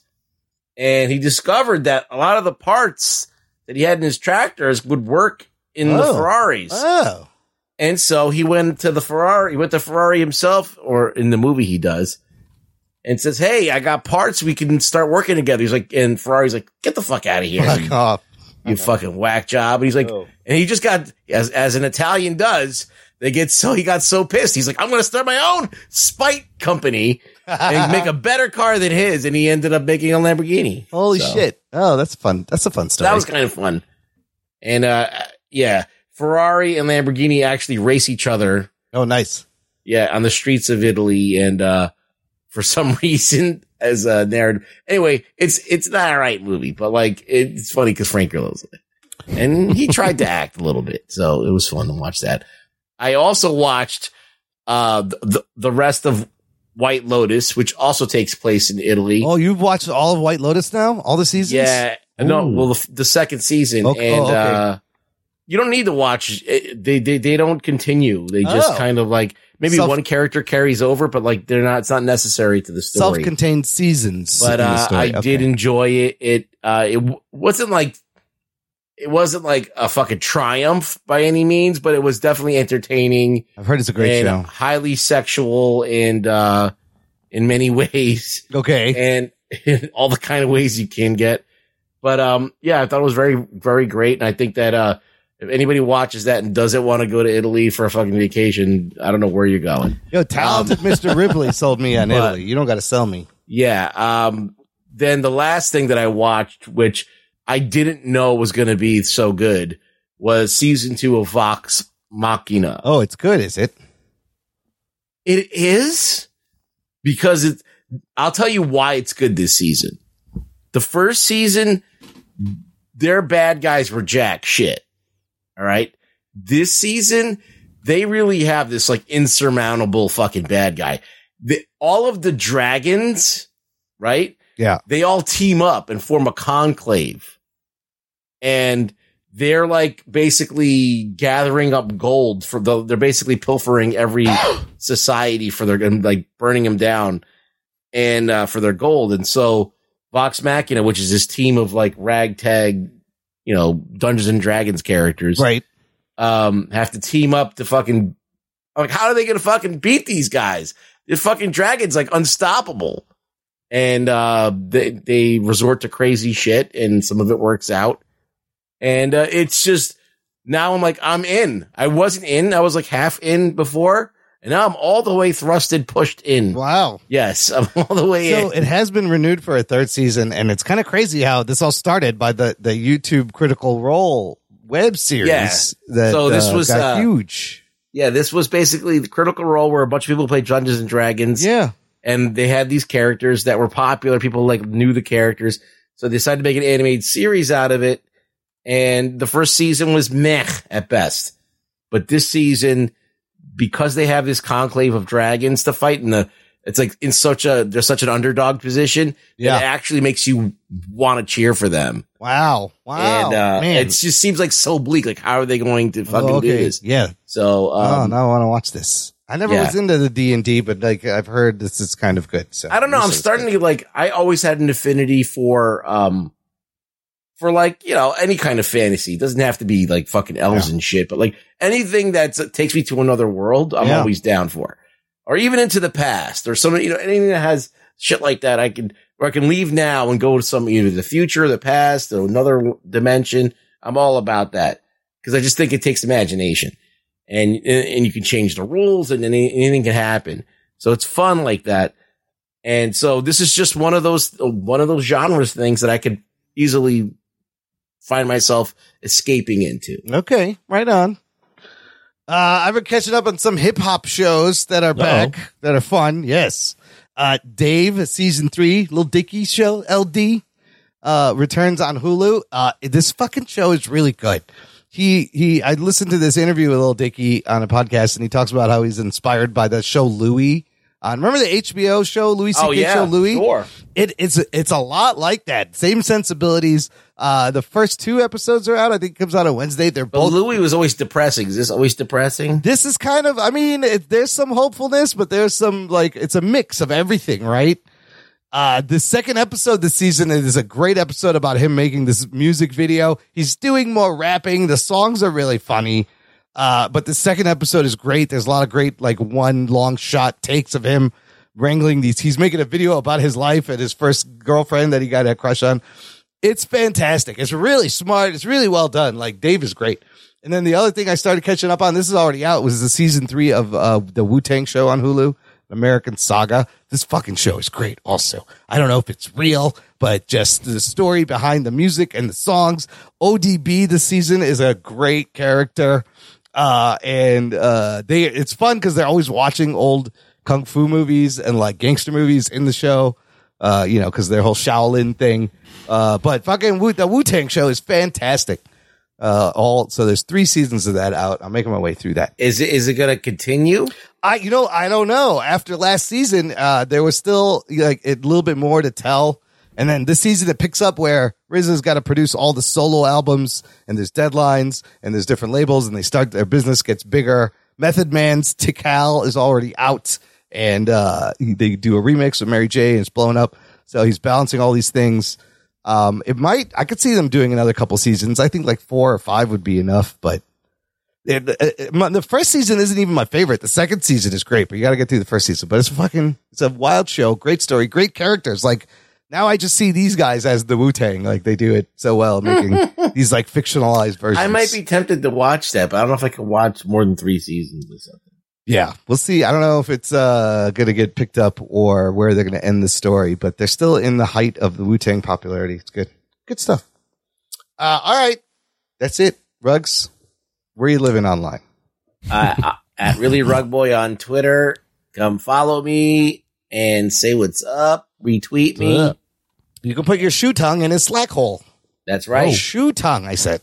and he discovered that a lot of the parts that he had in his tractors would work in the Oh. Ferraris, Oh, and so he went to the Ferrari. He went to Ferrari himself, or in the movie he does, and says, "Hey, I got parts. We can start working together." He's like, and Ferrari's like, "Get the fuck out of here, fuck you, off. you fucking whack job!" And he's like, Oh. and he just got as as an Italian does. They get so he got so pissed. He's like, I'm going to start my own spite company and make a better car than his. And he ended up making a Lamborghini. Holy So, shit! Oh, that's fun. That's a fun story. That was kind of fun. And uh, yeah, Ferrari and Lamborghini actually race each other. oh, nice. Yeah, on the streets of Italy, and uh, for some reason as a narrative. Anyway, it's it's not a right movie, but like it's funny because Frank Grillo's in it, and he tried to act a little bit, so it was fun to watch that. I also watched uh the the rest of White Lotus, which also takes place in Italy. Oh, you've watched all of White Lotus now, all the seasons. Yeah, no, well, the, the second season, Okay- and oh, okay. uh, you don't need to watch. It, they they they don't continue. They just Oh. kind of like maybe Self- one character carries over, but like they're not. It's not necessary to the story. self-contained seasons. but uh, story. I Okay. did enjoy it. It uh, it w- wasn't like it wasn't like a fucking triumph by any means, but it was definitely entertaining. I've heard it's a great and show. highly sexual and uh, in many ways Okay. and all the kind of ways you can get. But um, yeah, I thought it was very, very great, and I think that uh, if anybody watches that and doesn't want to go to Italy for a fucking vacation, I don't know where you're going. Yo, talented Mr. Ripley sold me on But- Italy. You don't got to sell me. Yeah. Um. Then the last thing that I watched, which I didn't know was going to be so good, was season two of Vox Machina. Oh, it's good, is it? It is because it. I'll tell you why it's good this season. The first season, their bad guys were jack shit. All right. This season, they really have this like insurmountable fucking bad guy. The, all of the dragons, right? Yeah. They all team up and form a conclave. And they're like basically gathering up gold for the, they're basically pilfering every society for their, and like burning them down and, uh, for their gold. And so Vox Machina, which is this team of like ragtag, you know, Dungeons and Dragons characters. Right. Um, have to team up to fucking, like, how are they to fucking beat these guys? The fucking dragon's like unstoppable. And, uh, they, they resort to crazy shit and some of it works out. And, uh, it's just, now I'm like, I'm in. I wasn't in. I was like half in before. And now I'm all the way thrusted, pushed in. Wow. Yes, I'm all the way So in. it has been renewed for a third season, and it's kind of crazy how this all started by the, the YouTube Critical Role web series. Yeah. That, So this uh, was, got uh, huge. Yeah, this was basically the Critical Role where a bunch of people played Dungeons and Dragons. Yeah. And they had these characters that were popular. People like knew the characters. So they decided to make an animated series out of it. And the first season was meh at best. But this season, because they have this conclave of dragons to fight and the, it's like in such a, they're such an underdog position. Yeah. It actually makes you want to cheer for them. Wow. Wow. and, uh, man. it just seems like so bleak. Like, how are they going to fucking Oh, do this? Yeah. So, oh, um, now I want to watch this. I never yeah. was into the D and D, but like I've heard this is kind of good. So I don't know. I'm starting to like. I always had an affinity for um for like you know any kind of fantasy. It doesn't have to be like fucking elves and shit, but like anything that takes me to another world, I'm Yeah. always down for. Or even into the past, or some you know anything that has shit like that. I can or I can leave now and go to some either the future, or the past, or another dimension. I'm all about that because I just think it takes imagination, and and you can change the rules, and any, anything can happen. So it's fun like that. And so this is just one of those one of those genres things that I could easily find myself escaping into. Okay, right on. Uh, I've been catching up on some hip hop shows that are back that are fun. Yes. Uh, Dave, season three, Lil Dicky show, LD, uh, returns on Hulu. Uh, this fucking show is really good. He, he, I listened to this interview with Lil Dicky on a podcast and he talks about how he's inspired by the show Louie. Uh, remember the HBO show, Louis C.K. Oh, yeah, show, Louis? sure. It, it's, it's a lot like that. Same sensibilities. Uh, the first two episodes are out. I think it comes out on Wednesday. They're But both Louis was always depressing. Is this always depressing? this is kind of, I mean, it, there's some hopefulness, but there's some like, it's a mix of everything, right? Uh, the second episode this season is a great episode about him making this music video. He's doing more rapping. The songs are really funny. Uh, but the second episode is great. There's a lot of great, like one long shot takes of him wrangling these. He's making a video about his life and his first girlfriend that he got a crush on. It's fantastic. It's really smart. It's really well done. Like Dave is great. And then the other thing I started catching up on, this is already out, was the season three of uh, the Wu Tang show on Hulu, American Saga. This fucking show is great. Also, I don't know if it's real, but just the story behind the music and the songs. ODB this season is a great character, uh, and uh, they it's fun because they're always watching old kung fu movies and like gangster movies in the show. Uh, you know, because their whole Shaolin thing. Uh, but fucking Wu, the Wu Tang show is fantastic. Uh, all so there's three seasons of that out. I'm making my way through that. Is it is it going to continue? I, you know, I don't know. After last season, uh, there was still like a little bit more to tell. And then this season it picks up where RZA's got to produce all the solo albums and there's deadlines and there's different labels and they start their business gets bigger. Method Man's Tical is already out and, uh, they do a remix with Mary J and it's blowing up. So he's balancing all these things. Um, it might, I could see them doing another couple seasons. I think like four or five would be enough, but it, it- my- the first season isn't even my favorite. The second season is great, but you got to get through the first season. But it's fucking, it's a wild show, great story, great characters. Like now, I just see these guys as the Wu Tang. Like they do it so well, making these like fictionalized versions. I might be tempted to watch that, but I don't know if I can watch more than three seasons or something. Yeah, we'll see. I don't know if it's uh, going to get picked up or where they're going to end the story, but they're still in the height of the Wu Tang popularity. It's good, good stuff. Uh, all right, that's it. Rugs, where are you living online? uh, uh, at really rug boy on Twitter. Come follow me and say what's up. Retweet me. What's? You can put your shoe tongue in his slack hole. That's right. Oh, shoe tongue, I said.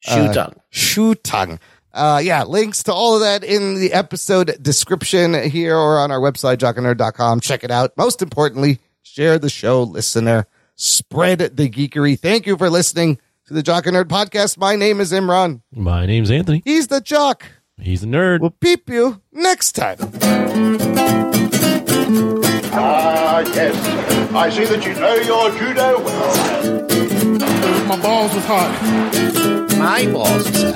Shoe Uh, tongue. Shoe tongue. Uh, yeah, links to all of that in the episode description here or on our website, jockandnerd.com. Check it out. Most importantly, share the show, listener. Spread the geekery. Thank you for listening to the Jock and Nerd podcast. My name is Imran. My name's Anthony. He's the Jock. He's a nerd. We'll peep you next time. Ah, yes. I see that you know your judo well. My balls was hot. My balls was hot.